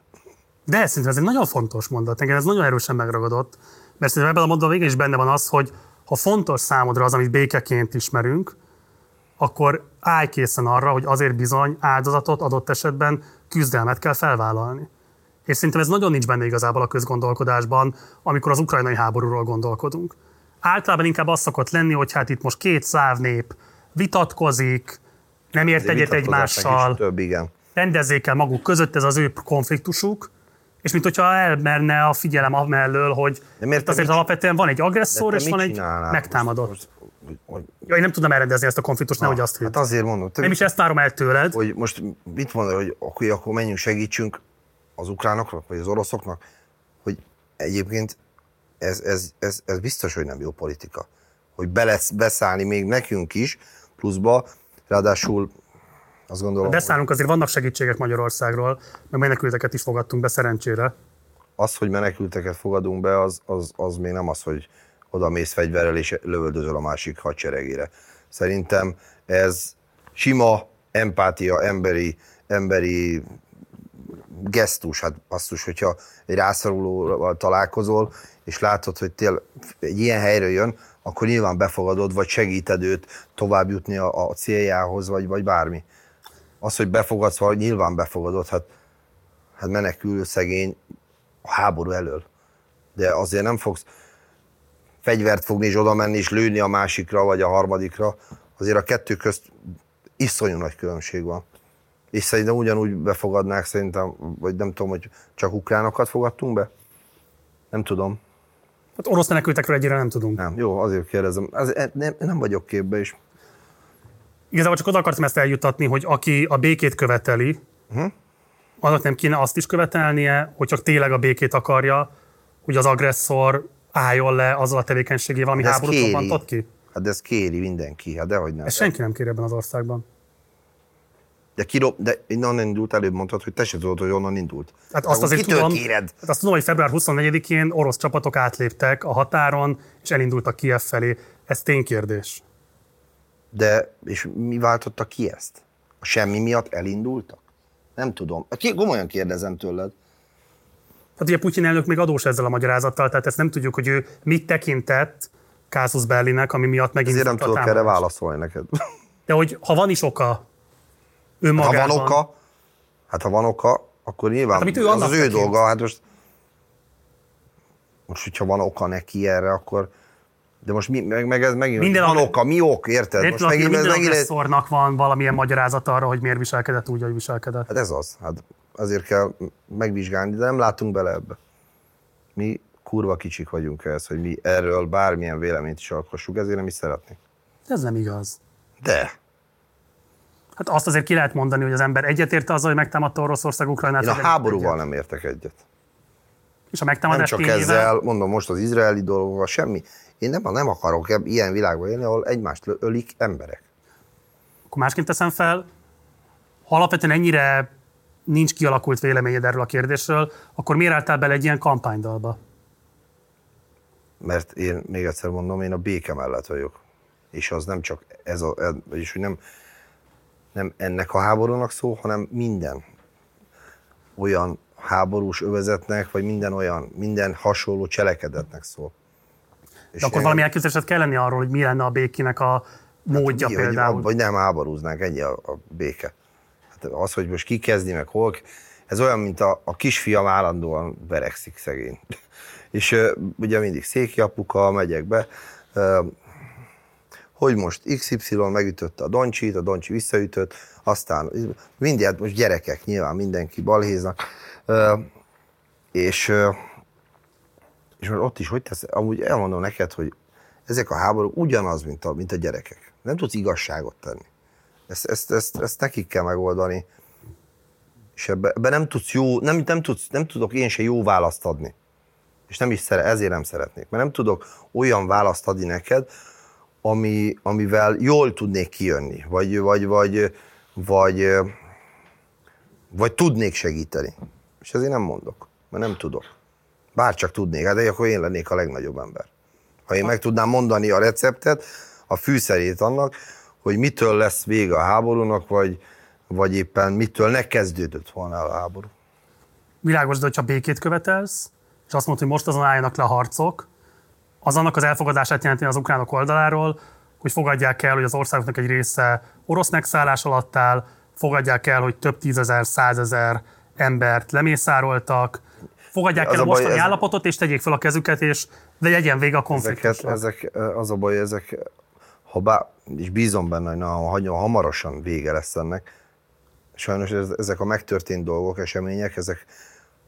De szerintem ez egy nagyon fontos mondat, engem ez nagyon erősen megragadott, mert szerintem ebben a mondatban végén is benne van az, hogy ha fontos számodra az, amit békeként ismerünk, akkor állj készen arra, hogy azért bizony áldozatot adott esetben küzdelmet kell felvállalni. És szerintem ez nagyon nincs benne igazából a közgondolkodásban, amikor az ukrajnai háborúról gondolkodunk. Általában inkább az szokott lenni, hogy hát itt most két szláv nép vitatkozik, nem ért egyet egymással, több, igen. rendezzék el maguk között, ez az ő konfliktusuk, és mint hogyha elmerne a figyelem amellől, hogy miért azért mit, alapvetően van egy agresszor, és van egy megtámadott. Most, most, hogy, ja, én nem tudom elrendezni ezt a konfliktust, nehogy azt hidd. Hát azért mondom. Nem is ezt várom el tőled. Hogy most mit mondod, hogy akkor, akkor menjünk segítsünk az ukránoknak, vagy az oroszoknak, hogy egyébként ez, ez, ez, ez biztos, hogy nem jó politika. Hogy be lesz beszállni még nekünk is, pluszba Ráadásul azt gondolom, Beszállunk, azért vannak segítségek Magyarországról, meg menekülteket is fogadtunk be szerencsére. az, hogy menekülteket fogadunk be, az, az, az még nem az, hogy oda mész fegyverrel és lövöldözöl a másik hadseregére. Szerintem ez sima empátia, emberi, emberi gesztus, hát basszus, hogyha egy rászorulóval találkozol, és látod, hogy tél, egy ilyen helyre jön, akkor nyilván befogadod, vagy segíted őt tovább jutni a, a céljához, vagy, vagy bármi. Az, hogy befogadsz, vagy nyilván befogadod, hát, hát menekül szegény a háború elől. De azért nem fogsz fegyvert fogni és oda menni és lőni a másikra, vagy a harmadikra. Azért a kettő közt iszonyú nagy különbség van. És szerintem ugyanúgy befogadnák, szerintem, vagy nem tudom, hogy csak ukránokat fogadtunk be? Nem tudom. Hát orosz menekültekről egyre nem tudunk. Nem. Jó, azért kérdezem. Ez, nem, nem vagyok képbe is. Igazából csak oda akartam ezt eljutatni, hogy aki a békét követeli, uh-huh. annak nem kéne azt is követelnie, hogy csak tényleg a békét akarja, hogy az agresszor álljon le azzal a tevékenységével, ami De ezt háborút robbantott ki. Hát de ez kéri mindenki, hát dehogy nem. Ezt senki nem kér ebben az országban. De, kirob, de innen indult, előbb mondtad, hogy te se tudod, hogy onnan indult. Hát azt Akkor azért tudom, kéred? hát azt tudom, hogy február 24-én orosz csapatok átléptek a határon, és elindultak Kiev felé. Ez ténykérdés. De, és mi váltotta ki ezt? A semmi miatt elindultak? Nem tudom. Ki- Komolyan kérdezem tőled. Hát ugye Putyin elnök még adós ezzel a magyarázattal, tehát ezt nem tudjuk, hogy ő mit tekintett Kázusz Berlinnek, ami miatt megint Ezért nem tudok erre válaszolni neked. De hogy ha van is oka Ha önmagában, van oka, hát ha van oka, akkor nyilván Hát, amit ő az az ő tekint. dolga. Hát most, most, hogyha van oka neki erre, akkor de most mi, meg, meg ez megint Minden van oka, mi ok, érted? Most megint, megint, ez minden megint, agresszornak van valamilyen magyarázat arra, hogy miért viselkedett úgy, ahogy viselkedett. Hát ez az. Hát azért kell megvizsgálni, de nem látunk bele ebbe. Mi kurva kicsik vagyunk ehhez, hogy mi erről bármilyen véleményt is alkossuk, ezért nem is szeretnénk. Ez nem igaz. De Hát azt azért ki lehet mondani, hogy az ember egyetérte azzal, hogy megtámadta Oroszország Ukrajnát. én a háborúval egyet. nem értek egyet. És a Nem megtámadás csak tényével, ezzel, mondom most az izraeli dolgokkal, semmi. Én nem, nem akarok ilyen világban élni, ahol egymást ölik emberek. akkor másként teszem fel, ha alapvetően ennyire nincs kialakult véleményed erről a kérdésről, akkor miért álltál bele egy ilyen kampánydalba? Mert én még egyszer mondom, én a béke mellett vagyok. És az nem csak ez a, vagyis hogy nem, nem ennek a háborúnak szó, hanem minden olyan háborús övezetnek, vagy minden olyan, minden hasonló cselekedetnek szól. És De akkor valami elképzelésed kell lenni arról, hogy mi lenne a békének a módja Ki, például. Hogy, vagy nem háborúznánk, ennyi a, a béke. Hát az, hogy most ki kezdi, meg hol, ez olyan, mint a, a kisfiam állandóan verekszik szegény. És ugye mindig széki apuka, megyek be, hogy most XY megütötte a Doncsit, a Doncsi visszaütött, aztán mindjárt most gyerekek, nyilván mindenki balhéznak, és, és most ott is, hogy tesz, amúgy elmondom neked, hogy ezek a háborúk ugyanaz, mint a, mint a gyerekek. Nem tudsz igazságot tenni. Ezt, ezt, ezt, ezt nekik kell megoldani. És ebbe, ebbe nem tudsz jó, nem, nem, tudsz, nem tudok én se jó választ adni. És nem is szere, ezért nem szeretnék. Mert nem tudok olyan választ adni neked, ami, amivel jól tudnék kijönni. Vagy, vagy, vagy, vagy, vagy tudnék segíteni. És ezért nem mondok, mert nem tudok. Bár csak tudnék, hát de akkor én lennék a legnagyobb ember. Ha én meg tudnám mondani a receptet, a fűszerét annak, hogy mitől lesz vége a háborúnak, vagy, vagy éppen mitől ne kezdődött volna a háború. Világos, de hogyha békét követelsz, és azt mondod, hogy most azon álljanak le a harcok, az annak az elfogadását jelenti az ukránok oldaláról, hogy fogadják el, hogy az országoknak egy része orosz megszállás alatt áll, fogadják el, hogy több tízezer, százezer embert lemészároltak, fogadják Az el a baj, mostani ez- állapotot, és tegyék fel a kezüket, és de legyen vége a Ezeket, konfliktusnak. ezek, az a baj, ezek, ha bá, és bízom benne, hogy na, ha hamarosan vége lesz ennek, sajnos ez, ezek a megtörtént dolgok, események, ezek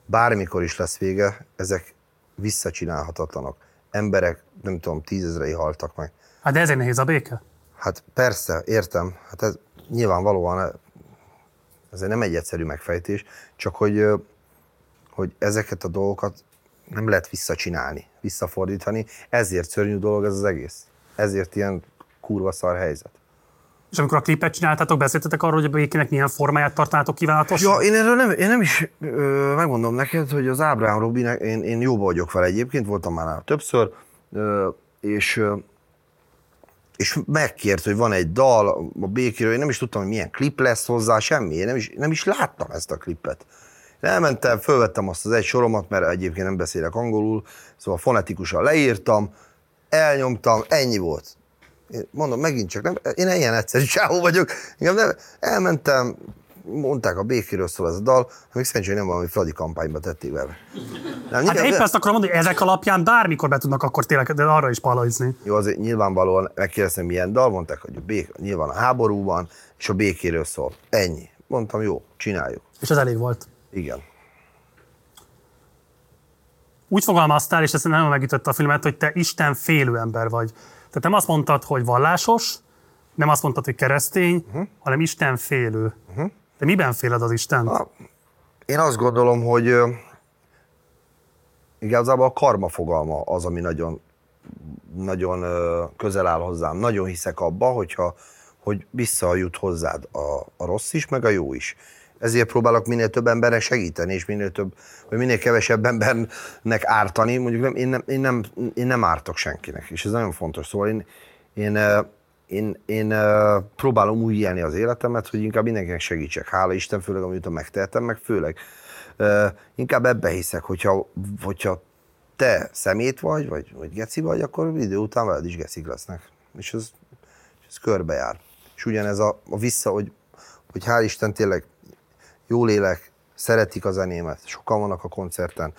bármikor is lesz vége, ezek visszacsinálhatatlanok. Emberek, nem tudom, tízezrei haltak meg. Hát de ezért nehéz a béke. Hát persze, értem. Hát ez nyilvánvalóan ez nem egy egyszerű megfejtés, csak hogy, hogy ezeket a dolgokat nem lehet visszacsinálni, visszafordítani. Ezért szörnyű dolog ez az egész. Ezért ilyen kurva szar helyzet. És amikor a klipet csináltátok, beszéltetek arról, hogy a békének milyen formáját tartanátok kívánatos? Ja, én erről nem, én nem is ö, megmondom neked, hogy az Ábrám Robinek, én, én jóba vagyok vele egyébként, voltam már nála többször, ö, és ö, és megkért, hogy van egy dal a békéről, én nem is tudtam, hogy milyen klip lesz hozzá, semmi, én nem is, nem is láttam ezt a klipet. Én elmentem, fölvettem azt az egy soromat, mert egyébként nem beszélek angolul, szóval fonetikusan leírtam, elnyomtam, ennyi volt. Én mondom, megint csak nem, én ilyen egyszerű csávó vagyok. Igen, nem, elmentem, mondták a békéről szól ez a dal, még szerencsére nem valami Fradi kampányba tették be. Nem, hát épp ezt akarom mondani, hogy ezek alapján bármikor be tudnak akkor tényleg de arra is palaizni. Jó, azért nyilvánvalóan megkérdeztem, milyen dal, mondták, hogy a bék, nyilván a háborúban, és a békéről szól. Ennyi. Mondtam, jó, csináljuk. És ez elég volt. Igen. Úgy fogalmaztál, és ezt nagyon megütötte a filmet, hogy te Isten félő ember vagy. Tehát nem azt mondtad, hogy vallásos, nem azt mondtad, hogy keresztény, uh-huh. hanem Isten félő. Uh-huh. De miben féled az Isten? Én azt gondolom, hogy ö, igazából a karma fogalma az, ami nagyon, nagyon ö, közel áll hozzám. Nagyon hiszek abba, hogyha, hogy visszajut hozzád a, a rossz is, meg a jó is. Ezért próbálok minél több embernek segíteni, és minél több, vagy minél kevesebb embernek ártani. Mondjuk nem, én, nem, én, nem, én nem ártok senkinek, és ez nagyon fontos. Szóval én, én én, én próbálom úgy élni az életemet, hogy inkább mindenkinek segítsek. Hála Isten, főleg amit megtehetem, meg főleg inkább ebbe hiszek, hogyha, hogyha te szemét vagy, vagy, vagy geci vagy, akkor idő után veled is gecik lesznek. És ez, ez körbejár. És ugyanez a, a vissza, hogy, hogy hál' Isten tényleg jó lélek, szeretik a zenémet, sokan vannak a koncerten.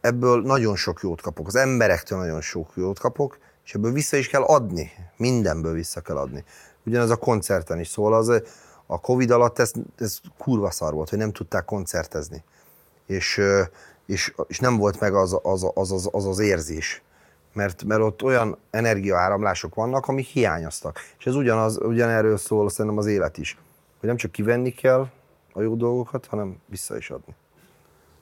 Ebből nagyon sok jót kapok, az emberektől nagyon sok jót kapok, és ebből vissza is kell adni. Mindenből vissza kell adni. Ugyanez a koncerten is szól, az a Covid alatt ez, ez kurva szar volt, hogy nem tudták koncertezni. És, és, és nem volt meg az az, az, az, az, az érzés. Mert, mert ott olyan energiaáramlások vannak, amik hiányoztak. És ez ugyanaz, ugyanerről szól szerintem az élet is. Hogy nem csak kivenni kell a jó dolgokat, hanem vissza is adni.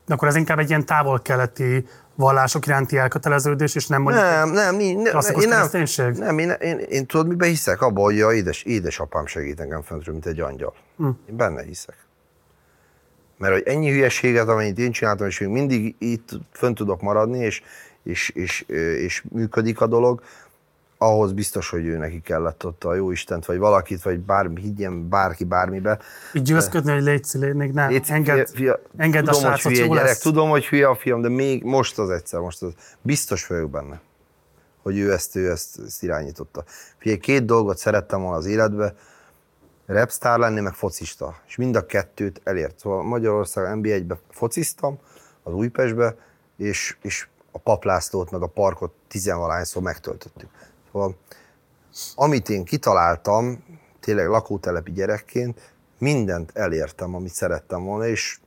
De akkor ez inkább egy ilyen távol-keleti vallások iránti elköteleződés, és nem mondjuk nem, nem, nem, nem, én nem, nem, én, én, én, tudod, miben hiszek? Abban, hogy a édes, édesapám segít engem föntről, mint egy angyal. Hm. Én benne hiszek. Mert hogy ennyi hülyeséget, amennyit én csináltam, és még mindig itt fönt tudok maradni, és, és, és, és működik a dolog, ahhoz biztos, hogy ő neki kellett ott a jó Istent, vagy valakit, vagy bármi, higgyen bárki bármibe. Így győzködni, hogy légy még nem, légy, engedd, fia, engedd tudom, a srácot, hülye gyerek, lesz. Tudom, hogy hülye a fiam, de még most az egyszer, most az, biztos vagyok benne, hogy ő ezt, ő ezt, ezt irányította. Figyelj, két dolgot szerettem volna az életbe, repstar lenni, meg focista. És mind a kettőt elért. Szóval Magyarország NB1-be fociztam, az Újpestbe, és, és a paplászlót, meg a parkot tizenvalányszor megtöltöttük. Szóval, amit én kitaláltam, tényleg lakótelepi gyerekként, mindent elértem, amit szerettem volna, és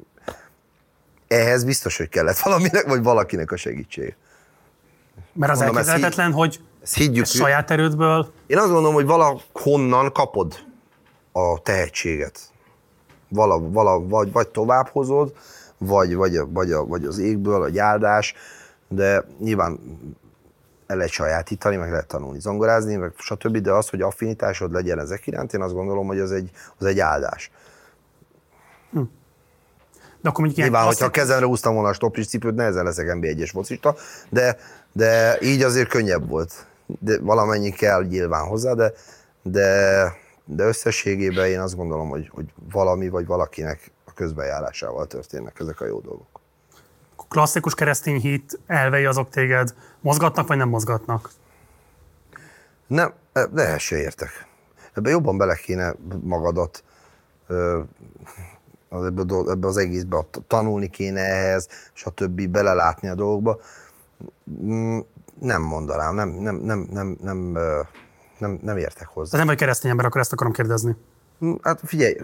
ehhez biztos, hogy kellett valaminek, vagy valakinek a segítség. Mert az Mondom, elképzelhetetlen, higgy, hogy ezt higgyük, saját erődből... Én azt gondolom, hogy valahonnan kapod a tehetséget. Vala, vala, vagy, vagy tovább hozod, vagy, vagy, vagy, a, vagy az égből, a gyárdás, de nyilván el lehet sajátítani, meg lehet tanulni zongorázni, meg stb., de az, hogy affinitásod legyen ezek iránt, én azt gondolom, hogy az egy, az egy áldás. Hm. De akkor mondjuk Nyilván, hogyha a kezemre húztam volna a stoplis cipőt, nehezen leszek NB1-es focista, de, de így azért könnyebb volt. De valamennyi kell nyilván hozzá, de, de, de összességében én azt gondolom, hogy, hogy valami vagy valakinek a közbejárásával történnek ezek a jó dolgok klasszikus keresztény hit elvei azok téged mozgatnak, vagy nem mozgatnak? Nem, de ezt se értek. Ebbe jobban bele kéne magadat ebbe az egészbe tanulni kéne ehhez, stb. belelátni a dolgokba. Mm, nem mondanám, nem, nem, nem, nem, nem, nem, nem értek hozzá. De nem vagy keresztény ember, akkor ezt akarom kérdezni. Mm, hát figyelj,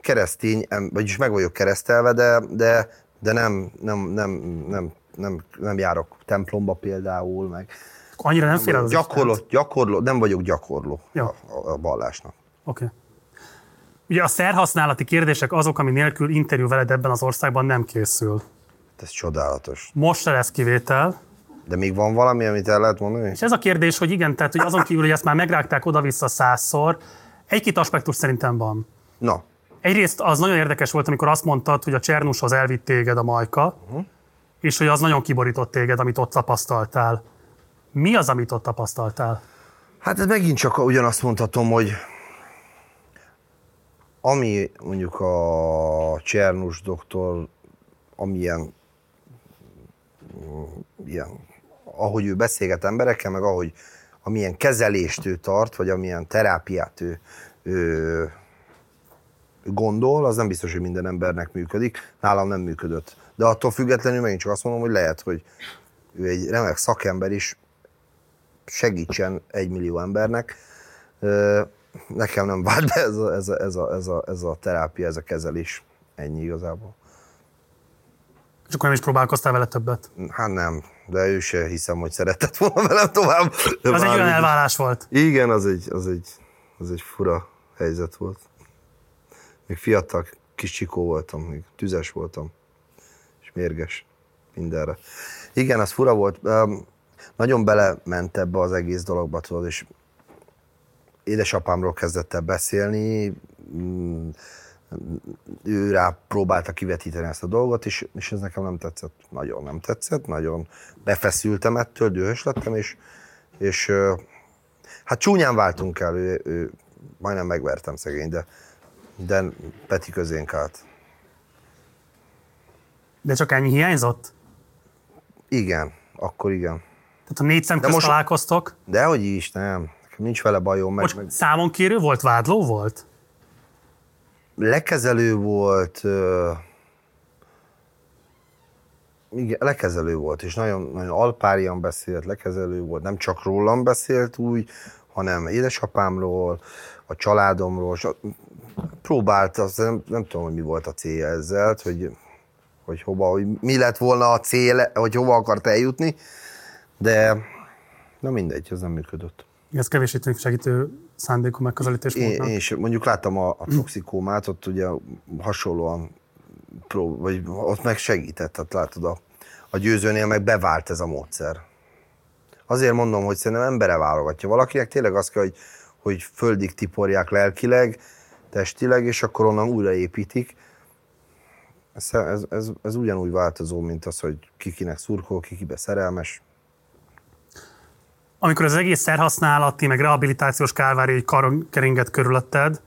keresztény, vagyis meg vagyok keresztelve, de, de de nem, nem, nem, nem, nem, nem járok templomba például, meg Annyira nem fél az gyakorló, gyakorló, nem vagyok gyakorló ja. a, a vallásnak. Oké. Okay. Ugye a szerhasználati kérdések azok, ami nélkül interjú veled ebben az országban nem készül. Ez csodálatos. Most se lesz kivétel. De még van valami, amit el lehet mondani? És ez a kérdés, hogy igen, tehát hogy azon kívül, hogy ezt már megrágták oda-vissza százszor, egy-két aspektus szerintem van. Na, Egyrészt az nagyon érdekes volt, amikor azt mondtad, hogy a Csernushoz elvitt téged a Majka, uh-huh. És hogy az nagyon kiborított téged, amit ott tapasztaltál. Mi az, amit ott tapasztaltál? Hát ez megint csak ugyanazt mondhatom, hogy ami mondjuk a Csernus doktor, amilyen ilyen, ahogy ő beszélget emberekkel, meg ahogy amilyen kezelést ő tart, vagy amilyen terápiát ő, ő gondol, az nem biztos, hogy minden embernek működik. Nálam nem működött. De attól függetlenül megint csak azt mondom, hogy lehet, hogy ő egy remek szakember is segítsen egy millió embernek. Nekem nem vált be ez a, ez, a, ez, a, ez, a, ez a terápia, ez a kezelés. Ennyi igazából. És akkor nem is próbálkoztál vele többet? Hát nem, de ő se hiszem, hogy szeretett volna velem tovább. De Az egy olyan elválás volt. Igen, az egy, az egy, az egy fura helyzet volt. Még fiatal, kis csikó voltam, még tüzes voltam, mérges mindenre. Igen, az fura volt. Nagyon belement ebbe az egész dologba, tudod, és édesapámról kezdett el beszélni, mm, ő rá próbálta kivetíteni ezt a dolgot, és, és ez nekem nem tetszett, nagyon nem tetszett, nagyon befeszültem ettől, dühös lettem, és, és hát csúnyán váltunk el, ő, ő, majdnem megvertem szegény, de, de Peti közénk állt. De csak ennyi hiányzott? Igen, akkor igen. Tehát a négy szem közt most- találkoztok, De hogy is, nem. Nincs vele bajom, meg, most meg számon kérő volt, vádló volt? lekezelő volt, ö, igen, lekezelő volt, és nagyon, nagyon alpárian beszélt, lekezelő volt, nem csak rólam beszélt úgy, hanem édesapámról, a családomról, próbált, azt nem, nem tudom, hogy mi volt a célja ezzel, hogy, hogy hova, hogy mi lett volna a cél, hogy hova akart eljutni, de na mindegy, ez nem működött. Ez kevés segítő szándékú megközelítés Én, én is, mondjuk láttam a, a toxikómát, ott ugye hasonlóan, pró, vagy ott meg segített, tehát látod, a, a győzőnél meg bevált ez a módszer. Azért mondom, hogy szerintem embere válogatja. Valakinek tényleg az kell, hogy, hogy földig tiporják lelkileg, testileg, és akkor onnan újraépítik. Ez, ez, ez, ez ugyanúgy változó, mint az, hogy kikinek szurkol, kikibe szerelmes. Amikor az egész szerhasználati, meg rehabilitációs kálvária így keringett körülötted,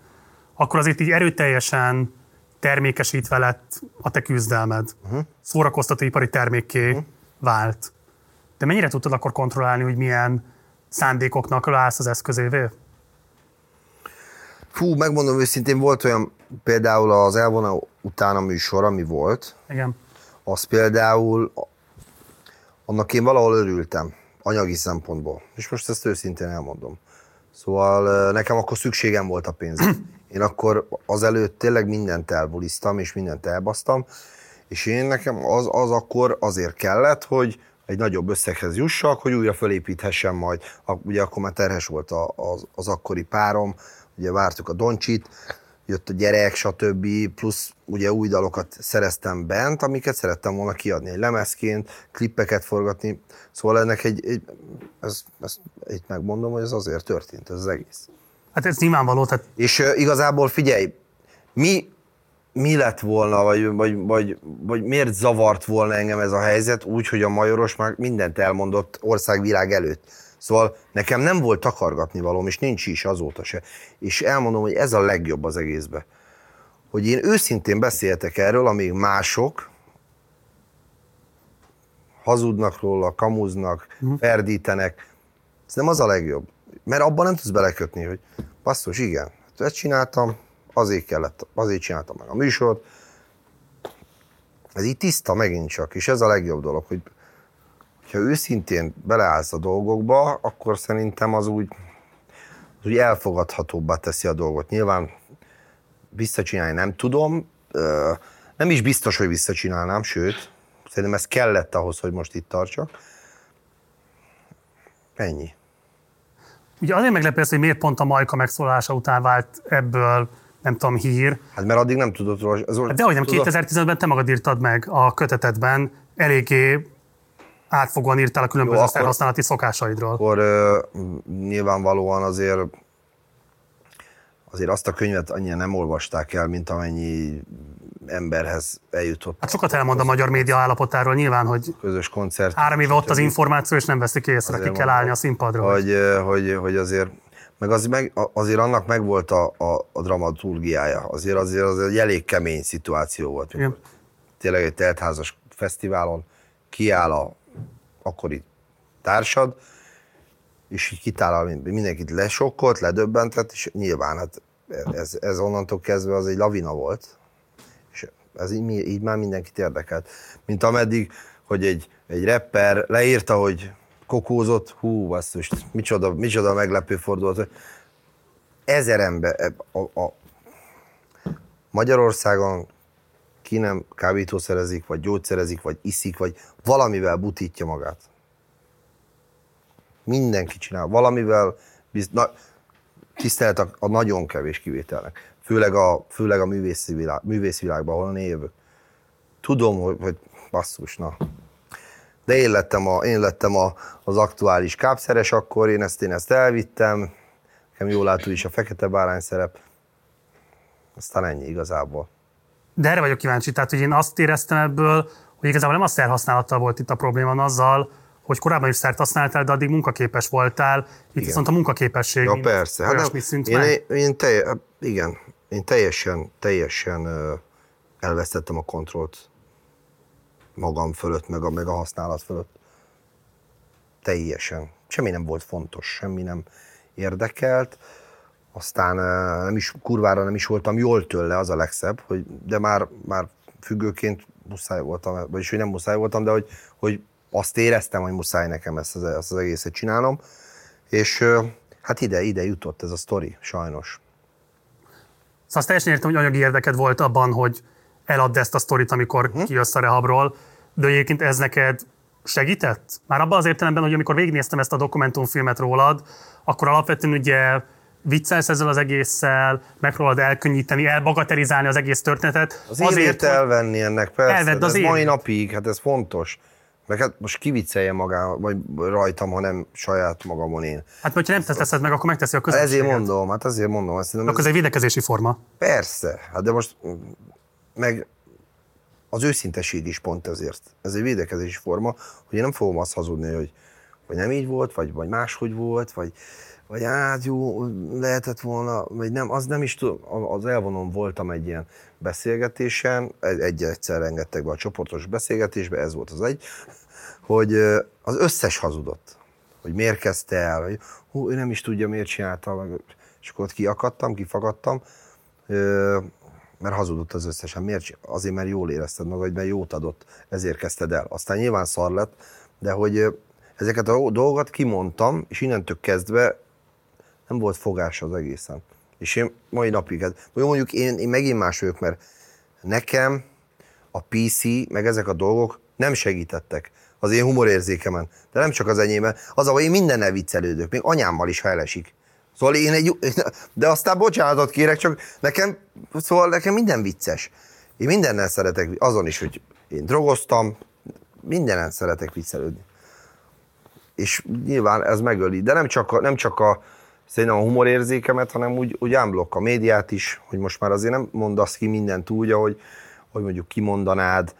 akkor azért így erőteljesen termékesítve lett a te küzdelmed. Uh-huh. Szórakoztatóipari termékké uh-huh. vált. De mennyire tudtad akkor kontrollálni, hogy milyen szándékoknak állsz az eszközévé? Fú, megmondom őszintén, volt olyan például az elvonó után a műsor, ami volt, Igen. az például, annak én valahol örültem, anyagi szempontból. És most ezt őszintén elmondom. Szóval nekem akkor szükségem volt a pénzre. Én akkor azelőtt tényleg mindent elbuliztam, és mindent elbasztam, és én nekem az, az akkor azért kellett, hogy egy nagyobb összeghez jussak, hogy újra fölépíthessem majd. Ugye akkor már terhes volt a, az, az akkori párom, ugye vártuk a Doncsit, jött a gyerek, stb. Plusz ugye új dalokat szereztem bent, amiket szerettem volna kiadni egy lemezként, klippeket forgatni. Szóval ennek egy, egy ez, ezt itt megmondom, hogy ez azért történt, ez az egész. Hát ez nyilvánvaló, tehát És uh, igazából figyelj, mi, mi lett volna, vagy, vagy, vagy, vagy miért zavart volna engem ez a helyzet úgy, hogy a Majoros már mindent elmondott országvilág előtt. Szóval nekem nem volt takargatni valóm, és nincs is azóta se. És elmondom, hogy ez a legjobb az egészbe. Hogy én őszintén beszéltek erről, amíg mások hazudnak róla, kamuznak, ferdítenek. Ez nem az a legjobb. Mert abban nem tudsz belekötni, hogy basszus, igen, hát ezt csináltam, azért kellett, azért csináltam meg a műsort. Ez így tiszta megint csak, és ez a legjobb dolog, hogy ha őszintén beleállsz a dolgokba, akkor szerintem az úgy, az úgy elfogadhatóbbá teszi a dolgot. Nyilván visszacsinálni nem tudom, nem is biztos, hogy visszacsinálnám, sőt, szerintem ez kellett ahhoz, hogy most itt tartsak. Ennyi. ugye azért meglepő hogy miért pont a Majka megszólalása után vált ebből, nem tudom, hír. Hát mert addig nem tudod róla. Az, Hát dehogy nem, tudod- 2015-ben te magad írtad meg a kötetedben eléggé átfogóan írtál a különböző Jó, akkor, használati szokásaidról. Akkor uh, nyilvánvalóan azért azért azt a könyvet annyira nem olvasták el, mint amennyi emberhez eljutott. Hát sokat elmond a magyar média állapotáról nyilván, hogy közös koncert. Három éve ott az információ, és nem veszik észre, ki kell állni a színpadra. Hogy, hogy, hogy azért meg, az, meg azért annak megvolt a, a, a dramaturgiája. Azért, azért az egy elég kemény szituáció volt. Tényleg egy teltházas fesztiválon kiáll a akkori társad, és így kitálal, mindenkit lesokkolt, ledöbbentett, és nyilván hát ez, ez onnantól kezdve az egy lavina volt, és ez így, így már mindenkit érdekelt. Mint ameddig, hogy egy, egy rapper leírta, hogy kokózott, hú, basszus, micsoda, micsoda meglepő fordulat. Ezer ember, a, a Magyarországon ki nem kábítószerezik, vagy gyógyszerezik, vagy iszik, vagy valamivel butítja magát. Mindenki csinál. Valamivel, biz, na, tisztelet a, a nagyon kevés kivételnek. Főleg a, főleg a művészi, világ, művészi világban, ahol én jövök. Tudom, hogy, hogy basszus, na. De én lettem, a, én lettem a, az aktuális kápszeres akkor, én ezt, én ezt elvittem, nekem jól látó is a fekete bárány szerep. Aztán ennyi igazából. De erre vagyok kíváncsi, tehát hogy én azt éreztem ebből, hogy igazából nem a szerhasználattal volt itt a probléma, azzal, hogy korábban is szert használtál, de addig munkaképes voltál. Itt igen. viszont a munkaképesség ja, persze. Hát nem, szint én, meg. Én, én telje, igen, én teljesen, teljesen elvesztettem a kontrollt magam fölött, meg a, meg a használat fölött. Teljesen. Semmi nem volt fontos, semmi nem érdekelt. Aztán nem is, kurvára nem is voltam jól tőle, az a legszebb, hogy, de már, már függőként muszáj voltam, vagyis hogy nem muszáj voltam, de hogy, hogy azt éreztem, hogy muszáj nekem ezt az, ezt az egészet csinálnom, és hát ide, ide jutott ez a sztori, sajnos. Szóval azt teljesen értem, hogy anyagi érdeked volt abban, hogy eladd ezt a sztorit, amikor hm? kijössz a rehabról, de egyébként ez neked segített? Már abban az értelemben, hogy amikor végignéztem ezt a dokumentumfilmet rólad, akkor alapvetően ugye viccelsz ezzel az egészszel, megpróbálod elkönnyíteni, elbagatelizálni az egész történetet. Az azért elvenni ennek, persze. Elvedd az ez mai napig, hát ez fontos. Meg hát most kiviccelje magá, vagy rajtam, hanem saját magamon én. Hát, hogyha nem teszed meg, akkor megteszi a közösséget. Ezért mondom, hát azért mondom. Azt akkor ez egy védekezési forma. Persze, hát de most meg az őszinteség is pont ezért. Ez egy védekezési forma, hogy én nem fogom azt hazudni, hogy, hogy nem így volt, vagy, vagy máshogy volt, vagy, vagy hát jó, lehetett volna, vagy nem, az nem is tudom, az elvonom voltam egy ilyen beszélgetésen, egy egyszer engedtek be a csoportos beszélgetésbe, ez volt az egy, hogy az összes hazudott, hogy miért kezdte el, hogy hú, ő nem is tudja, miért csinálta, meg, és akkor ott kiakadtam, kifagadtam, mert hazudott az összesen. Miért? Azért, mert jól érezted magad, mert jót adott, ezért kezdted el. Aztán nyilván szar lett, de hogy ezeket a dolgokat kimondtam, és innentől kezdve nem volt fogás az egészen. És én mai napig, hát, mondjuk én, én megint más vagyok, mert nekem a PC, meg ezek a dolgok nem segítettek az én humorérzékemen. De nem csak az enyémben. Az, ahol én mindennel viccelődök, még anyámmal is felesik. Szóval én egy, de aztán bocsánatot kérek, csak nekem, szóval nekem minden vicces. Én mindennel szeretek, azon is, hogy én drogoztam, mindenen szeretek viccelődni. És nyilván ez megöli, de nem csak a, nem csak a szerintem a humorérzékemet, hanem úgy, úgy ámblok a médiát is, hogy most már azért nem mondasz ki mindent úgy, ahogy, hogy mondjuk kimondanád,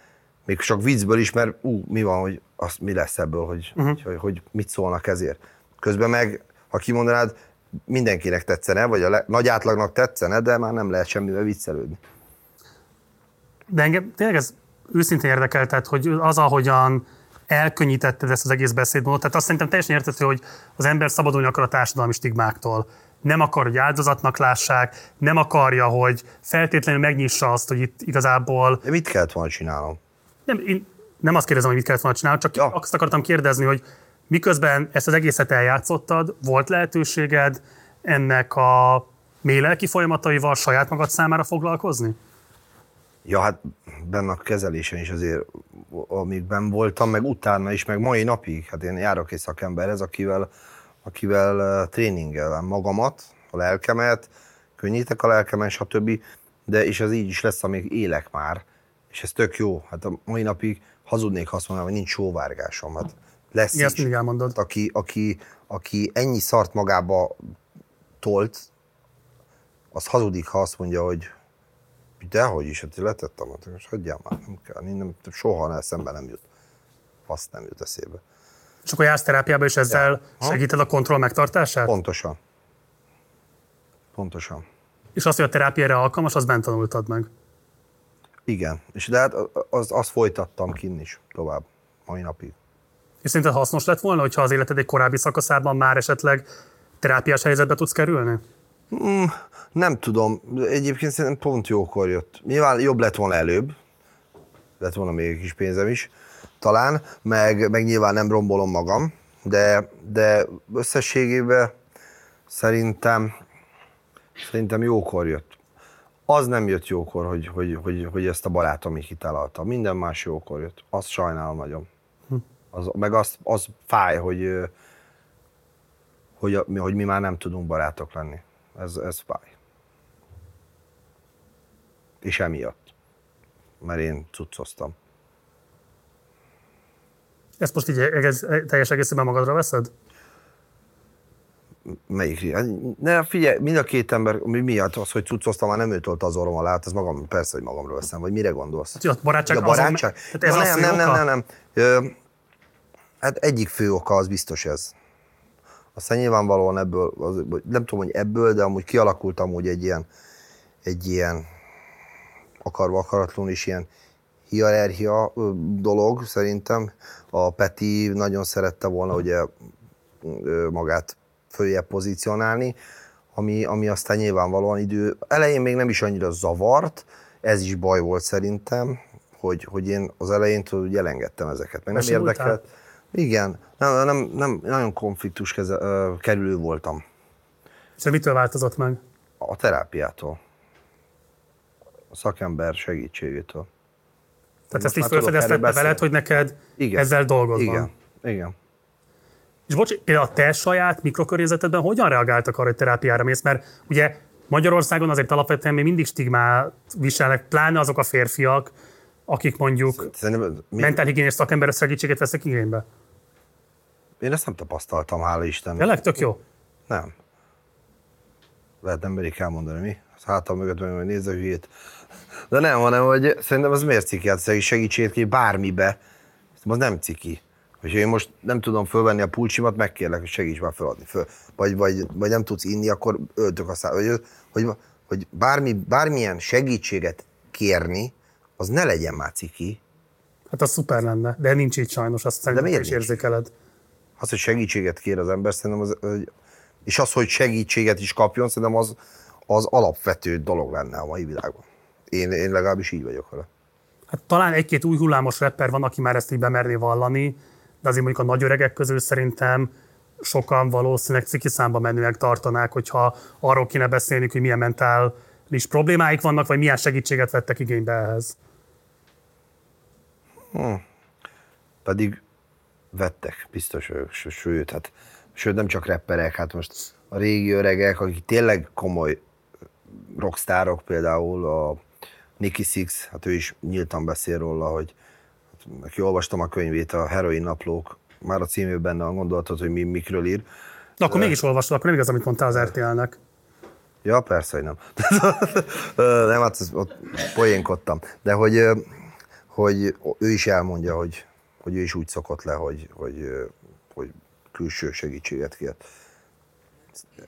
még csak viccből is, mert ú, mi van, hogy az, mi lesz ebből, hogy, uh-huh. hogy, hogy mit szólnak ezért. Közben meg, ha kimondanád, mindenkinek tetszene, vagy a le, nagy átlagnak tetszene, de már nem lehet semmivel viccelődni. De engem tényleg ez őszintén érdekel, tehát hogy az, ahogyan elkönnyítetted ezt az egész beszédmódot, tehát azt szerintem teljesen értető, hogy az ember szabadulni akar a társadalmi stigmáktól. Nem akar, hogy áldozatnak lássák, nem akarja, hogy feltétlenül megnyissa azt, hogy itt igazából... De mit kellett volna csinálnom? Nem, én nem azt kérdezem, hogy mit kellett volna csinálnom, csak ja. azt akartam kérdezni, hogy Miközben ezt az egészet eljátszottad, volt lehetőséged ennek a mély lelki folyamataival saját magad számára foglalkozni? Ja, hát benne a kezelésen is azért, amíg ben voltam, meg utána is, meg mai napig, hát én járok egy szakemberhez, akivel, akivel tréningelem magamat, a lelkemet, könnyítek a lelkemen, stb. De és ez így is lesz, amíg élek már, és ez tök jó. Hát a mai napig hazudnék, ha azt mondanám, hogy nincs sóvárgásom. Hát lesz Igen, is. elmondod. Hát aki, aki, aki ennyi szart magába tolt, az hazudik, ha azt mondja, hogy dehogy is, hát letettem, hát most hagyjál már, nem kell, nem, nem, soha ne, eszembe nem jut. Azt nem jut eszébe. És akkor jársz terápiába, és ezzel Ha. segíted a kontroll megtartását? Pontosan. Pontosan. És azt, hogy a terápiára alkalmas, azt bent tanultad meg. Igen. És de hát az, azt folytattam kinn is tovább, mai napig. És szerinted hasznos lett volna, hogyha az életed egy korábbi szakaszában már esetleg terápiás helyzetbe tudsz kerülni? Nem tudom, egyébként szerintem pont jókor jött. Nyilván jobb lett volna előbb, lett volna még egy kis pénzem is, talán, meg, meg nyilván nem rombolom magam, de, de összességében szerintem, szerintem jókor jött. Az nem jött jókor, hogy, hogy, hogy, hogy ezt a barátom így kitalálta. Minden más jókor jött. Azt sajnálom nagyon. Az, meg az, az fáj, hogy, hogy, hogy mi már nem tudunk barátok lenni. Ez, ez fáj. És emiatt. Mert én cuccoztam. Ezt most így egész, teljes egészében magadra veszed? Melyik? Hát, Ne, figyelj, mind a két ember, mi miatt az, hogy cuccoztam, már nem ő tolta az orrom alá, hát ez magam, persze, hogy magamról veszem, vagy mire gondolsz? Hát, a barátság, a barátság? Azon, tehát ez Ja, a nem, nem, nem, nem, nem. Hát egyik fő oka az biztos ez. Aztán nyilvánvalóan ebből, az, nem tudom, hogy ebből, de amúgy kialakult amúgy egy ilyen, egy ilyen akarva akaratlanul is ilyen hierarchia dolog szerintem. A Peti nagyon szerette volna ugye magát följebb pozícionálni, ami, ami aztán nyilvánvalóan idő, elején még nem is annyira zavart, ez is baj volt szerintem, hogy, hogy én az elején tudod, hogy elengedtem ezeket, meg nem érdekelt. Igen, nem, nem, nem, nagyon konfliktus keze, ö, kerülő voltam És ez mitől változott meg? a terápiától, a szakember segítségétől. Tehát ezt így felfedeztette veled, hogy neked Igen. ezzel dolgod Igen, igen. És bocs, a te saját mikrokörnyezetedben hogyan reagáltak arra, hogy terápiára mész? Mert ugye Magyarországon azért alapvetően még mindig stigmát viselnek, pláne azok a férfiak, akik mondjuk mentálhigiénés szakember segítséget vesznek igénybe. Én ezt nem tapasztaltam, hála Istennek. Tényleg tök jó. Nem. Lehet nem merik elmondani, mi? Az hátam mögött meg majd nézze a hülyét. De nem, hanem, hogy szerintem az miért ciki? Hát segítséget ki bármibe. Az nem ciki. Hogyha én most nem tudom fölvenni a pulcsimat, megkérlek, hogy segíts már feladni. Föl. Vagy, vagy, vagy, nem tudsz inni, akkor öltök a szá... Vagy, hogy, hogy bármi, bármilyen segítséget kérni, az ne legyen már ciki. Hát az szuper lenne, de nincs így sajnos, azt szerintem is nincs? érzékeled. Az, hogy segítséget kér az ember, szerintem az, és az, hogy segítséget is kapjon, szerintem az, az alapvető dolog lenne a mai világban. Én, én legalábbis így vagyok vele. Hát talán egy-két új hullámos rapper van, aki már ezt így bemerné vallani, de azért mondjuk a nagy öregek közül szerintem sokan valószínűleg ciki számba menőek tartanák, hogyha arról kéne beszélni, hogy milyen mentális problémáik vannak, vagy milyen segítséget vettek igénybe ehhez. Pedig vettek, biztos ső- sőt, hát, sőt nem csak rapperek, hát most a régi öregek, akik tényleg komoly rockstárok, például a Nicky Six, hát ő is nyíltan beszél róla, hogy hát, neki olvastam a könyvét, a Heroin Naplók, már a címében benne gondoltad, hogy mi, mikről ír. De akkor mégis olvasol, akkor nem igaz, amit mondtál az RTL-nek. Ja, persze, hogy nem. Nem, hát ott poénkodtam. De hogy, hogy ő is elmondja, hogy, hogy ő is úgy szokott le, hogy, hogy, hogy külső segítséget kért.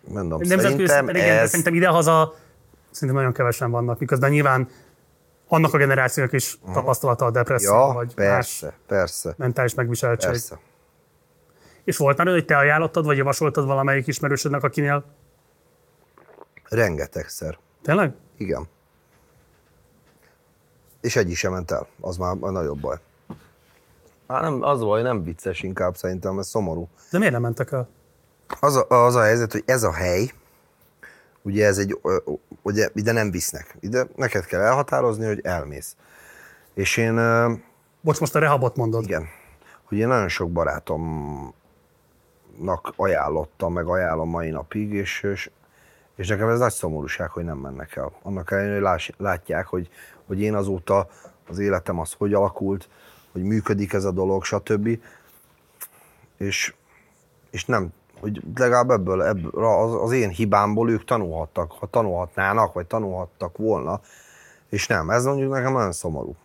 Mondom, Nemzetközi szerintem szinten igen, ez... szerintem idehaza szerintem nagyon kevesen vannak, miközben nyilván annak a generációnak is tapasztalata a depresszió, Ja, vagy persze, más persze, mentális megviseltség. persze. És volt már hogy te ajánlottad, vagy javasoltad valamelyik ismerősödnek, akinél Rengetegszer. Tényleg? Igen. És egy is sem ment el. Az már a nagyobb baj. Hát nem, az baj, nem vicces inkább szerintem, ez szomorú. De miért nem mentek el? Az a, az a helyzet, hogy ez a hely, ugye ez egy, ugye ide nem visznek. Ide neked kell elhatározni, hogy elmész. És én, Bocs, most a rehabot mondod. igen, hogy én nagyon sok barátomnak ajánlottam, meg ajánlom mai napig, és, és, és nekem ez nagy szomorúság, hogy nem mennek el. Annak ellenére, hogy látják, hogy, hogy én azóta az életem az hogy alakult, hogy működik ez a dolog, stb. És, és nem, hogy legalább ebből, ebből az, az én hibámból ők tanulhattak, ha tanulhatnának, vagy tanulhattak volna, és nem, ez mondjuk nekem nagyon szomorú.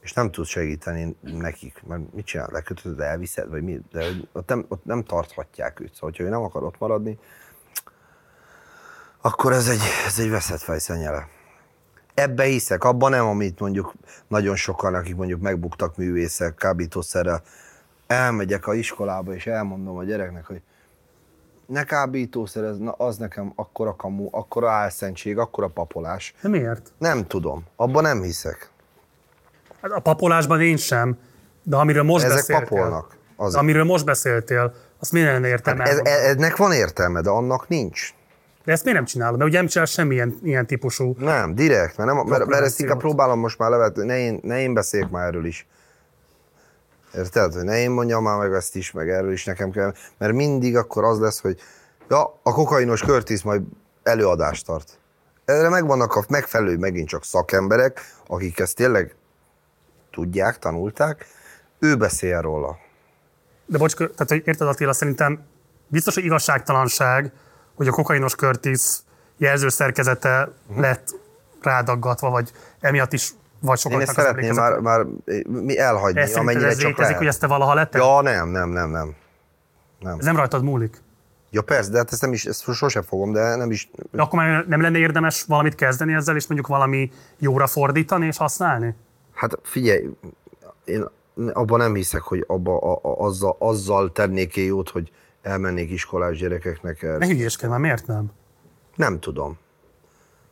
És nem tud segíteni nekik, mert mit csinál, lekötöd, elviszed, vagy mi, de ott nem, ott nem tarthatják őt. Szóval, hogyha ő nem akar ott maradni, akkor ez egy, ez egy veszett fejszennyele. Ebbe hiszek, abban nem, amit mondjuk nagyon sokan, akik mondjuk megbuktak művészek, kábítószerrel, elmegyek a iskolába, és elmondom a gyereknek, hogy ne kábítószer, ez, na, az nekem akkora kamu, akkora álszentség, akkora papolás. De miért? Nem tudom, abban nem hiszek. Hát a papolásban én sem, de amiről most Ezek beszéltél. papolnak. Az. Amiről most beszéltél, azt miért lenne értelme? Ez, elmondani? ennek van értelme, de annak nincs. De ezt miért nem csinálod? Mert ugye nem csinál semmilyen ilyen típusú. Nem, direkt, mert, nem, mert, mert ezt inkább próbálom most már levetni, ne én, ne én beszéljek már erről is. Érted? Hogy ne én mondjam már meg ezt is, meg erről is nekem kell, mert mindig akkor az lesz, hogy ja, a kokainos Curtis majd előadást tart. Erre megvannak a megfelelő megint csak szakemberek, akik ezt tényleg tudják, tanulták, ő beszél róla. De bocs, tehát hogy érted Attila, szerintem biztos, hogy igazságtalanság, hogy a kokainos Curtis jelző szerkezete lett rádaggatva, vagy emiatt is vagy Mhm. Én sokaknak ezt szeretném már, már mi elhagyni, szerinted amennyire ez csak létezik, lehet. hogy ezt te valaha letted? Ja, nem, nem, nem, nem. nem. Ez nem rajtad múlik. Ja persze, de hát ezt, nem is, ezt sosem fogom, de nem is, De akkor már nem lenne érdemes valamit kezdeni ezzel, és mondjuk valami jóra fordítani és használni? Hát figyelj, én abban nem hiszek, hogy abba, a, a, azzal, azzal tennék jót, hogy elmennék iskolás gyerekeknek. Ne El. hülyéskedj már, miért nem? Nem tudom.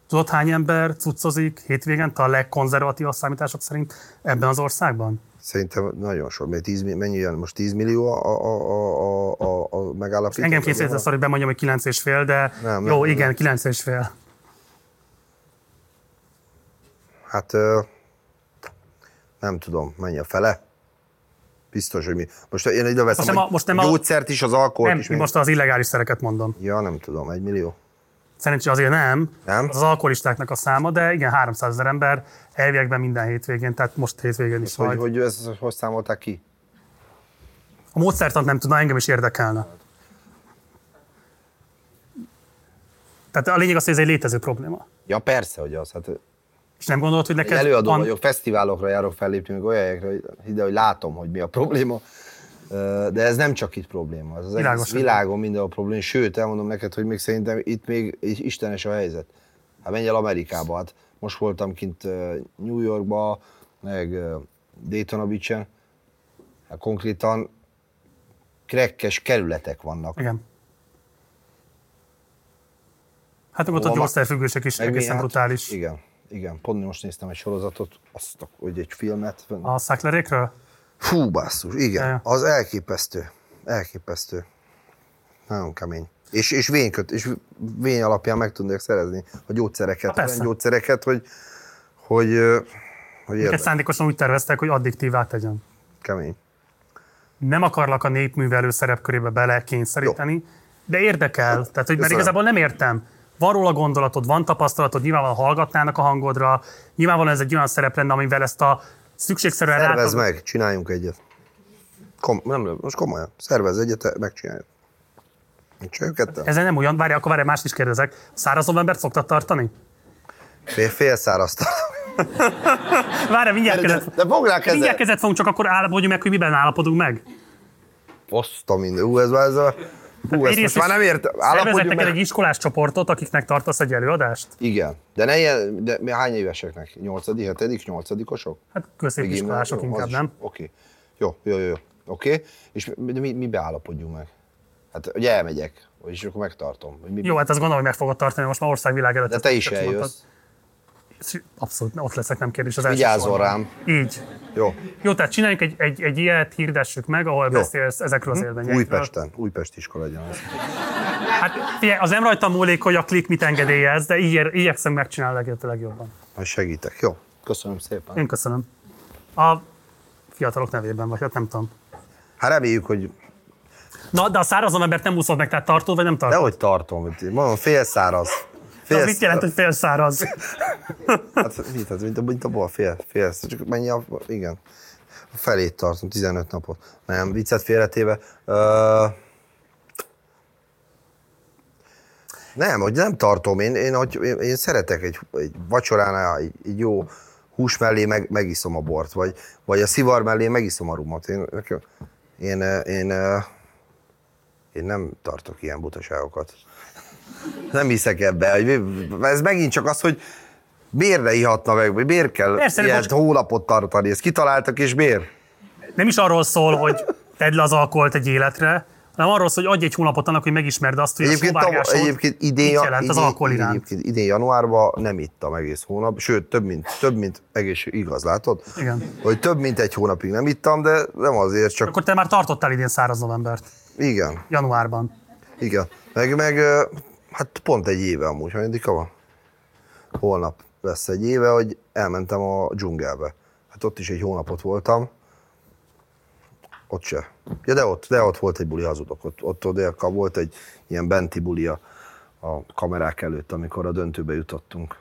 Tudod, hány ember cuccozik hétvégen a legkonzervatívabb számítások szerint ebben az országban? Szerintem nagyon sok. Mert 10, mi- mennyi jön? Most 10 millió a, a, a, a, a, megállapítás? Engem készített hogy bemondjam, hogy 9 és fél, de Nem, jó, nem, igen, nem. 9 és fél. Hát nem tudom, mennyi a fele? Biztos, hogy mi. Most én ide veszem nem a- most nem a gyógyszert is, az alkoholt Nem, is. most az illegális szereket mondom. Ja, nem tudom, egy millió. Szerencsére azért nem. Nem? Az, az alkoholistáknak a száma, de igen, 300 ezer ember elviekben minden hétvégén, tehát most hétvégén is Hogy, vagy. hogy ezt hogy számolták ki? A módszertant nem tudna, engem is érdekelne. Tehát a lényeg az, hogy ez egy létező probléma. Ja, persze, hogy az. Hát És nem gondolod, hogy neked előadó van- vagyok, fesztiválokra járok fellépni, meg olyan helyekre, hogy ide, hogy látom, hogy mi a probléma. De ez nem csak itt probléma, ez az Világos, egész világon minden a probléma. Sőt, elmondom neked, hogy még szerintem itt még istenes a helyzet. Hát menj el Amerikába, hát most voltam kint New Yorkba, meg Daytona Beach-en, hát konkrétan krekkes kerületek vannak. Igen. Hát meg ott a gyógyszerfüggőség is egészen hát brutális. Igen, igen. Pont most néztem egy sorozatot, azt, a- hogy egy filmet. A szaklerékről? Fú, basszus, igen. Ja. Az elképesztő. Elképesztő. Nagyon kemény. És, és, vényköt, és vény alapján meg tudnék szerezni a gyógyszereket, olyan gyógyszereket, hogy, hogy, hogy érdek, szándékosan úgy terveztek, hogy addiktívá tegyen. kemény. Nem akarlak a népművelő szerepkörébe bele kényszeríteni, de érdekel. Tehát, hogy mert Köszönöm. igazából nem értem. Van róla gondolatod, van tapasztalatod, nyilvánvalóan hallgatnának a hangodra, nyilvánvalóan ez egy olyan szerep lenne, amivel ezt a szükségszerűen Szervezd rátad- meg, csináljunk egyet. Kom, nem, most komolyan. Szervezz egyet, megcsináljuk. Ezzel nem olyan, várj, akkor várj, mást is kérdezek. Száraz novembert szoktad tartani? Fél, fél száraztat. Várj, mindjárt kezet, De mindjárt kezed. kezet fogunk, csak akkor állapodjunk meg, hogy miben állapodunk meg. Azt a minden. Ú, ez már ez a... Hú, ezt most már nem ért. Szervezettek meg. egy iskolás csoportot, akiknek tartasz egy előadást? Igen. De, ne ilyen, de hány éveseknek? Nyolcadik, hetedik, nyolcadikosok? Hát középiskolások Jó, inkább, is- nem? Oké. Jó, jó, jó. jó. Oké. És mi, mi, beállapodjunk meg? Hát, hogy elmegyek, és akkor megtartom. Hogy mi, Jó, hát azt gondolom, hogy meg fogod tartani, most már országvilág előtt. de te is többször mondtad. Abszolút, ott leszek, nem kérdés. Az első sorban. rám. Így. Jó. Jó, tehát csináljunk egy, egy, egy ilyet, hirdessük meg, ahol Jó. beszélsz ezekről az élményekről. Újpesten. Újpest iskola legyen az. Hát figyelj, az nem rajta múlik, hogy a klik mit engedélyez, de így, igyekszem megcsinálni lehető legjobban. Majd segítek. Jó. Köszönöm szépen. Én köszönöm. A fiatalok nevében, vagy hát nem tudom. Hát reméljük, hogy Na, de a szárazon embert nem úszod meg, tehát tartod, vagy nem tartod? Dehogy tartom. Mondom, fél száraz. Az mit jelent, hogy félszáraz? Hát mit, hát, mint, a, mint a bal, fél, fél, csak mennyi a, igen. A felét tartom, 15 napot. Nem, viccet félretéve. Uh, nem, hogy nem tartom. Én, én, hogy, én, én szeretek egy, egy vacsoránál egy, egy jó hús mellé meg, megiszom a bort, vagy, vagy a szivar mellé megiszom a rumot. Én, én, én, én, én nem tartok ilyen butaságokat. Nem hiszek ebbe. Ez megint csak az, hogy miért ihatna meg, vagy miért kell Persze, ilyen most... hónapot tartani. Ezt kitaláltak, és miért? Nem is arról szól, hogy tedd le az alkoholt egy életre, hanem arról szól, hogy adj egy hónapot annak, hogy megismerd azt, hogy egyébként, a tav- egyébként idén, mit jelent idén, az alkohol iránt. Egyébként idén januárban nem ittam egész hónap, sőt, több mint, több mint egész, igaz, látod? Igen. Hogy több mint egy hónapig nem ittam, de nem azért csak... Akkor te már tartottál idén száraz novembert. Igen. Januárban. Igen. Meg, meg hát pont egy éve amúgy, ha mindig van. Holnap lesz egy éve, hogy elmentem a dzsungelbe. Hát ott is egy hónapot voltam. Ott se. Ja, de ott, de ott volt egy buli, hazudok. Ott, ott, ott volt egy ilyen benti buli a, a kamerák előtt, amikor a döntőbe jutottunk.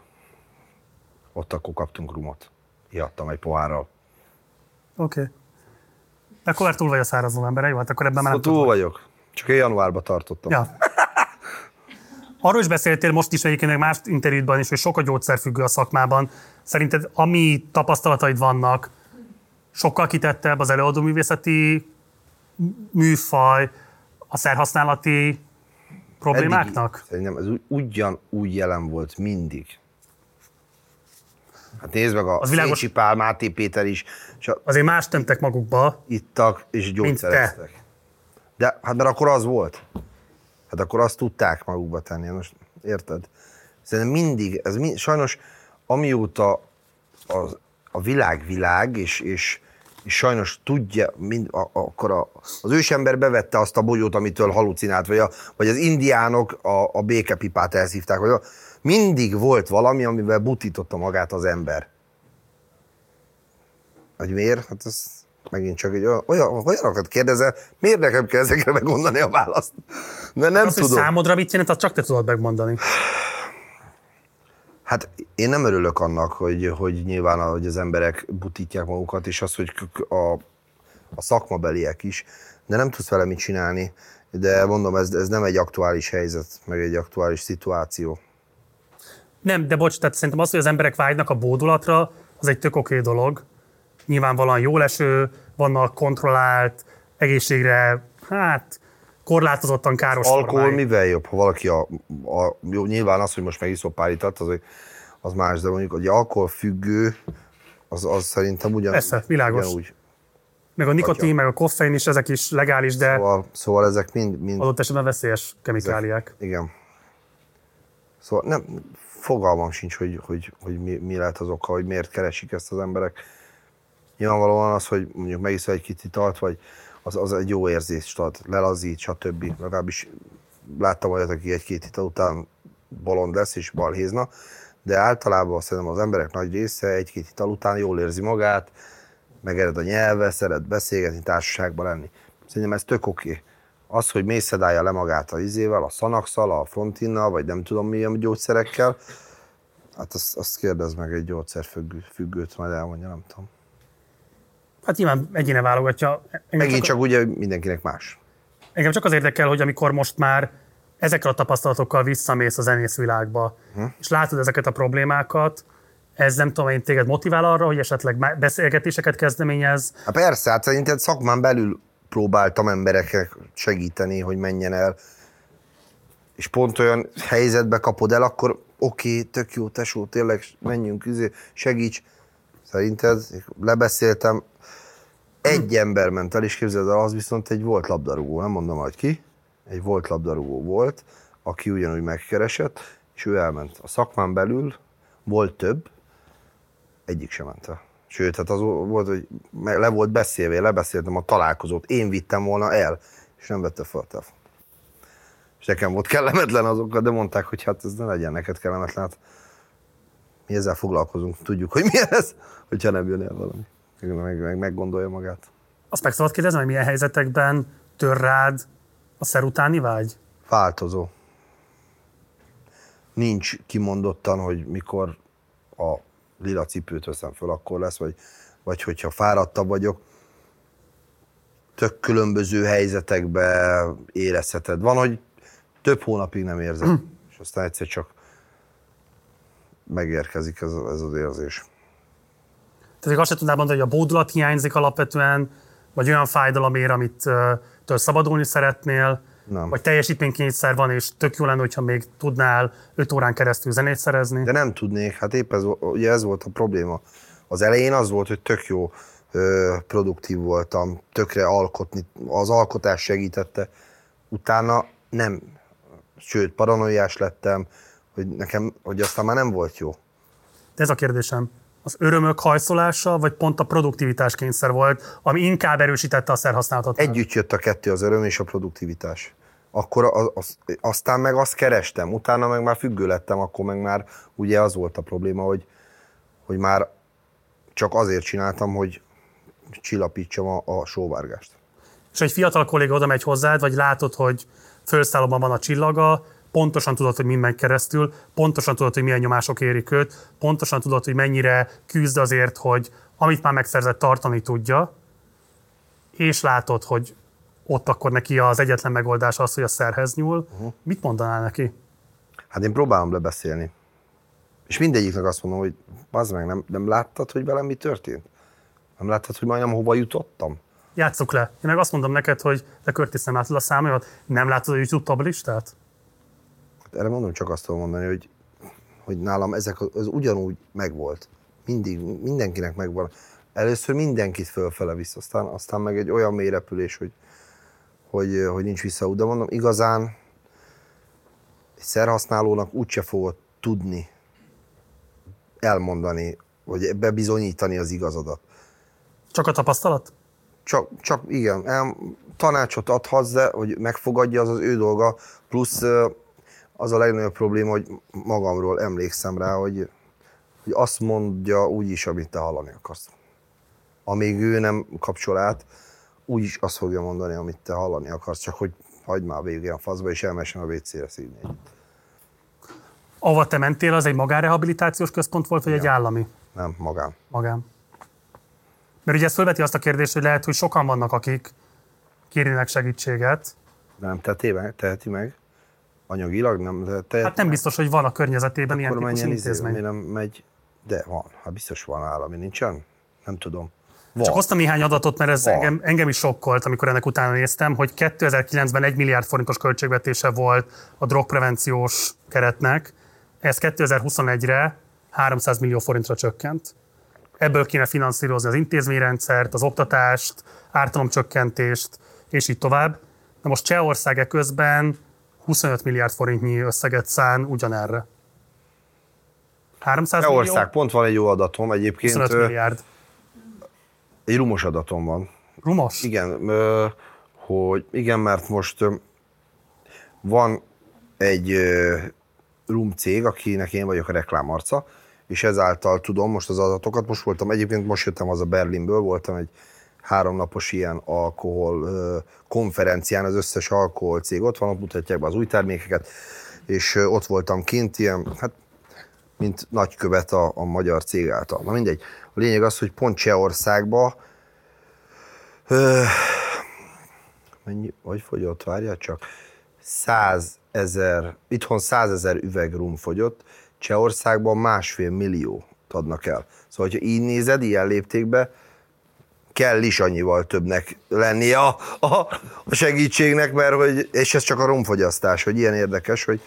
Ott akkor kaptunk rumot. Ihattam egy pohárral. Oké. Okay. Akkor már túl vagy a száraz november, jó? Hát akkor ebben már nem Túl vagyok. Csak én januárban tartottam. Ja. Arról is beszéltél most is egyébként más interjútban is, hogy sok a gyógyszerfüggő a szakmában. Szerinted ami tapasztalataid vannak, sokkal kitettebb az előadóművészeti műfaj a szerhasználati problémáknak? Eddig, szerintem ez ugyan úgy jelen volt mindig. Hát nézd meg a az világos... Pál, Máté Péter is. a... Azért más tentek magukba. Ittak és gyógyszereztek. De hát mert akkor az volt. Hát akkor azt tudták magukba tenni. Most érted? Szerintem mindig, ez mind, sajnos amióta az, a világ világ, és, és, és sajnos tudja, mind, a, akkor a, az ősember bevette azt a bogyót, amitől halucinált, vagy, a, vagy az indiánok a, a békepipát elszívták, vagy a, mindig volt valami, amivel butította magát az ember. Hogy miért? Hát ez megint csak egy olyan, olyan olyanokat kérdezel, miért nekem kell ezekre megmondani a választ? De nem azt, tudom. Hogy számodra mit jelent, azt csak te tudod megmondani. Hát én nem örülök annak, hogy, hogy nyilván hogy az emberek butítják magukat, és az, hogy a, a szakmabeliek is, de nem tudsz vele mit csinálni. De mondom, ez, ez nem egy aktuális helyzet, meg egy aktuális szituáció. Nem, de bocs, tehát szerintem az, hogy az emberek vágynak a bódulatra, az egy tök oké dolog. Nyilvánvalóan jó leső, vannak kontrollált, egészségre, hát korlátozottan káros Alkohol formái. mivel jobb, ha valaki a, a, jó, nyilván az, hogy most megiszol pár italt, az, az más, de mondjuk, hogy alkohol függő, az, az szerintem ugyan, Persze, világos. ugyanúgy. Meg a nikotin, Atya. meg a koffein is, ezek is legális, de szóval, szóval ezek mind, mind... adott esetben veszélyes kemikáliák. Ezek, igen. Szóval nem, fogalmam sincs, hogy, hogy, hogy mi, mi lehet az oka, hogy miért keresik ezt az emberek. Nyilvánvalóan az, hogy mondjuk megiszol egy kicsit italt, vagy az, az egy jó érzést ad, lelazít, stb. Legalábbis láttam olyat, aki egy-két ital után bolond lesz és balhézna, de általában szerintem az emberek nagy része egy-két ital után jól érzi magát, megered a nyelve, szeret beszélgetni, társaságban lenni. Szerintem ez tök oké. Az, hogy mészedálja le magát a izével, a szanaxal, a frontinnal, vagy nem tudom milyen gyógyszerekkel, hát azt, azt kérdez meg egy gyógyszerfüggőt, majd elmondja, nem tudom. Hát nyilván egyéne válogatja. Engem Megint csak, csak ugye mindenkinek más. Engem csak az érdekel, hogy amikor most már ezekkel a tapasztalatokkal visszamész a zenészvilágba, hm. és látod ezeket a problémákat, ez nem tudom, én téged motivál arra, hogy esetleg beszélgetéseket kezdeményez? Hát persze, hát szerinted szakmán belül próbáltam embereknek segíteni, hogy menjen el, és pont olyan helyzetbe kapod el, akkor oké, okay, tök jó, tesó, tényleg menjünk, izé, segíts. Szerinted lebeszéltem, egy ember ment el, és képzeld el, az viszont egy volt labdarúgó, nem mondom, hogy ki, egy volt labdarúgó volt, aki ugyanúgy megkeresett, és ő elment. A szakmán belül volt több, egyik sem ment el. Sőt, hát az volt, hogy le volt beszélve, lebeszéltem a találkozót, én vittem volna el, és nem vette fel a telefon. És nekem volt kellemetlen azokkal, de mondták, hogy hát ez ne legyen neked kellemetlen. Hát mi ezzel foglalkozunk, tudjuk, hogy mi ez, hogyha nem jön el valami meg, meg meggondolja magát. Azt meg szabad kérdezni, hogy milyen helyzetekben tör rád a szer utáni vágy? Változó. nincs kimondottan, hogy mikor a lila cipőt veszem föl, akkor lesz, vagy, vagy hogyha fáradtabb vagyok. Tök különböző helyzetekbe érezheted. Van, hogy több hónapig nem érzed, hm. és aztán egyszer csak megérkezik ez, ez az érzés. Tehát azt sem tudnál mondani, hogy a bódulat hiányzik alapvetően, vagy olyan fájdalomért, amit től szabadulni szeretnél, nem. vagy teljesítménykényszer van, és tök jó lenne, hogyha még tudnál 5 órán keresztül zenét szerezni. De nem tudnék, hát épp ez, ugye ez volt a probléma. Az elején az volt, hogy tök jó ö, produktív voltam, tökre alkotni, az alkotás segítette. Utána nem, sőt, paranoiás lettem, hogy nekem, hogy aztán már nem volt jó. De ez a kérdésem. Az örömök hajszolása, vagy pont a produktivitás kényszer volt, ami inkább erősítette a szerhasználatot? Együtt jött a kettő, az öröm és a produktivitás. Akkor az, az, aztán meg azt kerestem, utána meg már függő lettem, akkor meg már ugye az volt a probléma, hogy, hogy már csak azért csináltam, hogy csillapítsam a, a sóvárgást. És egy fiatal kolléga oda megy hozzád, vagy látod, hogy fölszállóban van a csillaga, pontosan tudod, hogy mind megy keresztül, pontosan tudod, hogy milyen nyomások érik őt, pontosan tudod, hogy mennyire küzd azért, hogy amit már megszerzett, tartani tudja, és látod, hogy ott akkor neki az egyetlen megoldás az, hogy a szerhez nyúl. Uh-huh. Mit mondanál neki? Hát én próbálom lebeszélni. És mindegyiknek azt mondom, hogy az meg, nem, nem láttad, hogy velem mi történt? Nem láttad, hogy majdnem hova jutottam? Játsszuk le. Én meg azt mondom neked, hogy te nem látod a számomat, nem látod a YouTube tablistát? Hát erre mondom csak azt tudom mondani, hogy, hogy nálam ezek az, az ugyanúgy megvolt. Mindig, mindenkinek megvan. Először mindenkit fölfele visz, aztán, aztán meg egy olyan mély repülés, hogy, hogy, hogy nincs vissza. De mondom, igazán egy szerhasználónak úgyse fogod tudni elmondani, vagy bebizonyítani az igazadat. Csak a tapasztalat? Csak, csak igen, el, tanácsot adhatsz, de hogy megfogadja, az az ő dolga, plusz az a legnagyobb probléma, hogy magamról emlékszem rá, hogy, hogy azt mondja úgy is, amit te hallani akarsz. Amíg ő nem kapcsol át, úgy is azt fogja mondani, amit te hallani akarsz, csak hogy hagyd már végén a faszba, és elmessen a WC-re szívni. Ahova te mentél, az egy magánrehabilitációs központ volt, vagy Igen. egy állami? Nem, magán. Magán. Mert ugye ez fölveti azt a kérdést, hogy lehet, hogy sokan vannak, akik kérnének segítséget. Nem meg, teheti meg. Anyagilag nem teheti Hát nem biztos, hogy van a környezetében Akkor ilyen típusú izé, intézmény. Izé, nem megy, de van, hát biztos van állami, nincsen? Nem tudom. Van. Csak hoztam néhány adatot, mert ez engem, engem is sokkolt, amikor ennek utána néztem, hogy 2009-ben 1 milliárd forintos költségvetése volt a drogprevenciós keretnek, ez 2021-re 300 millió forintra csökkent. Ebből kéne finanszírozni az intézményrendszert, az oktatást, ártalomcsökkentést, és így tovább. Na most Csehország közben 25 milliárd forintnyi összeget szán ugyanerre. 300 Csehország, millió? pont van egy jó adatom egyébként. 25 milliárd. Egy rumos adatom van. Rumos? Igen, hogy igen, mert most van egy rum cég, akinek én vagyok a reklámarca, és ezáltal tudom most az adatokat. Most voltam, egyébként most jöttem az a Berlinből, voltam egy háromnapos ilyen alkohol konferencián, az összes alkohol cég ott van, ott mutatják be az új termékeket, és ott voltam kint, ilyen, hát mint nagykövet a, a magyar cég által. Na mindegy. A lényeg az, hogy pont Csehországba ö, mennyi, hogy fogyott, várja csak, 100 ezer, itthon 100 ezer üveg rum fogyott, Csehországban másfél millió adnak el. Szóval, hogyha így nézed, ilyen léptékben, kell is annyival többnek lennie a, a, a segítségnek, mert hogy, és ez csak a romfogyasztás, hogy ilyen érdekes, hogy,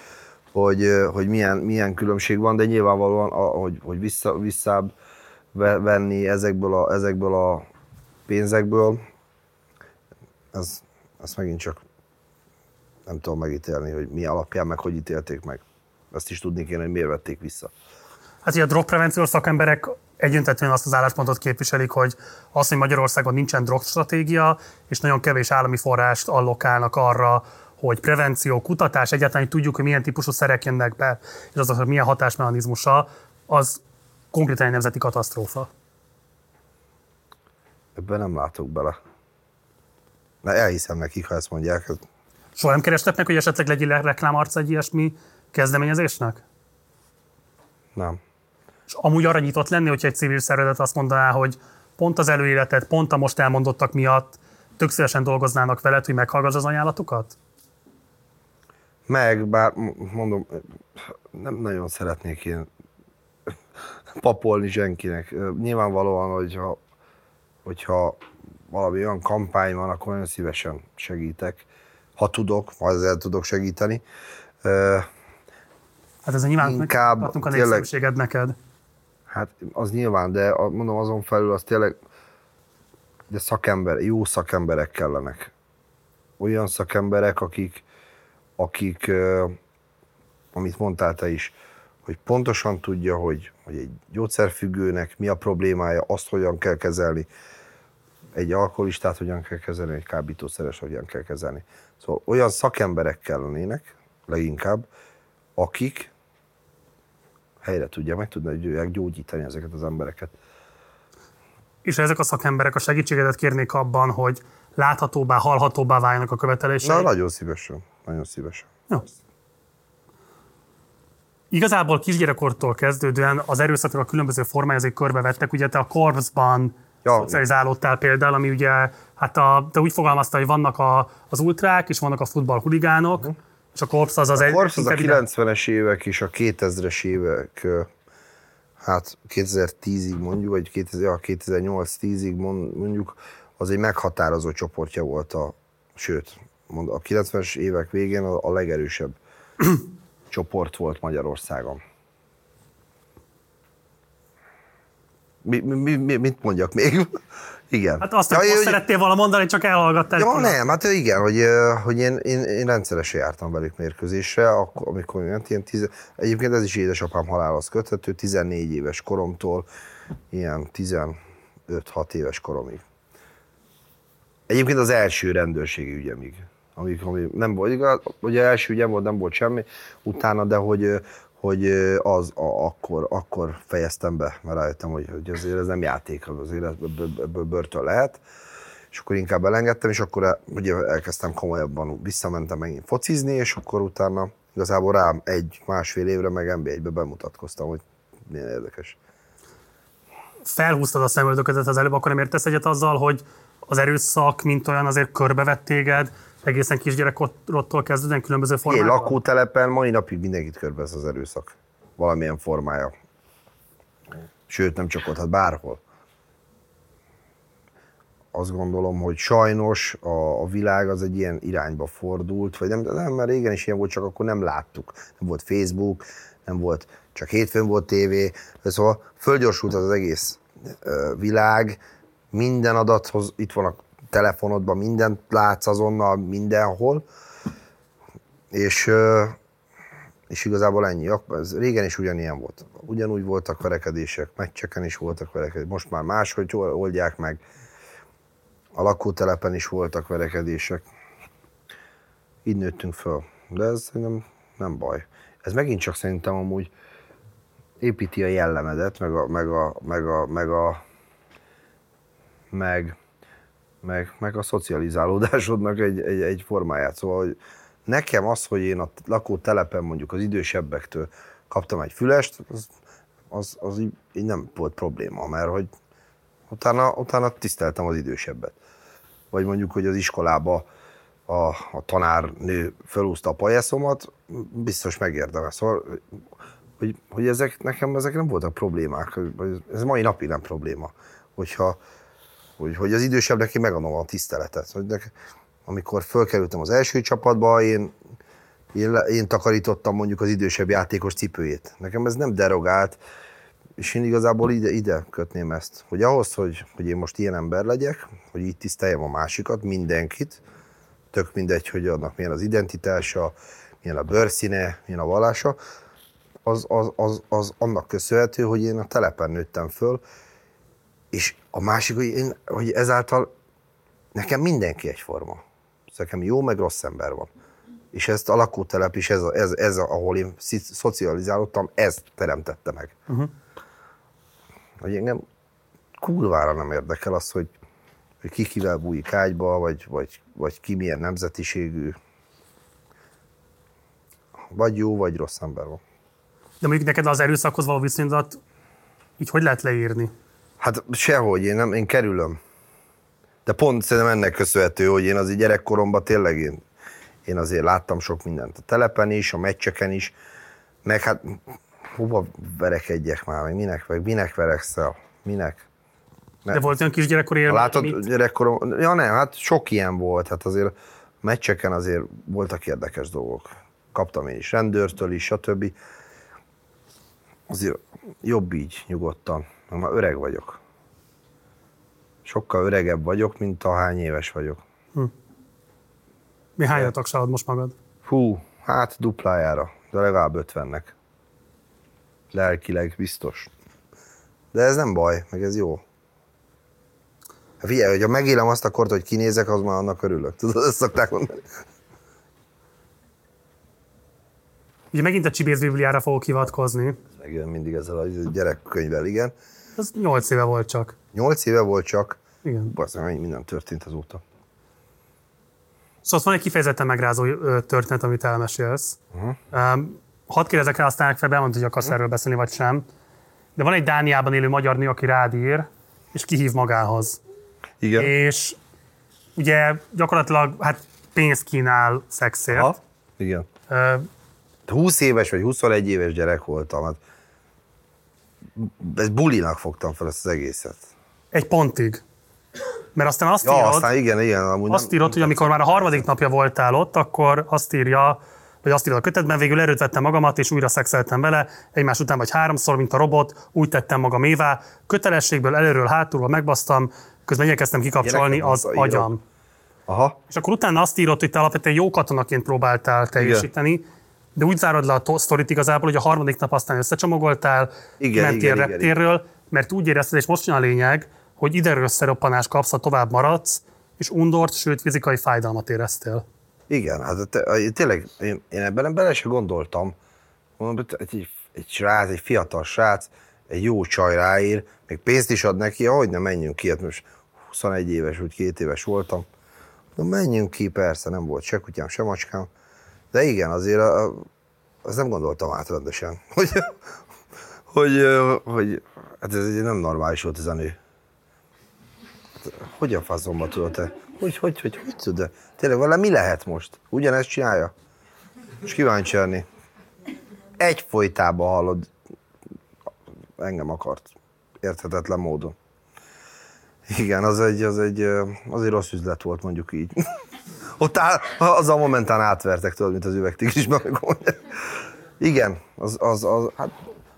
hogy, hogy milyen, milyen különbség van, de nyilvánvalóan, hogy, hogy vissza, visszább venni ezekből a, ezekből a pénzekből, ez, ez megint csak nem tudom megítélni, hogy mi alapján, meg hogy ítélték meg. Azt is tudni kéne, hogy miért vették vissza. Hát ugye a drogprevenciós szakemberek egyöntetően azt az álláspontot képviselik, hogy az, hogy Magyarországon nincsen drogstratégia, és nagyon kevés állami forrást allokálnak arra, hogy prevenció, kutatás, egyáltalán tudjuk, hogy milyen típusú szerek jönnek be, és az, hogy milyen hatásmechanizmusa, az konkrétan egy nemzeti katasztrófa. Ebben nem látok bele. Na elhiszem nekik, ha ezt mondják. Soha nem kerestek meg, hogy esetleg legyél reklámarc egy ilyesmi kezdeményezésnek? Nem. És amúgy arra nyitott lenni, hogyha egy civil szervezet azt mondaná, hogy pont az előéletet, pont a most elmondottak miatt tök szívesen dolgoznának veled, hogy meghallgass az ajánlatokat? Meg, bár mondom, nem nagyon szeretnék én papolni senkinek. Nyilvánvalóan, hogyha, hogyha valami olyan kampány van, akkor nagyon szívesen segítek. Ha tudok, ha ezzel tudok segíteni. Hát ez nyilván Inkább, a népszerűséged neked. Hát az nyilván, de mondom azon felül az tényleg de szakember, jó szakemberek kellenek. Olyan szakemberek, akik, akik amit mondtál te is, hogy pontosan tudja, hogy, hogy egy gyógyszerfüggőnek mi a problémája, azt hogyan kell kezelni, egy alkoholistát hogyan kell kezelni, egy kábítószeres hogyan kell kezelni. Szóval olyan szakemberek kellenének, leginkább, akik helyre tudja, meg tudnak gyógyítani ezeket az embereket. És ezek a szakemberek a segítségedet kérnék abban, hogy láthatóbbá, hallhatóbbá váljanak a követelések? Na, nagyon szívesen. Nagyon szívesen. Jó. Igazából kisgyerekkortól kezdődően az erőszaknak a különböző formája azért körbevettek. Ugye te a korpsban ja. szocializálódtál például, ami ugye, hát a, te úgy fogalmazta, hogy vannak a, az ultrák, és vannak a futballhuligánok, uh-huh. És a korps az az a egy... korps az a 90-es évek és a 2000-es évek, hát 2010-ig mondjuk, vagy 2008-10-ig mondjuk, az egy meghatározó csoportja volt a, sőt, a 90-es évek végén a, a legerősebb csoport volt Magyarországon. Mi, mi, mi, mit mondjak még? Igen. Hát azt, ja, hogy szerettél volna mondani, csak elhallgattál. Ja, nem, hát igen, hogy, hogy én, én, én rendszeresen jártam velük mérkőzésre, akkor, amikor ilyen, ilyen tiz, egyébként ez is édesapám halálhoz köthető, 14 éves koromtól ilyen 15-6 éves koromig. Egyébként az első rendőrségi ügyemig amik, ami nem volt igaz, ugye első ügyem volt, nem volt semmi, utána, de hogy, hogy az a, akkor, akkor fejeztem be, mert rájöttem, hogy, hogy azért ez nem játék, azért ebből börtön lehet, és akkor inkább elengedtem, és akkor ugye elkezdtem komolyabban, visszamentem megint focizni, és akkor utána igazából rám egy, másfél évre meg NB1-be bemutatkoztam, hogy milyen érdekes. Felhúztad a szemöldöködet az előbb, akkor nem értesz egyet azzal, hogy az erőszak, mint olyan azért körbevett téged, egészen kisgyerekkortól kezdődően különböző formában? Én lakótelepen mai napig mindenkit körbez az erőszak. Valamilyen formája. Sőt, nem csak ott, hát bárhol. Azt gondolom, hogy sajnos a, a világ az egy ilyen irányba fordult, vagy nem, nem, mert régen is ilyen volt, csak akkor nem láttuk. Nem volt Facebook, nem volt, csak hétfőn volt tévé, szóval fölgyorsult az, az egész világ, minden adathoz, itt van a telefonodban mindent látsz azonnal mindenhol, és, és igazából ennyi. Ez régen is ugyanilyen volt. Ugyanúgy voltak verekedések, meccseken is voltak verekedések, most már máshogy oldják meg. A lakótelepen is voltak verekedések. Így nőttünk föl. De ez nem, nem baj. Ez megint csak szerintem amúgy építi a jellemedet, meg a, meg a, meg a, meg a, meg meg, meg a szocializálódásodnak egy, egy, egy formáját. Szóval hogy nekem az, hogy én a lakótelepen mondjuk az idősebbektől kaptam egy fülest, az, az, az így, így nem volt probléma, mert hogy utána, utána tiszteltem az idősebbet. Vagy mondjuk, hogy az iskolába a, a tanárnő felúszta a pajászomat, biztos megérdemel. Szóval, hogy, hogy ezek, nekem ezek nem voltak problémák, ez mai napig nem probléma. Hogyha hogy, hogy az idősebbnek én megadom a tiszteletet. Hogy nek, amikor fölkerültem az első csapatba, én, én, én takarítottam mondjuk az idősebb játékos cipőjét. Nekem ez nem derogált, és én igazából ide, ide kötném ezt, hogy ahhoz, hogy, hogy én most ilyen ember legyek, hogy így tiszteljem a másikat, mindenkit, tök mindegy, hogy annak milyen az identitása, milyen a bőrszíne, milyen a vallása, az, az, az, az annak köszönhető, hogy én a telepen nőttem föl, és a másik, hogy, én, hogy ezáltal nekem mindenki egyforma. Szóval nekem jó, meg rossz ember van. És ezt a lakótelep is, ez, ez, ez ahol én szocializálódtam, ez teremtette meg. Uh-huh. Hogy engem kurvára nem érdekel az, hogy, hogy ki kivel bújik ágyba, vagy, vagy, vagy ki milyen nemzetiségű. Vagy jó, vagy rossz ember van. De mondjuk neked az erőszakhoz való viszonyodat így hogy lehet leírni? Hát sehogy, én, nem, én kerülöm. De pont szerintem ennek köszönhető, hogy én azért gyerekkoromban tényleg én, én azért láttam sok mindent. A telepen is, a meccseken is, meg hát hova verekedjek már, meg minek, meg minek verekszel, minek? De volt olyan kis gyerekkori élmény, Látod, amit- gyerekkorom, ja nem, hát sok ilyen volt, hát azért meccseken azért voltak érdekes dolgok. Kaptam én is rendőrtől is, stb. Azért jobb így, nyugodtan, már öreg vagyok. Sokkal öregebb vagyok, mint ahány éves vagyok. Mi hányra tagsálod most magad? Hú, hát duplájára, de legalább ötvennek. Lelkileg biztos. De ez nem baj, meg ez jó. Hát figyelj, hogyha megélem azt a kort, hogy kinézek, az már annak örülök. Tudod, ezt szokták mondani. Ugye megint a Csibész Bibliára fogok hivatkozni. Megjön mindig ezzel a gyerekkönyvvel, igen. Ez 8 éve volt csak. Nyolc éve volt csak, Igen. basz, mennyi minden történt azóta. Szóval ott van egy kifejezetten megrázó történet, amit elmesélsz. Uh-huh. Um, hadd kérdezek rá, aztán fel bemondod, hogy akarsz erről beszélni, vagy sem. De van egy Dániában élő magyar nő, aki rád ír, és kihív magához. Igen. És ugye gyakorlatilag hát pénzt kínál szexért. Ha? Igen. Ö, 20 éves vagy 21 éves gyerek voltam. Hát ez bulinak fogtam fel ezt az egészet. egy pontig. Mert aztán azt Ja, írod, aztán igen, igen. Amúgy azt nem, írod, hogy amikor már a harmadik napja voltál ott, akkor azt írja, vagy azt írod a kötetben, végül erőt vettem magamat, és újra szexeltem vele, egymás után vagy háromszor, mint a robot, úgy tettem magam évá, kötelességből előről hátulról megbasztam, közben igyekeztem kikapcsolni Ilyeneket az agyam. Aha. És akkor utána azt írod, hogy te alapvetően jó katonaként próbáltál teljesíteni, de úgy zárod le a to- sztorit igazából, hogy a harmadik nap aztán összecsomagoltál, Igen, mentél igen, igen, reptérről, mert úgy érezted, és most jön a lényeg, hogy ide összeroppanás kapsz, ha tovább maradsz, és undort, sőt fizikai fájdalmat éreztél. Igen, hát te, tényleg én, én ebben bele se gondoltam. Mondom, hogy egy, egy srác, egy fiatal srác, egy jó csaj ráír, még pénzt is ad neki, ahogy nem menjünk ki, hát most 21 éves, úgy két éves voltam. Mondom, menjünk ki, persze, nem volt se kutyám, se macskám. De igen, azért a, a, azt nem gondoltam át rendesen, hogy, hogy, hogy hát ez nem normális volt ez a nő. Hát, Hogy a faszomba tudod te? Hogy, hogy, hogy, hogy tudod? Tényleg vele mi lehet most? Ugyanezt csinálja? És kíváncsi lenni. Egy folytában hallod, engem akart. Érthetetlen módon. Igen, az egy, az egy, az egy rossz üzlet volt, mondjuk így. Ott áll, az a momentán átvertek, tudod, mint az üvegtigrisben. amikor. Igen, az, az, az, hát,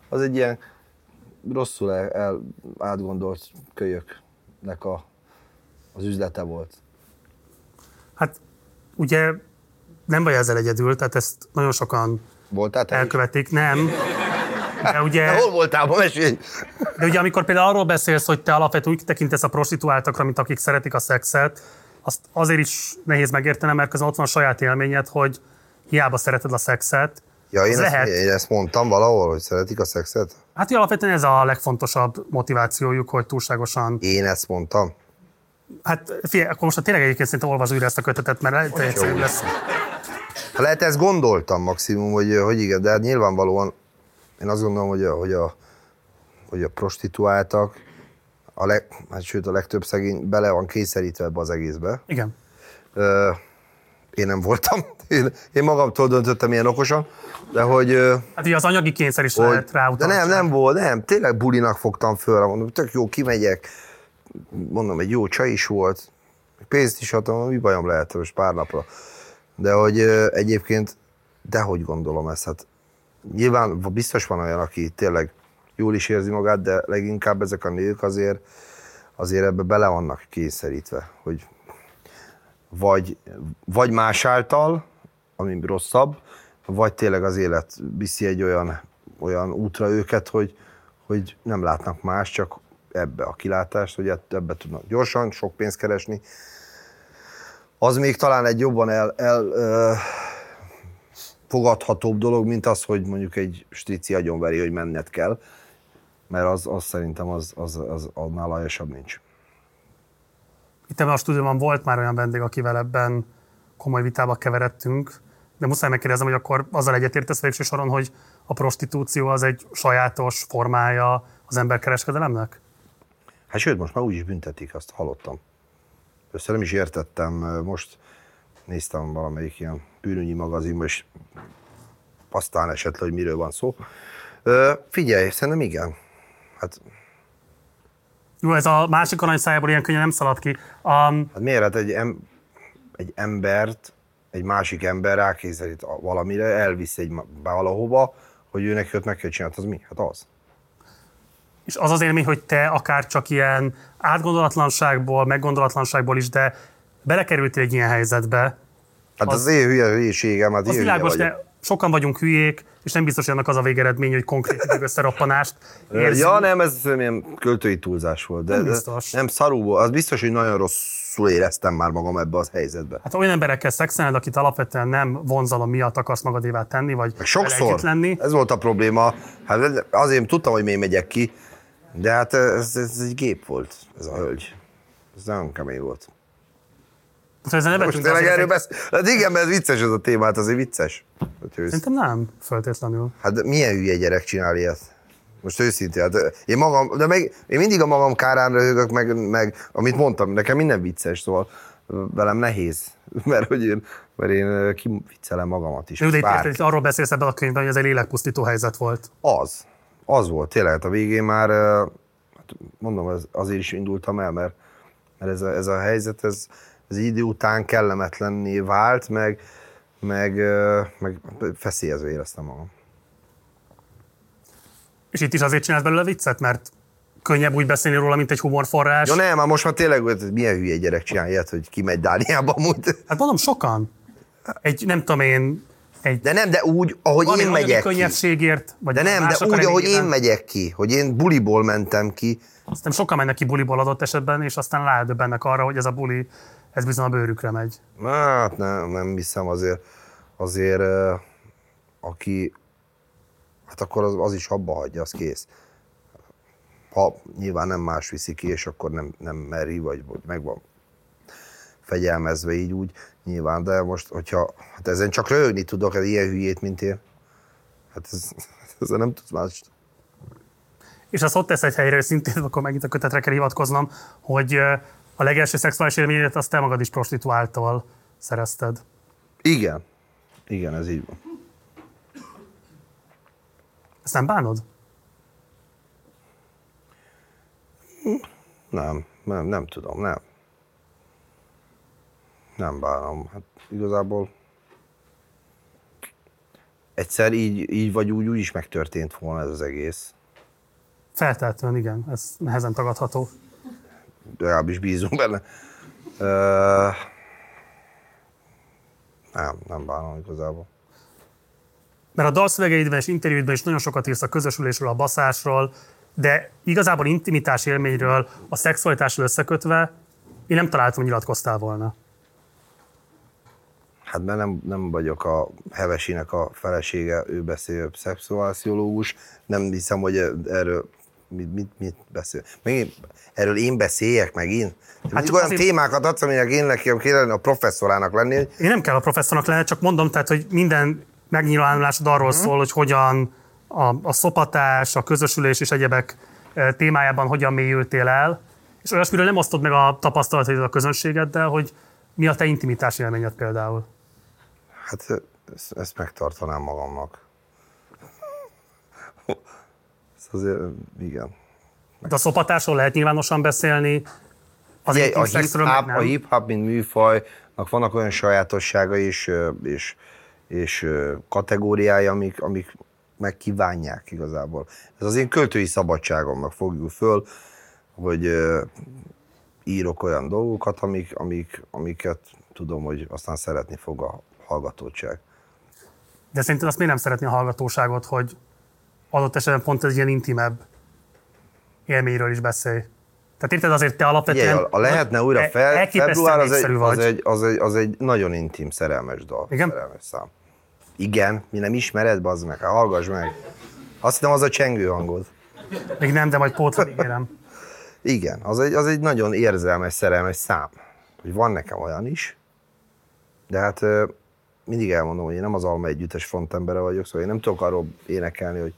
az egy ilyen rosszul el, el átgondolt kölyöknek a, az üzlete volt. Hát ugye nem vagy ezzel egyedül, tehát ezt nagyon sokan Voltál te is? elkövetik, nem. De ugye, De hol voltál? Mesélj! de ugye amikor például arról beszélsz, hogy te alapvetően úgy tekintesz a prostituáltakra, mint akik szeretik a szexet, azt azért is nehéz megértenem, mert közben ott van a saját élményed, hogy hiába szereted a szexet. Ja, én ezt, lehet. én ezt mondtam valahol, hogy szeretik a szexet? Hát hogy alapvetően ez a legfontosabb motivációjuk, hogy túlságosan... Én ezt mondtam. Hát figyelj, akkor most tényleg egyébként szerintem olvasd újra ezt a kötetet, mert lehet, hogy egyszerűbb lesz. Lehet ezt gondoltam maximum, hogy, hogy igen, de hát nyilvánvalóan én azt gondolom, hogy a, hogy a, hogy a prostituáltak, a leg, hát sőt a legtöbb szegény bele van kényszerítve ebbe az egészbe. Igen. Ö, én nem voltam, én, én magamtól döntöttem ilyen okosan, de hogy... Hát ugye az anyagi kényszer is hogy lehet rá de nem, nem volt, nem, tényleg bulinak fogtam föl, mondom, tök jó, kimegyek, mondom, egy jó csaj is volt, pénzt is adtam, mi bajom lehet most pár napra. De hogy egyébként, dehogy gondolom ezt, hát nyilván biztos van olyan, aki tényleg jól is érzi magát, de leginkább ezek a nők azért, azért ebbe bele vannak kényszerítve, hogy vagy, vagy más által, ami rosszabb, vagy tényleg az élet viszi egy olyan, olyan útra őket, hogy, hogy nem látnak más, csak ebbe a kilátást, hogy ebb- ebbe tudnak gyorsan, sok pénzt keresni. Az még talán egy jobban el, el ö, fogadhatóbb dolog, mint az, hogy mondjuk egy strici agyonveri, hogy menned kell, mert az, az szerintem az, az, az, annál aljasabb nincs. Itt ebben a stúdióban volt már olyan vendég, akivel ebben komoly vitába keveredtünk, de muszáj megkérdezem, hogy akkor azzal egyetértesz végső soron, hogy a prostitúció az egy sajátos formája az emberkereskedelemnek? Hát sőt, most már úgy is büntetik, azt hallottam. Össze nem is értettem, most néztem valamelyik ilyen bűnügyi magazinban, és aztán esett le, hogy miről van szó. Figyelj, szerintem igen. Hát, Jó, ez a másik arany szájából ilyen könnyen nem szalad ki. Um, hát miért? Hát egy, em, egy embert, egy másik ember rákészít valamire, elvisz egy valahova, hogy ő neki ott meg kell csinálni, az mi? Hát az. és az az élmény, hogy te akár csak ilyen átgondolatlanságból, meggondolatlanságból is, de belekerültél egy ilyen helyzetbe. Hát az, Az- én hülye hülyeségem, hát Az én világos, de sokan vagyunk hülyék, és nem biztos, hogy annak az a végeredmény, hogy konkrét ideg összeroppanást érzünk. Ja, nem, ez ilyen költői túlzás volt. De, Nem de biztos. Nem, szarú volt. Az biztos, hogy nagyon rosszul éreztem már magam ebbe az helyzetbe. Hát olyan emberekkel szexelned, akit alapvetően nem vonzalom miatt akarsz magadévá tenni, vagy sokszor. lenni. Ez volt a probléma. Hát azért tudtam, hogy még megyek ki, de hát ez, ez egy gép volt, ez a hölgy. Ez nagyon kemény volt. Szóval ezen Most tényleg erről beszél? Hát igen, mert vicces ez a téma, hát azért vicces. Hogy ősz- Szerintem nem, feltétlenül. Hát milyen hülye gyerek csinál ilyet? Most őszintén, hát én magam, de meg, én mindig a magam kárán röhögök, meg, meg amit mondtam, nekem minden vicces, szóval velem nehéz, mert hogy én, mert én kiviccelem magamat is. Jó, de itt érted, arról beszélsz ebben a könyvben, hogy ez egy lélekpusztító helyzet volt. Az. Az volt, tényleg, hát a végén már, hát mondom, azért is indultam el, mert, mert ez, a, ez a helyzet, ez, ez idő után kellemetlenné vált, meg, meg, meg feszélyezve éreztem magam. És itt is azért csinálsz belőle viccet, mert könnyebb úgy beszélni róla, mint egy humorforrás. Ja nem, már most már tényleg hogy milyen hülye gyerek csinál ilyet, hogy kimegy Dániába amúgy. Hát mondom, sokan. Egy, nem tudom én, egy De nem, de úgy, ahogy én megyek ki. könnyebbségért, vagy De nem, de úgy, ahogy én megyek ki, hogy én buliból mentem ki, Aztán sokan mennek ki buliból adott esetben, és aztán rádöbbennek arra, hogy ez a buli, ez bizony a bőrükre megy. Hát nem, nem hiszem azért, azért aki, hát akkor az, az is abba hagyja, az kész. Ha nyilván nem más viszi ki, és akkor nem, nem meri, vagy, vagy meg van fegyelmezve így úgy, nyilván, de most, hogyha, hát ezen csak röhögni tudok, ez ilyen hülyét, mint én. Hát ez, ezzel nem tudsz más. És azt ott tesz egy helyre, szintén akkor megint a kötetre kell hivatkoznom, hogy a legelső szexuális élményedet azt te magad is prostituáltól szerezted. Igen. Igen, ez így van. Ezt nem bánod? Nem, nem, nem tudom, nem. Nem bánom. Hát igazából egyszer így, így vagy úgy, úgy is megtörtént volna ez az egész. Feltehetően igen, ez nehezen tagadható. Legalábbis bízunk benne. Ö, nem, nem bánom igazából. Mert a dalszövegeidben és interjúidben is nagyon sokat írsz a közösülésről, a baszásról, de igazából intimitás élményről, a szexualitásról összekötve én nem találtam, hogy nyilatkoztál volna. Hát mert nem, nem vagyok a Hevesinek a felesége, ő beszél szexuáciológus, nem hiszem, hogy erről mit, mit, mit beszél. Megint, erről én beszéljek megint? Hát csak olyan azért- témákat adsz, aminek én nekem kéne a professzorának lenni, Én nem kell a professzornak lenni, csak mondom, tehát, hogy minden megnyilvánulásod arról Mhm. szól, hogy hogyan a, a szopatás, a közösülés és egyebek eh, témájában hogyan mélyültél el, és olyasmiről nem osztod meg a tapasztalataid a közönségeddel, hogy mi a te intimitás élményed például. hát ezt, ezt megtartanám magamnak. Ez azért, igen. De a szopatásról lehet nyilvánosan beszélni, az intim a hip-hop, a hip-hop, mint műfajnak vannak olyan sajátosságai és, ö, és, és kategóriái, amik, amik megkívánják igazából. Ez az én költői szabadságomnak fogjuk föl, hogy írok olyan dolgokat, amik, amik, amiket tudom, hogy aztán szeretni fog a hallgatóság. De szerinted azt miért nem szeretni a hallgatóságot, hogy adott esetben pont egy ilyen intimebb élményről is beszélj? Tehát érted, azért te alapvetően... Ugye, a lehetne újra e- fel, február az egy, az, vagy. egy, az, egy, az egy nagyon intim, szerelmes dal. Igen? Szerelmes szám. Igen, mi nem ismered, bazd meg, hát hallgass meg. Azt hittem, az a csengő hangod. Még nem, de majd pótra ígérem. Igen, az egy, az egy nagyon érzelmes, szerelmes szám. Hogy van nekem olyan is, de hát mindig elmondom, hogy én nem az Alma együttes frontembere vagyok, szóval én nem tudok arról énekelni, hogy,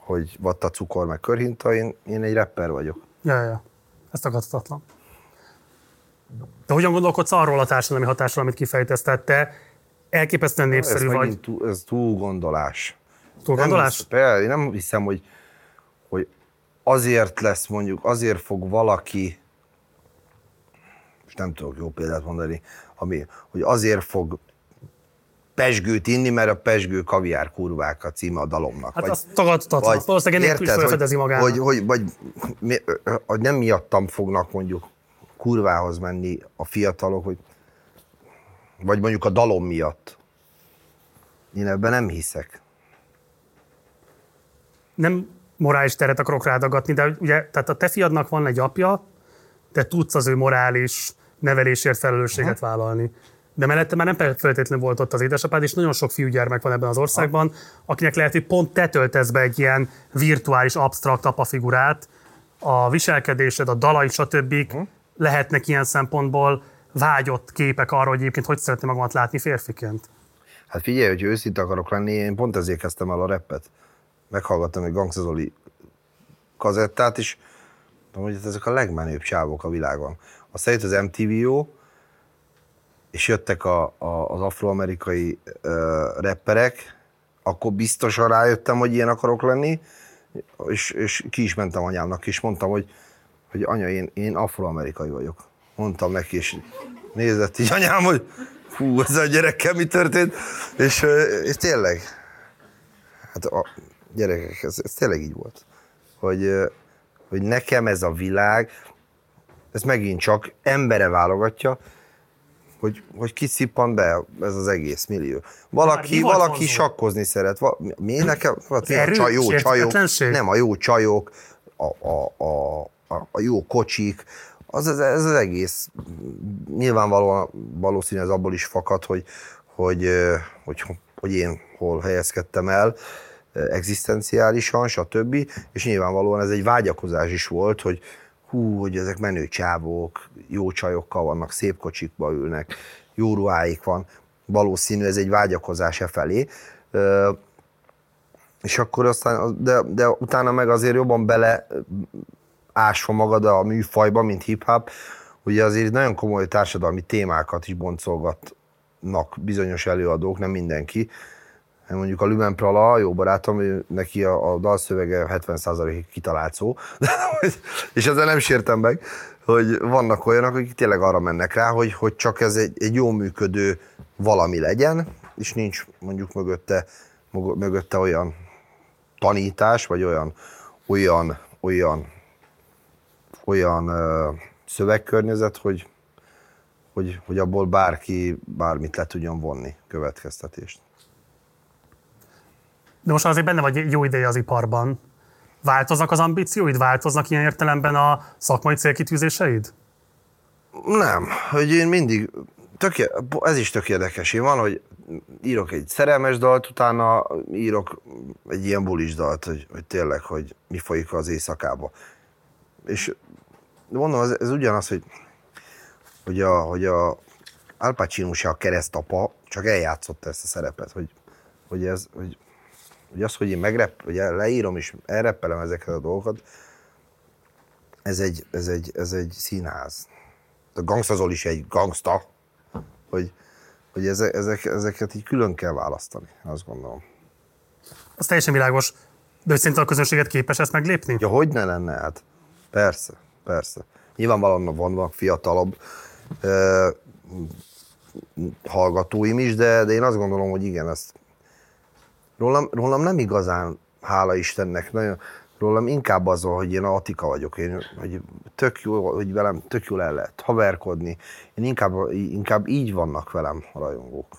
hogy vatta cukor, meg körhinta, én, én egy rapper vagyok. Ja, ja. Ez tagadhatatlan. De hogyan gondolkodsz arról a társadalmi hatásról, amit kifejtett? Te elképesztően népszerű ez vagy. Túl, ez túl gondolás. Túl gondolás? Nem, én nem hiszem, hogy, hogy azért lesz mondjuk, azért fog valaki, és nem tudok jó példát mondani, ami, hogy azért fog pesgőt inni, mert a pesgő kaviár kurvák a címe a dalomnak. Hát vagy, azt tagadhatatlan, valószínűleg ennél is felfedezi magának. Hogy, hogy, vagy, hogy nem miattam fognak mondjuk kurvához menni a fiatalok, hogy, vagy mondjuk a dalom miatt. Én ebben nem hiszek. Nem morális teret akarok rádagatni, de ugye, tehát a te fiadnak van egy apja, te tudsz az ő morális nevelésért felelősséget Aha. vállalni. De mellette már nem feltétlenül volt ott az édesapád, és nagyon sok fiúgyermek van ebben az országban, akinek lehet, hogy pont te töltesz be egy ilyen virtuális, absztrakt apafigurát, a viselkedésed, a dalai, stb. Uh-huh. lehetnek ilyen szempontból vágyott képek arról, hogy egyébként hogy szeretné magamat látni férfiként. Hát figyelj, hogy őszinte akarok lenni, én pont ezért kezdtem el a repet. Meghallgattam egy Gangszezoli kazettát, és mondom, hogy ezek a legmenőbb csávok a világon. Aztán jött az MTV-ó, és jöttek a, a, az afroamerikai uh, rapperek, akkor biztosan rájöttem, hogy ilyen akarok lenni, és, és ki is mentem anyámnak, és mondtam, hogy, hogy anya, én, én afroamerikai vagyok. Mondtam neki, és nézett így anyám, hogy hú, ez a gyerekkel mi történt, és, és tényleg, hát a gyerekek, ez, ez tényleg így volt, hogy, hogy nekem ez a világ, ez megint csak embere válogatja, hogy, hogy ki szippan be ez az egész millió. Valaki, valaki vonzó? sakkozni szeret. Va, mi nekem? Hát, a csaj, jó csajok, nem a jó csajok, a, a, a, a, a jó kocsik, az, ez, ez az egész nyilvánvalóan valószínű ez abból is fakad, hogy, hogy, hogy, hogy én hol helyezkedtem el egzisztenciálisan, stb. És nyilvánvalóan ez egy vágyakozás is volt, hogy, hú, hogy ezek menő csávók, jó csajokkal vannak, szép kocsikba ülnek, jó ruháik van, valószínű ez egy vágyakozás e felé. És akkor aztán, de, de utána meg azért jobban bele ásva magad a műfajba, mint hip-hop, ugye azért nagyon komoly társadalmi témákat is boncolgatnak bizonyos előadók, nem mindenki, mondjuk a Lümen Prala, jó barátom, neki a, a dalszövege 70%-ig kitalált szó, és ezzel nem sértem meg, hogy vannak olyanok, akik tényleg arra mennek rá, hogy, hogy csak ez egy, egy jó működő valami legyen, és nincs mondjuk mögötte, mögötte olyan tanítás, vagy olyan, olyan, olyan, olyan ö, szövegkörnyezet, hogy, hogy, hogy abból bárki bármit le tudjon vonni következtetést. De most azért benne vagy jó ideje az iparban. Változnak az ambícióid? Változnak ilyen értelemben a szakmai célkitűzéseid? Nem, hogy én mindig, tök, ez is tök érdekes. Én van, hogy írok egy szerelmes dalt, utána írok egy ilyen bulis dalt, hogy, hogy tényleg, hogy mi folyik az éjszakába. És mondom, ez, ez ugyanaz, hogy, hogy a, hogy a Al Pacino a keresztapa, csak eljátszotta ezt a szerepet, hogy, hogy, ez, hogy hogy az, hogy én megrep, hogy leírom és elreppelem ezeket a dolgokat, ez egy, ez egy, ez egy színház. A gangstazol is egy gangsta, hogy, hogy ezek, ezek, ezeket így külön kell választani, azt gondolom. Az teljesen világos. De hogy szerinted a közönséget képes ezt meglépni? Ja, hogy ne lenne, hát persze, persze. Nyilvánvalóan vannak fiatalabb uh, hallgatóim is, de, de én azt gondolom, hogy igen, ezt rólam, rólam nem igazán, hála Istennek, nagyon, rólam inkább az van, hogy én Atika vagyok, én, hogy tök jó, hogy velem tök jól el lehet haverkodni. Én inkább, inkább így vannak velem a rajongók.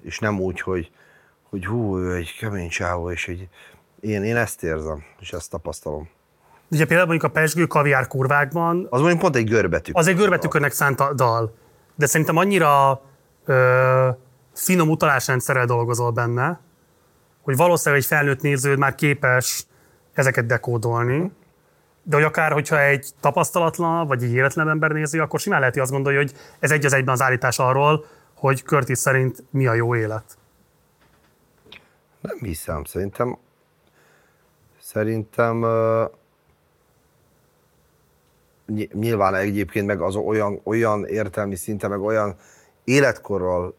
És nem úgy, hogy, hogy hú, ő egy kemény csávó, és hogy én, én ezt érzem, és ezt tapasztalom. Ugye például mondjuk a Pesgő kaviár kurvákban... Az mondjuk pont egy görbetű. Az egy görbetűkörnek szánt dal. De szerintem annyira ö, finom utalásrendszerrel dolgozol benne, hogy valószínűleg egy felnőtt néződ már képes ezeket dekódolni, de hogy akár, hogyha egy tapasztalatlan, vagy egy életlen ember nézi, akkor simán lehet, hogy azt gondolja, hogy ez egy az egyben az állítás arról, hogy Curtis szerint mi a jó élet. Nem hiszem, szerintem szerintem nyilván egyébként meg az olyan, olyan értelmi szinte, meg olyan életkorral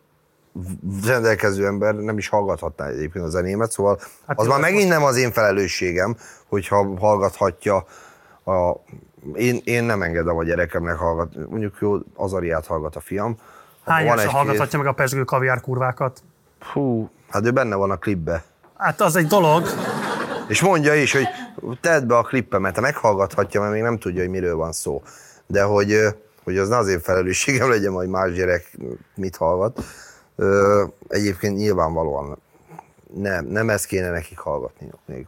rendelkező ember nem is hallgathatná egyébként a zenémet, szóval hát az már megint most... nem az én felelősségem, hogyha hallgathatja a... Én, én nem engedem a gyerekemnek hallgat, mondjuk jó, Azariát hallgat a fiam. Hány van hallgathatja meg a pesgő kaviár kurvákat? Hú, hát ő benne van a klipbe. Hát az egy dolog. És mondja is, hogy tedd be a klippemet, ha meghallgathatja, mert még nem tudja, hogy miről van szó. De hogy, hogy az ne az én felelősségem legyen, hogy más gyerek mit hallgat. Egyébként nyilvánvalóan nem, nem ezt kéne nekik hallgatni még.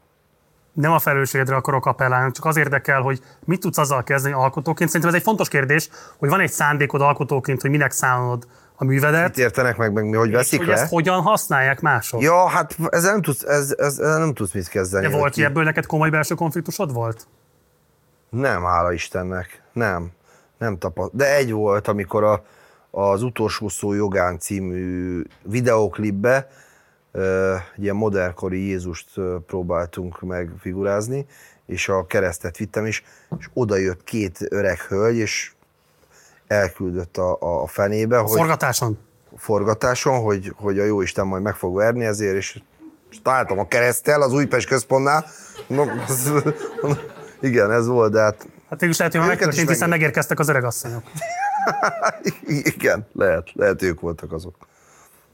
Nem a felelősségedre akarok appellálni, csak az érdekel, hogy mit tudsz azzal kezdeni alkotóként. Szerintem ez egy fontos kérdés, hogy van egy szándékod alkotóként, hogy minek számolod a művedet. Mit értenek meg, meg mi, hogy veszik hogy le? ezt hogyan használják mások. Ja, hát ezzel nem tudsz, ez, ez, ez nem tudsz mit kezdeni. De volt ki ebből neked komoly belső konfliktusod volt? Nem, hála Istennek. Nem. Nem tapasztalt. De egy volt, amikor a, az Utolsó szó jogán című videóklipbe egy ilyen modernkori Jézust próbáltunk megfigurázni, és a keresztet vittem is, és oda jött két öreg hölgy, és elküldött a, a fenébe. A hogy, forgatáson? Forgatáson, hogy, hogy a jó Isten majd meg fog verni ezért, és, és találtam a keresztel az Újpest központnál. No, az, igen, ez volt, de hát... Hát is lehet, hogy megtörtént, hiszen megérkeztek az öregasszonyok. igen, lehet, lehet ők voltak azok.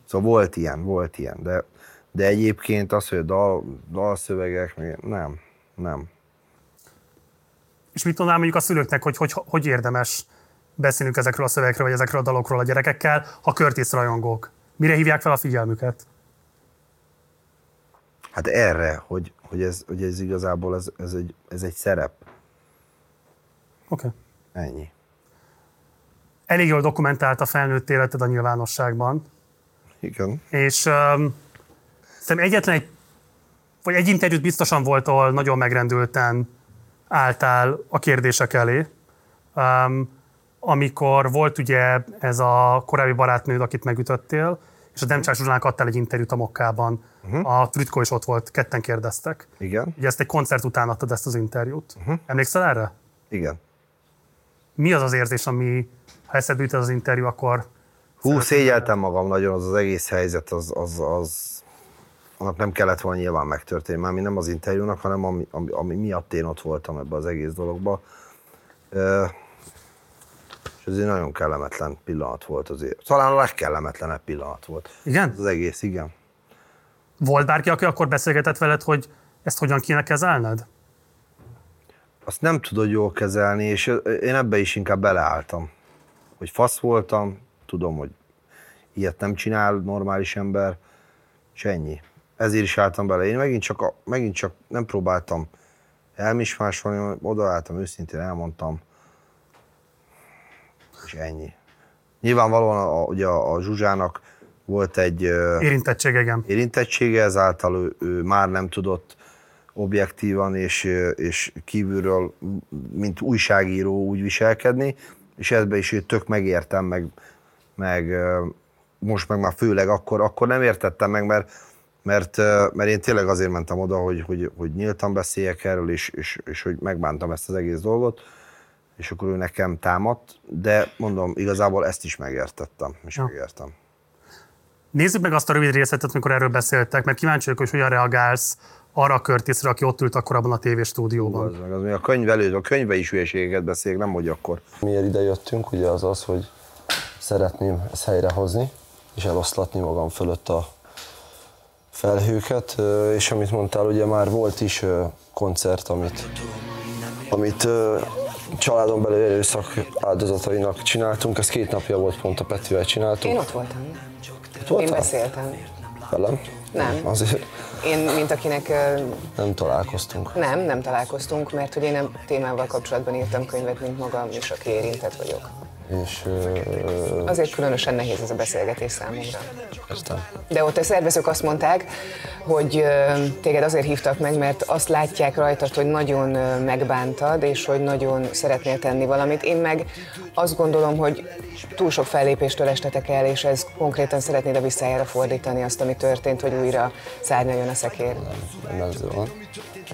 Szóval volt ilyen, volt ilyen, de, de egyébként az, hogy a dal, dalszövegek, nem, nem. És mit mondanám mondjuk a szülőknek, hogy hogy, hogy érdemes beszélünk ezekről a szövegekről, vagy ezekről a dalokról a gyerekekkel, ha Curtis rajongók? Mire hívják fel a figyelmüket? Hát erre, hogy, hogy, ez, hogy ez igazából ez, ez, egy, ez egy szerep. Oké. Okay. Ennyi. Elég jól dokumentált a felnőtt életed a nyilvánosságban. Igen. És um, szerintem egyetlen egy, vagy egy interjút biztosan volt, ahol nagyon megrendülten álltál a kérdések elé. Um, amikor volt ugye ez a korábbi barátnőd, akit megütöttél, és a Demcsák Zsuzsának adtál egy interjút a Mokkában. Uh-huh. A Trütko is ott volt, ketten kérdeztek. Igen. Ugye ezt egy koncert után adtad ezt az interjút. Uh-huh. Emlékszel erre? Igen. Mi az az érzés, ami, ha eszedbe jut az interjú, akkor... Hú, szégyeltem magam nagyon, az az egész helyzet, az, az, az, annak nem kellett volna nyilván megtörténni, már nem az interjúnak, hanem ami, ami, ami miatt én ott voltam ebbe az egész dologba ez egy nagyon kellemetlen pillanat volt azért. Talán a legkellemetlenebb pillanat volt. Igen? Az egész, igen. Volt bárki, aki akkor beszélgetett veled, hogy ezt hogyan kéne kezelned? Azt nem tudod jól kezelni, és én ebbe is inkább beleálltam. Hogy fasz voltam, tudom, hogy ilyet nem csinál normális ember, és ennyi. Ezért is álltam bele. Én megint csak, megint csak nem próbáltam elmismásolni, odaálltam, őszintén elmondtam, és ennyi. Nyilvánvalóan a, ugye a, a Zsuzsának volt egy... Érintettsége, igen. Érintettsége, ezáltal ő, ő már nem tudott objektívan és, és kívülről, mint újságíró úgy viselkedni, és ebbe is tök megértem, meg, meg most meg már főleg akkor, akkor nem értettem meg, mert, mert, mert én tényleg azért mentem oda, hogy, hogy, hogy nyíltan beszéljek erről, és, és, és hogy megbántam ezt az egész dolgot és akkor ő nekem támadt, de mondom, igazából ezt is megértettem, és ja. megértem. Nézzük meg azt a rövid részletet, amikor erről beszéltek, mert kíváncsi vagyok, hogy hogyan reagálsz arra a Curtisre, aki ott ült akkor abban a tévéstúdióban. Az, az, az, a könyv előtt, a könyve is hülyeségeket beszél, nem hogy akkor. Miért ide jöttünk, ugye az az, hogy szeretném ezt helyrehozni, és eloszlatni magam fölött a felhőket, és amit mondtál, ugye már volt is koncert, amit, amit családon belül erőszak áldozatainak csináltunk, ez két napja volt pont a Petivel csináltunk. Én ott voltam. Ott voltál? Én beszéltem. Velem? Nem. Azért én, mint akinek... Nem találkoztunk. Nem, nem találkoztunk, mert hogy én nem témával kapcsolatban írtam könyvet, mint magam is, aki érintett vagyok. És ö, Azért különösen nehéz ez a beszélgetés számomra. aztán De ott a szervezők azt mondták, hogy ö, téged azért hívtak meg, mert azt látják rajtad, hogy nagyon ö, megbántad, és hogy nagyon szeretnél tenni valamit. Én meg azt gondolom, hogy túl sok fellépéstől estetek el, és ez konkrétan szeretnéd a visszájára fordítani azt, ami történt, hogy újra szárnyaljon a szekér. nem ez van.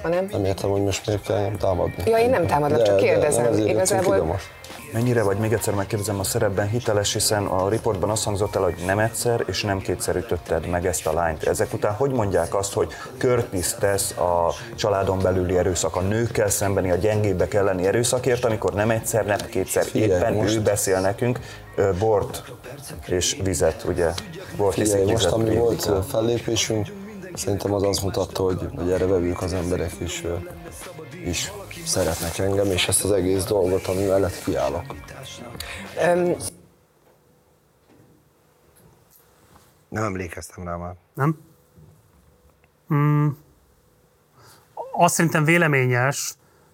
Hanem? Nem értem, hogy most miért kell támadni. Ja, én nem támadok, csak kérdezem. nem ezért Igazából- jöttünk ide most. Mennyire vagy, még egyszer megkérdezem, a szerepben hiteles, hiszen a riportban azt hangzott el, hogy nem egyszer és nem kétszer ütötted meg ezt a lányt. Ezek után hogy mondják azt, hogy Curtis tesz a családon belüli erőszak, a nőkkel szembeni, a gyengébbek elleni erőszakért, amikor nem egyszer, nem kétszer, Figyelj, éppen most- ő beszél nekünk bort és vizet, ugye? Bort Figyelj, iszik, most vizet ami volt fellépésünk, szerintem az azt mutatta, hogy, hogy erre vevők az emberek is, is szeretnek engem, és ezt az egész dolgot, ami mellett kiállok. Öm, Nem emlékeztem rá már. Nem? Mm. Azt szerintem véleményes,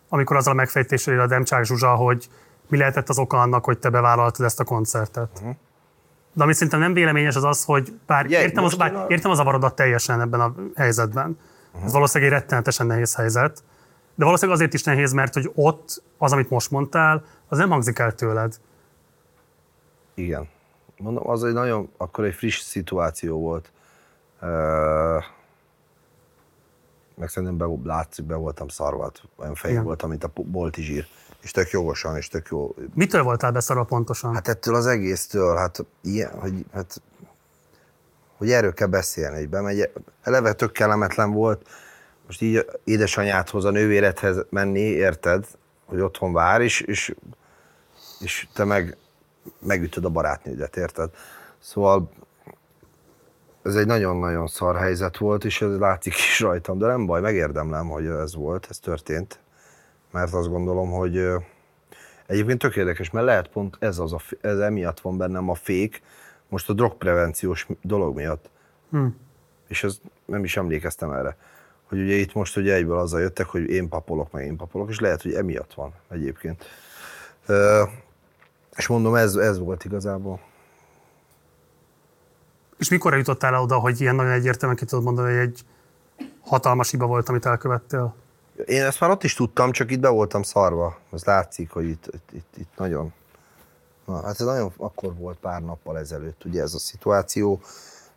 amikor azzal a megfejtéssel él a Demcsák Zsuzsa, hogy mi lehetett az oka annak, hogy te bevállaltad ezt a koncertet. De ami szerintem nem véleményes az az, hogy bár Ugye, értem, az, bár a- értem az avarodat teljesen ebben a helyzetben. Ez valószínűleg egy rettenetesen nehéz helyzet. De valószínűleg azért is nehéz, mert hogy ott az, amit most mondtál, az nem hangzik el tőled. Igen. Mondom, az egy nagyon, akkor egy friss szituáció volt. Uh, meg szerintem be, látszik, be voltam szarvat. Olyan fej Igen. voltam, mint a bolti zsír. És tök jogosan, és tök jó. Mitől voltál beszarva pontosan? Hát ettől az egésztől, hát ilyen, hogy, hát, hogy erről kell beszélni, hogy bemegy. Eleve tök kellemetlen volt, most így édesanyádhoz, a nővéredhez menni, érted, hogy otthon vár, és, és, és te meg megütöd a barátnődet, érted? Szóval ez egy nagyon-nagyon szar helyzet volt, és ez látszik is rajtam, de nem baj, megérdemlem, hogy ez volt, ez történt, mert azt gondolom, hogy egyébként tök érdekes, mert lehet pont ez, az a, ez emiatt van bennem a fék, most a drogprevenciós dolog miatt. Hm. És ez nem is emlékeztem erre. Hogy ugye itt most ugye egyből azzal jöttek, hogy én papolok, meg én papolok, és lehet, hogy emiatt van egyébként. És mondom, ez, ez volt igazából. És mikor jutottál el oda, hogy ilyen nagyon egyértelműen ki tudod mondani, hogy egy hatalmas hiba volt, amit elkövettél? Én ezt már ott is tudtam, csak itt be voltam szarva. Ez látszik, hogy itt, itt, itt, itt nagyon... Na, hát ez nagyon akkor volt pár nappal ezelőtt, ugye ez a szituáció.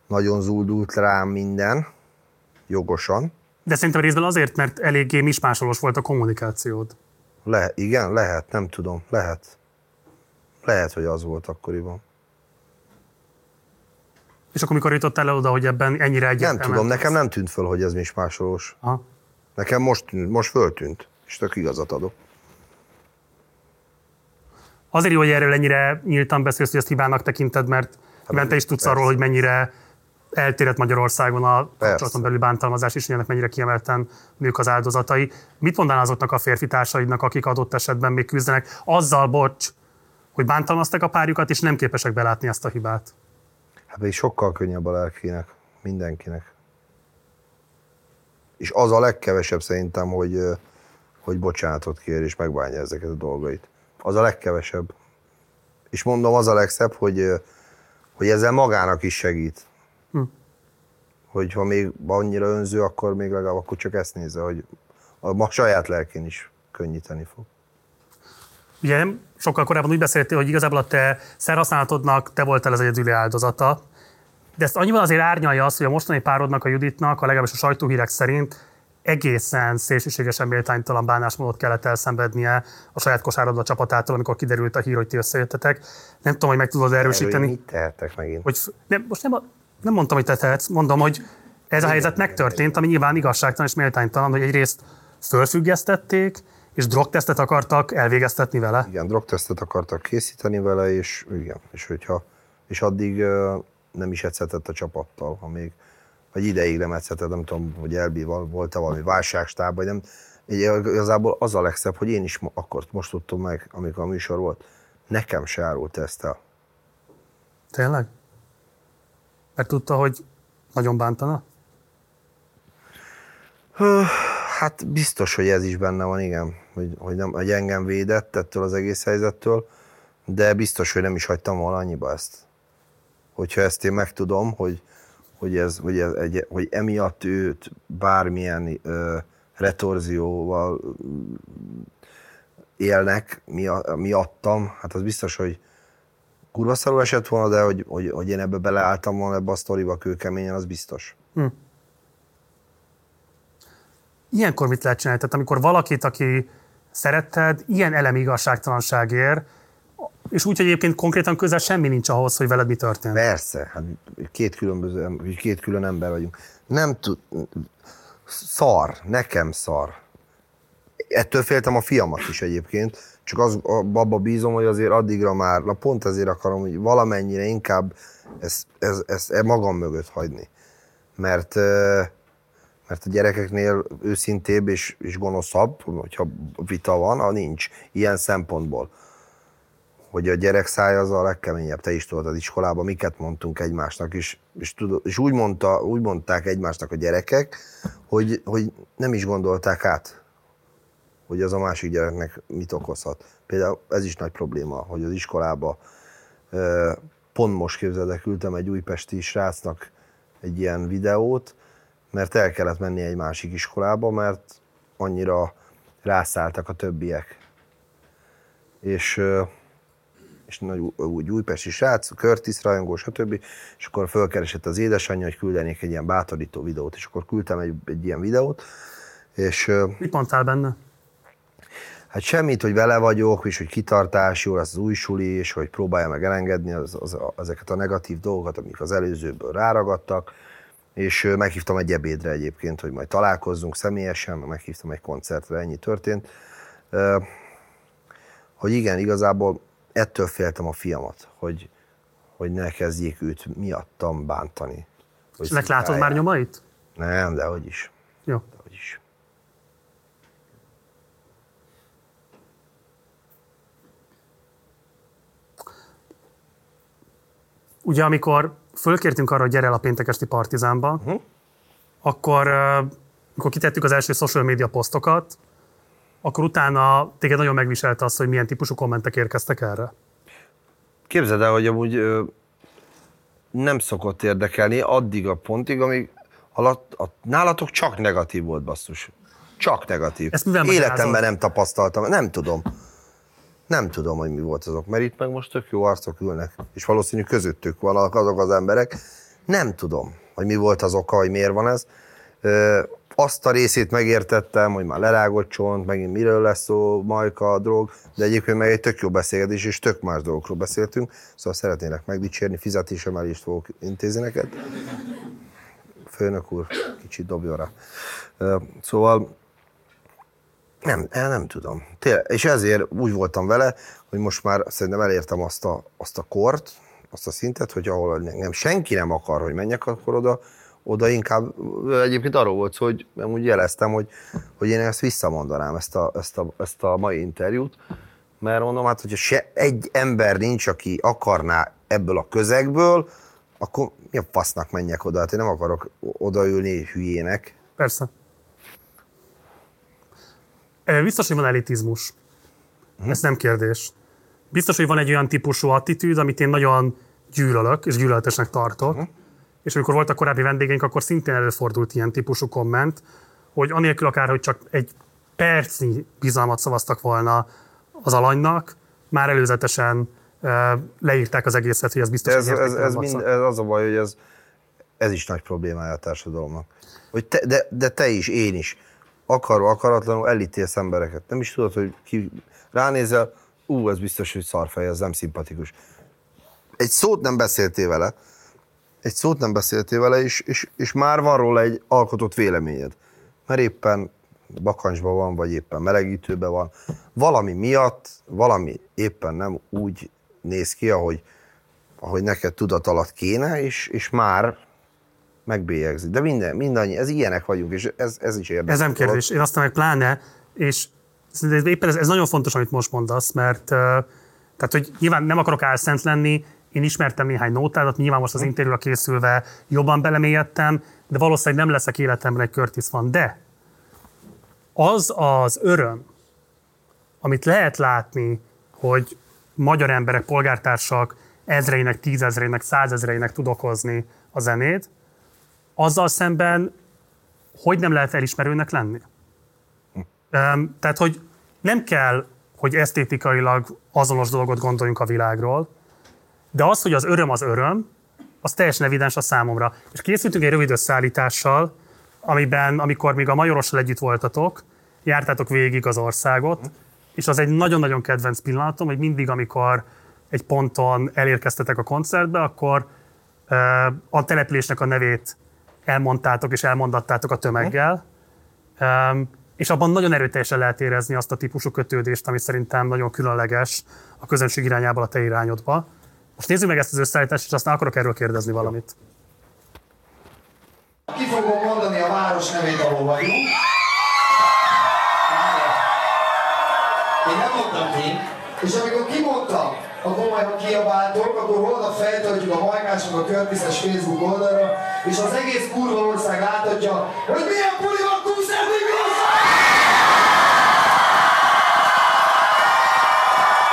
Nagyon zuldult rám minden, jogosan. De szerintem részben azért, mert eléggé mismásolos volt a kommunikációd. Le, igen, lehet, nem tudom, lehet. Lehet, hogy az volt akkoriban. És akkor mikor jutottál el oda, hogy ebben ennyire Nem egyértelműen... tudom, nekem nem tűnt föl, hogy ez mismásolós. Aha. Nekem most, most föltűnt, és tök igazat adok. Azért jó, hogy erről ennyire nyíltan beszélsz, hogy ezt hibának tekinted, mert hát, te is tudsz arról, hogy mennyire eltérett Magyarországon a kapcsolaton belül bántalmazás, és ennek mennyire kiemelten nők az áldozatai. Mit mondanál azoknak a férfi társaidnak, akik adott esetben még küzdenek azzal, bocs, hogy bántalmazták a párjukat, és nem képesek belátni ezt a hibát? Hát pedig sokkal könnyebb a lelkének, mindenkinek. És az a legkevesebb szerintem, hogy, hogy bocsánatot kér és megbánja ezeket a dolgait. Az a legkevesebb. És mondom, az a legszebb, hogy, hogy ezzel magának is segít. Hm. Hogyha még annyira önző, akkor még legalább akkor csak ezt nézze, hogy a ma saját lelkén is könnyíteni fog. Ugye sokkal korábban úgy beszéltél, hogy igazából a te szerhasználatodnak te voltál az egyedüli áldozata, de ezt annyiban azért árnyalja azt, hogy a mostani párodnak, a Juditnak, a legalábbis a sajtóhírek szerint egészen szélsőségesen méltánytalan bánásmódot kellett elszenvednie a saját kosárlabda csapatától, amikor kiderült a hír, hogy ti összejöttetek. Nem tudom, hogy meg tudod Erről erősíteni. mit tehetek megint? Hogy, nem, most nem, a- nem mondtam, hogy te tehetsz, mondom, hogy ez a helyzet megtörtént, ami nyilván igazságtalan és méltánytalan, hogy egyrészt fölfüggesztették, és drogtesztet akartak elvégeztetni vele. Igen, drogtesztet akartak készíteni vele, és igen, és hogyha, és addig nem is edzhetett a csapattal, ha még, vagy ideig nem edzhetett, nem tudom, hogy Elbi volt-e valami válságstáb, vagy nem. Igazából az a legszebb, hogy én is akkor most tudtam meg, amikor a műsor volt, nekem se árult ezt el. Tényleg? Mert tudta, hogy nagyon bántana? Hát biztos, hogy ez is benne van, igen, hogy, hogy, nem, hogy engem védett ettől az egész helyzettől, de biztos, hogy nem is hagytam volna annyiba ezt. Hogyha ezt én megtudom, hogy, hogy, ez, hogy, ez egy, hogy emiatt őt bármilyen ö, retorzióval élnek miattam, hát az biztos, hogy kurva szarul esett volna, de hogy, hogy, hogy én ebbe beleálltam volna ebbe a sztoriba kőkeményen, az biztos. Hm. Ilyenkor mit lehet csinálni? Tehát amikor valakit, aki szeretted, ilyen elemi igazságtalanság ér, és úgy, hogy egyébként konkrétan közel semmi nincs ahhoz, hogy veled mi történt. Persze, hát két különböző, két külön ember vagyunk. Nem tud, szar, nekem szar. Ettől féltem a fiamat is egyébként, csak az, abba bízom, hogy azért addigra már, na pont ezért akarom, hogy valamennyire inkább ezt, ezt, ezt magam mögött hagyni. Mert, mert a gyerekeknél őszintébb és, és gonoszabb, hogyha vita van, a nincs ilyen szempontból. Hogy a gyerek szája az a legkeményebb, te is tudod az iskolában, miket mondtunk egymásnak, és, és, tudod, és úgy, mondta, úgy mondták egymásnak a gyerekek, hogy, hogy nem is gondolták át, hogy az a másik gyereknek mit okozhat. Például ez is nagy probléma, hogy az iskolába pont most képzeld küldtem egy újpesti srácnak egy ilyen videót, mert el kellett menni egy másik iskolába, mert annyira rászálltak a többiek. És, és nagy, úgy újpesti srác, Curtis rajongó, stb. És akkor fölkeresett az édesanyja, hogy küldenék egy ilyen bátorító videót, és akkor küldtem egy, egy ilyen videót. És, Mit mondtál benne? Hát semmit, hogy vele vagyok, és hogy kitartás, jó lesz az új suli, és hogy próbálja meg elengedni az, az, ezeket a negatív dolgokat, amik az előzőből ráragadtak, és meghívtam egy ebédre egyébként, hogy majd találkozzunk személyesen, meghívtam egy koncertre, ennyi történt. Hogy igen, igazából ettől féltem a fiamat, hogy, hogy ne kezdjék őt miattam bántani. És meglátod már nyomait? Nem, de hogy is. Jó. Ugye amikor fölkértünk arra, hogy gyere el a péntekesti partizánba, uh-huh. akkor, amikor kitettük az első social media posztokat, akkor utána téged nagyon megviselt az, hogy milyen típusú kommentek érkeztek erre. Képzeld el, hogy amúgy ö, nem szokott érdekelni addig a pontig, amíg alatt, a, nálatok csak negatív volt, basszus. Csak negatív. Ezt mivel Életemben nem tapasztaltam, nem tudom. Nem tudom, hogy mi volt azok, mert itt meg most tök jó arcok ülnek, és valószínű közöttük vannak azok az emberek. Nem tudom, hogy mi volt az oka, hogy miért van ez. Azt a részét megértettem, hogy már lerágott csont, megint miről lesz szó, majka, drog, de egyébként meg egy tök jó beszélgetés, és tök más dolgokról beszéltünk, szóval szeretnélek megdicsérni, fizetésemelést fogok intézni neked. Főnök úr, kicsit dobjon rá. Szóval nem, nem tudom. Tényleg, és ezért úgy voltam vele, hogy most már szerintem elértem azt a, azt a kort, azt a szintet, hogy ahol engem senki nem akar, hogy menjek, akkor oda, oda inkább, egyébként arról volt hogy úgy jeleztem, hogy, hogy én ezt visszamondanám, ezt a, ezt, a, ezt a mai interjút, mert mondom, hát, hogyha se egy ember nincs, aki akarná ebből a közegből, akkor mi a fasznak menjek oda? Hát én nem akarok odaülni hülyének. Persze. Biztos, hogy van elitizmus. Hm. Ez nem kérdés. Biztos, hogy van egy olyan típusú attitűd, amit én nagyon gyűlölök, és gyűlöletesnek tartok. Hm. És amikor voltak korábbi vendégeink, akkor szintén előfordult ilyen típusú komment, hogy anélkül akár, hogy csak egy percnyi bizalmat szavaztak volna az alanynak, már előzetesen leírták az egészet, hogy ez biztos, ez, ez, ez, mind, ez az a baj, hogy ez, ez is nagy problémája a társadalomnak. Hogy te, de, de te is, én is akaró, akaratlanul elítélsz embereket. Nem is tudod, hogy ki ránézel, ú, ez biztos, hogy szarfej, ez nem szimpatikus. Egy szót nem beszéltél vele, egy szót nem beszéltél vele, és, és, és már van róla egy alkotott véleményed. Mert éppen bakancsban van, vagy éppen melegítőben van. Valami miatt, valami éppen nem úgy néz ki, ahogy, ahogy neked tudat alatt kéne, és, és már megbélyegzik. De minden, mindannyi, ez ilyenek vagyunk, és ez, ez is érdekes. Ez nem kérdés. Én aztán meg pláne, és éppen ez, ez nagyon fontos, amit most mondasz, mert tehát, hogy nyilván nem akarok álszent lenni, én ismertem néhány nótádat, nyilván most az hm. interjúra készülve jobban belemélyedtem, de valószínűleg nem leszek életemben egy Curtis van. De az az öröm, amit lehet látni, hogy magyar emberek, polgártársak ezreinek, tízezreinek, százezreinek tud okozni a zenét, azzal szemben hogy nem lehet elismerőnek lenni? Um, tehát, hogy nem kell, hogy esztétikailag azonos dolgot gondoljunk a világról, de az, hogy az öröm az öröm, az teljesen evidens a számomra. És készültünk egy rövid összeállítással, amiben, amikor még a Majorossal együtt voltatok, jártátok végig az országot, és az egy nagyon-nagyon kedvenc pillanatom, hogy mindig, amikor egy ponton elérkeztetek a koncertbe, akkor a településnek a nevét elmondtátok és elmondattátok a tömeggel, és abban nagyon erőteljesen lehet érezni azt a típusú kötődést, ami szerintem nagyon különleges a közönség irányából a te irányodba. Most nézzük meg ezt az összeállítást, és aztán akarok erről kérdezni valamit. Ki fogom mondani a város nevét, ahol vagyunk. Én nem mondtam ki. És amikor kimondtam, akkor majd ha kiabáltok, akkor holnap feltöltjük a Majkásnak a Körtiszes Facebook oldalra, és az egész kurva ország láthatja, hogy milyen buli van Kunszert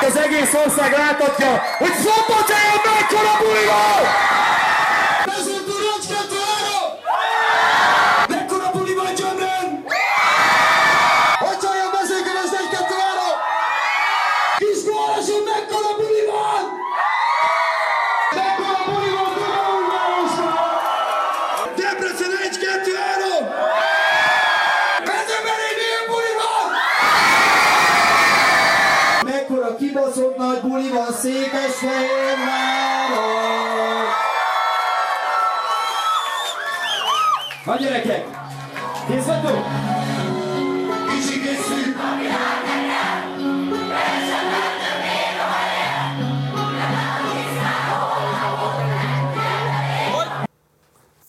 Az egész ország láthatja, hogy Szombathelyen mekkora buli van!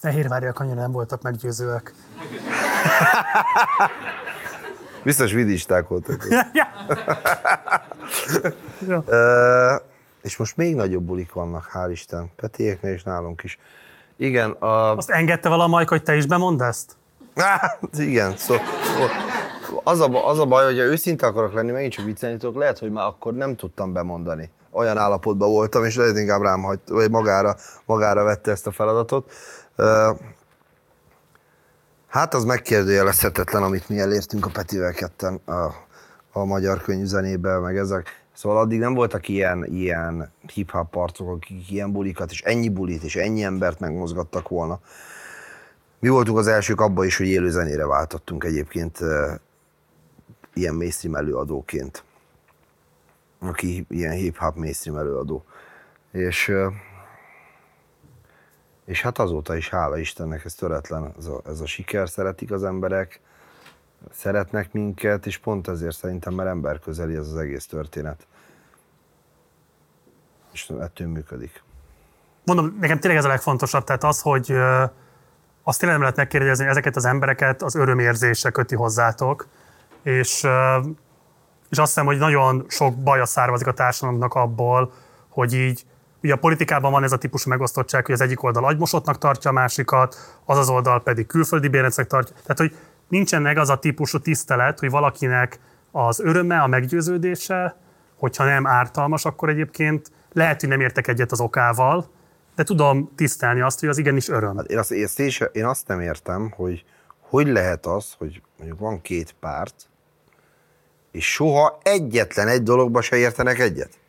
Fehérvárjak annyira nem voltak meggyőzőek. Biztos vidisták voltak. Ja. És most még nagyobb bulik vannak, hál' Isten. Petieknél és nálunk is. Igen, a... Azt engedte vala Majk, hogy te is bemondd ezt? Á, igen, szó, szó, az, a, az a baj, hogy őszinte akarok lenni, megint csak viccelni tudok, lehet, hogy már akkor nem tudtam bemondani. Olyan állapotban voltam, és lehet inkább rám hagy, vagy magára, magára vette ezt a feladatot. Hát az megkérdőjelezhetetlen, amit mi elértünk a Petivel ketten a, a magyar könyvzenében, meg ezek. Szóval addig nem voltak ilyen, ilyen hip-hop arcok, akik ilyen bulikat, és ennyi bulit, és ennyi embert megmozgattak volna. Mi voltunk az elsők abban is, hogy élő zenére váltottunk egyébként ilyen mainstream előadóként, aki ilyen hip-hop mainstream előadó. És, és hát azóta is, hála Istennek, ez töretlen, ez a, ez a siker, szeretik az emberek, szeretnek minket, és pont ezért szerintem, mert emberközeli ez az egész történet. És ettől működik. Mondom, nekem tényleg ez a legfontosabb, tehát az, hogy azt tényleg nem lehet megkérdezni, hogy ezeket az embereket az örömérzése köti hozzátok, és, és azt hiszem, hogy nagyon sok baja származik a társadalomnak abból, hogy így, ugye a politikában van ez a típusú megosztottság, hogy az egyik oldal agymosottnak tartja a másikat, az az oldal pedig külföldi bérencnek tartja. Tehát, hogy nincsen meg az a típusú tisztelet, hogy valakinek az öröme, a meggyőződése, hogyha nem ártalmas, akkor egyébként lehet, hogy nem értek egyet az okával, de tudom tisztelni azt, hogy az igenis öröm. Hát én azt, ezt is, én azt nem értem, hogy hogy lehet az, hogy mondjuk van két párt, és soha egyetlen egy dologba se értenek egyet.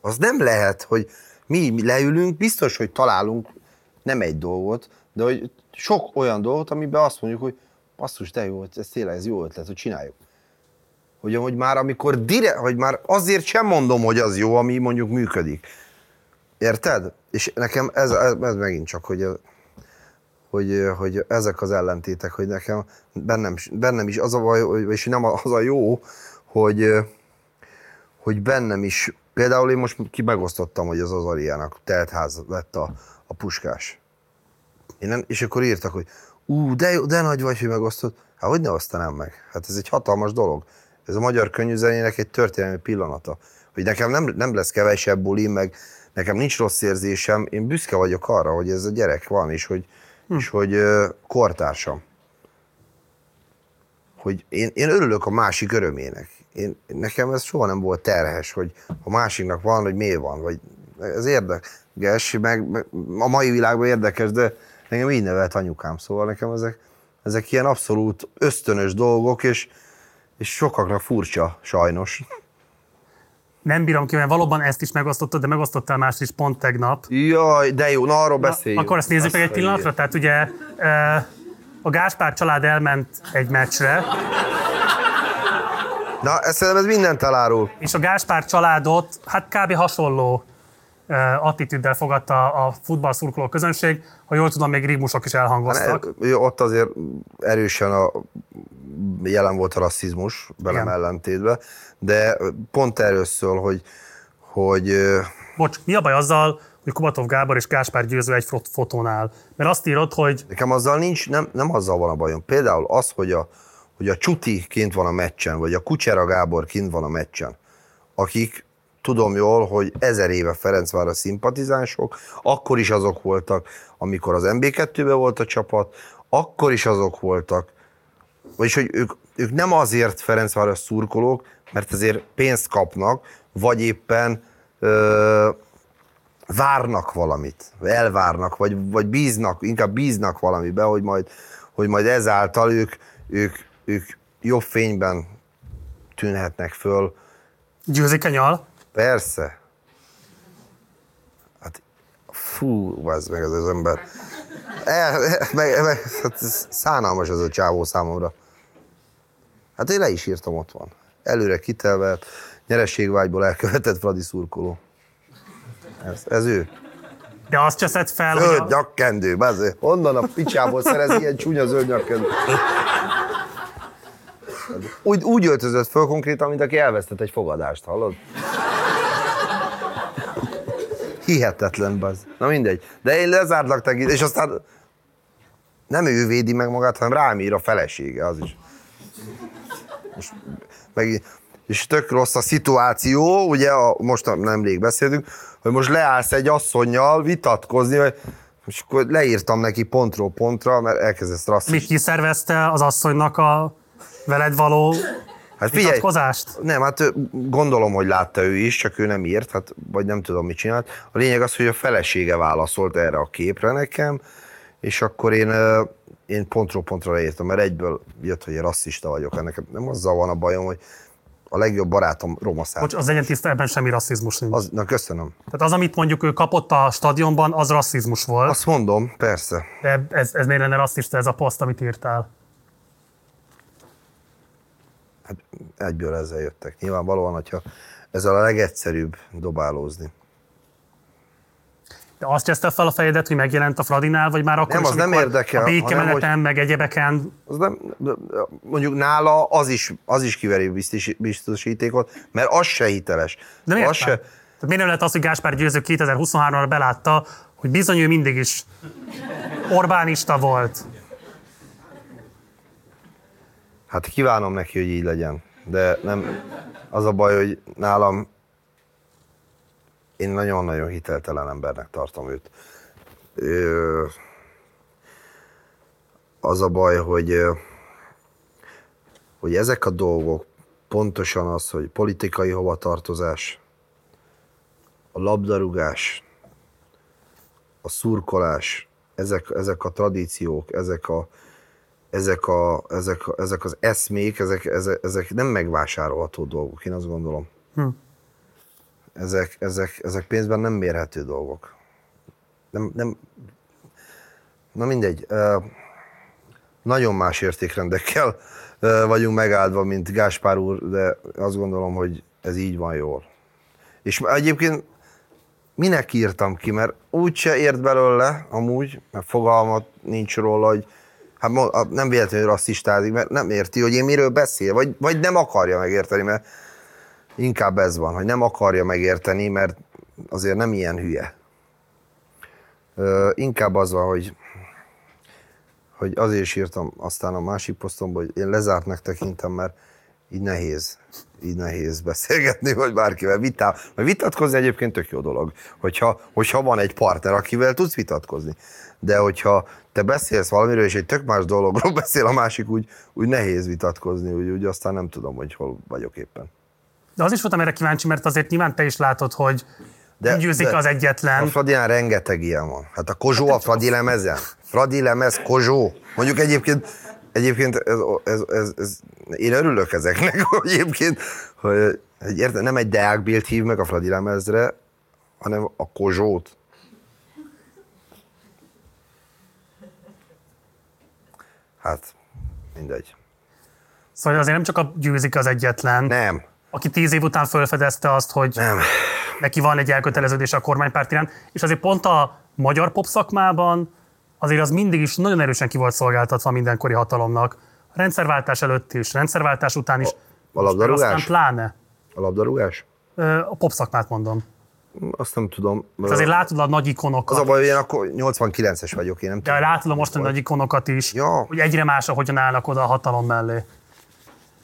Az nem lehet, hogy mi leülünk, biztos, hogy találunk nem egy dolgot, de hogy sok olyan dolgot, amiben azt mondjuk, hogy basszus, de jó, ez tényleg ez jó ötlet, hogy csináljuk. Hogy, hogy már amikor dire, hogy már azért sem mondom, hogy az jó, ami mondjuk működik. Érted? És nekem ez, ez, ez megint csak, hogy, hogy, hogy ezek az ellentétek, hogy nekem bennem, bennem is az a baj, és nem az a jó, hogy, hogy bennem is, például én most ki megosztottam, hogy az Azariának teltház lett a, a puskás. Én nem, és akkor írtak, hogy ú, de, jó, de nagy vagy, hogy megosztott. Hát hogy ne osztanám meg? Hát ez egy hatalmas dolog. Ez a magyar könnyűzenének egy történelmi pillanata. Hogy nekem nem, nem lesz kevesebb buli, meg nekem nincs rossz érzésem, én büszke vagyok arra, hogy ez a gyerek van, és hogy, hm. és hogy ö, kortársam. Hogy én, én örülök a másik örömének. Én, nekem ez soha nem volt terhes, hogy a másiknak van, hogy miért van, vagy ez érdekes, meg, meg a mai világban érdekes, de engem így nevelt anyukám, szóval nekem ezek, ezek ilyen abszolút ösztönös dolgok, és, és sokaknak furcsa, sajnos. Nem bírom ki, mert valóban ezt is megosztottad, de megosztottál más is pont tegnap. Jaj, de jó, na arról beszéljünk. Akkor ezt nézzük meg egy Azt pillanatra. mondja. Tehát ugye eh, a Gáspár család elment egy meccsre, Na, ez szerintem ez mindent elárul. és a Gáspár családot hát kb. hasonló attitűddel fogadta a futballszurkoló közönség. Ha jól tudom, még rigmusok is elhangoztak. Hát, ott azért erősen a, jelen volt a rasszizmus velem ellentétben, de pont erről szól, hogy, hogy Bocs, mi a baj azzal, hogy Kubatov Gábor és Gáspár győző egy fot- fotónál? Mert azt írod, hogy nekem azzal nincs, nem, nem azzal van a bajom. Például az, hogy a, hogy a Csuti kint van a meccsen, vagy a Kucsera Gábor kint van a meccsen, akik tudom jól, hogy ezer éve Ferencváros szimpatizánsok, akkor is azok voltak, amikor az MB2-ben volt a csapat, akkor is azok voltak, vagyis hogy ők, ők nem azért Ferencváros szurkolók, mert ezért pénzt kapnak, vagy éppen ö, várnak valamit, elvárnak, vagy, vagy bíznak, inkább bíznak valamibe, hogy majd, hogy majd ezáltal ők, ők, ők jobb fényben tűnhetnek föl. győzik a nyal. Persze. Hát, fú, az meg az, az ember. El, meg, meg, hát ez szánalmas ez a csávó számomra. Hát én le is írtam, ott van. Előre kitelvelt, nyerességvágyból elkövetett Fradi szurkoló. Ez, ez ő. De azt cseszed fel, hogy Zöld a, nyakkendő, bazd, honnan a picsából szerez ilyen csúnya zöld nyakkendő? Úgy, úgy öltözött föl konkrétan, mint aki elvesztett egy fogadást, hallod? Hihetetlen, bazd. Na mindegy. De én lezártlak tekint, és aztán nem ő védi meg magát, hanem rám ír a felesége, az is. És, meg, és tök rossz a szituáció, ugye a, most nemrég beszéltünk, hogy most leállsz egy asszonynal vitatkozni, vagy, és akkor leírtam neki pontról pontra, mert elkezdesz mit rasszist. kiszervezte az asszonynak a veled való Hát figyelj, nem, hát gondolom, hogy látta ő is, csak ő nem írt, hát, vagy nem tudom, mit csinált. A lényeg az, hogy a felesége válaszolt erre a képre nekem, és akkor én, én pontról pontra leírtam, mert egyből jött, hogy én rasszista vagyok. Ennek nem azzal van a bajom, hogy a legjobb barátom roma. Bocs, az legyen tiszta, ebben semmi rasszizmus nincs. Az... Na köszönöm. Tehát az, amit mondjuk ő kapott a stadionban, az rasszizmus volt. Az... Azt mondom, persze. De ez, ez miért lenne rasszista, ez a poszt, amit írtál? Hát egyből ezzel jöttek. Nyilvánvalóan, hogyha ezzel a legegyszerűbb dobálózni. De azt cseszte fel a fejedet, hogy megjelent a Fradinál, vagy már akkor Nem, is, az nem érdekel, a békemeneten, meg egyebeken Az nem, mondjuk nála az is, az is kiveri biztos- biztosítékot, mert az se hiteles. De miért? az se, Tehát miért nem lehet az, hogy Gáspár Győző 2023-ra belátta, hogy bizony ő mindig is Orbánista volt. Hát kívánom neki, hogy így legyen. De nem, az a baj, hogy nálam én nagyon-nagyon hiteltelen embernek tartom őt. Ö, az a baj, hogy, hogy ezek a dolgok, pontosan az, hogy politikai hovatartozás, a labdarúgás, a szurkolás, ezek, ezek a tradíciók, ezek a, ezek, a, ezek, ezek az eszmék, ezek, ezek, ezek nem megvásárolható dolgok, én azt gondolom. Hm. Ezek, ezek, ezek pénzben nem mérhető dolgok. Nem, nem, na mindegy. Nagyon más értékrendekkel vagyunk megáldva, mint Gáspár úr, de azt gondolom, hogy ez így van jól. És egyébként minek írtam ki, mert úgyse ért belőle, amúgy, mert fogalmat nincs róla, hogy hát nem véletlenül rasszistázik, mert nem érti, hogy én miről beszél, vagy, vagy nem akarja megérteni, mert inkább ez van, hogy nem akarja megérteni, mert azért nem ilyen hülye. Ö, inkább az van, hogy, hogy azért is írtam aztán a másik posztomban, hogy én lezártnak tekintem, mert így nehéz, így nehéz beszélgetni, vagy bárkivel vitál. Mert vitatkozni egyébként tök jó dolog, hogyha, hogyha van egy partner, akivel tudsz vitatkozni. De hogyha te beszélsz valamiről, és egy tök más dologról beszél a másik, úgy, úgy nehéz vitatkozni, úgy, úgy aztán nem tudom, hogy hol vagyok éppen. De az is voltam erre kíváncsi, mert azért nyilván te is látod, hogy de, győzik de az egyetlen. A Fradinál rengeteg ilyen van. Hát a Kozsó a Fradi lemezen. Fradi lemez, Kozsó. Mondjuk egyébként, egyébként ez, ez, ez, ez, én örülök ezeknek, hogy egyébként, hogy érted, nem egy Deák Bilt hív meg a Fradi lemezre, hanem a Kozsót. Hát, mindegy. Szóval azért nem csak a győzik az egyetlen, Nem, aki tíz év után felfedezte azt, hogy nem. neki van egy elköteleződés a kormánypárt iránt, és azért pont a magyar pop szakmában azért az mindig is nagyon erősen ki volt szolgáltatva a mindenkori hatalomnak. A rendszerváltás előtt is, rendszerváltás után is. a labdarúgás? Aztán pláne. A labdarúgás? A pop szakmát mondom. Azt nem tudom. És azért látod a nagy Az ikonokat. a baj, hogy én akkor 89-es vagyok, én nem De tudom. látod a mostani nagy ikonokat is, Ja. hogy egyre más, hogyan állnak oda a hatalom mellé.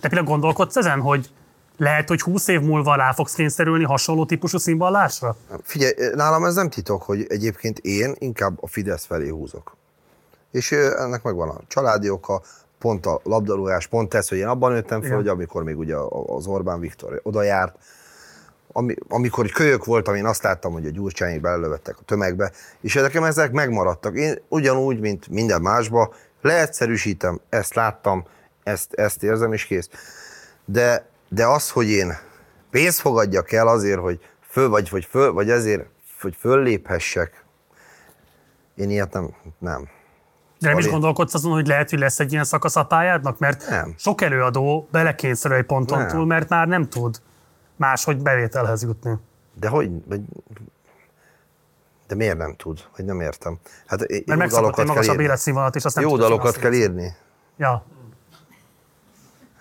Te például gondolkodsz ezen, hogy lehet, hogy 20 év múlva rá fogsz kényszerülni hasonló típusú színvallásra? Figyelj, nálam ez nem titok, hogy egyébként én inkább a Fidesz felé húzok. És ennek megvan a családi oka, pont a labdarúgás, pont ez, hogy én abban nőttem fel, Igen. hogy amikor még ugye az Orbán Viktor oda járt, ami, amikor egy kölyök voltam, én azt láttam, hogy a gyurcsányék belelövettek a tömegbe, és nekem ezek megmaradtak. Én ugyanúgy, mint minden másba, leegyszerűsítem, ezt láttam, ezt, ezt érzem, és kész. De, de az, hogy én pénzt fogadjak el azért, hogy föl, vagy, vagy, föl, vagy ezért, hogy fölléphessek, én ilyet nem, nem. De nem is gondolkodsz azon, hogy lehet, hogy lesz egy ilyen szakasz a pályádnak? Mert Nem. sok előadó belekényszerül egy ponton Nem. túl, mert már nem tud máshogy bevételhez jutni. De hogy, de miért nem tud? Hogy nem értem. Hát Mert megszokott egy magasabb életszínvonalat, és azt nem Jó dalokat kell írni. Ja,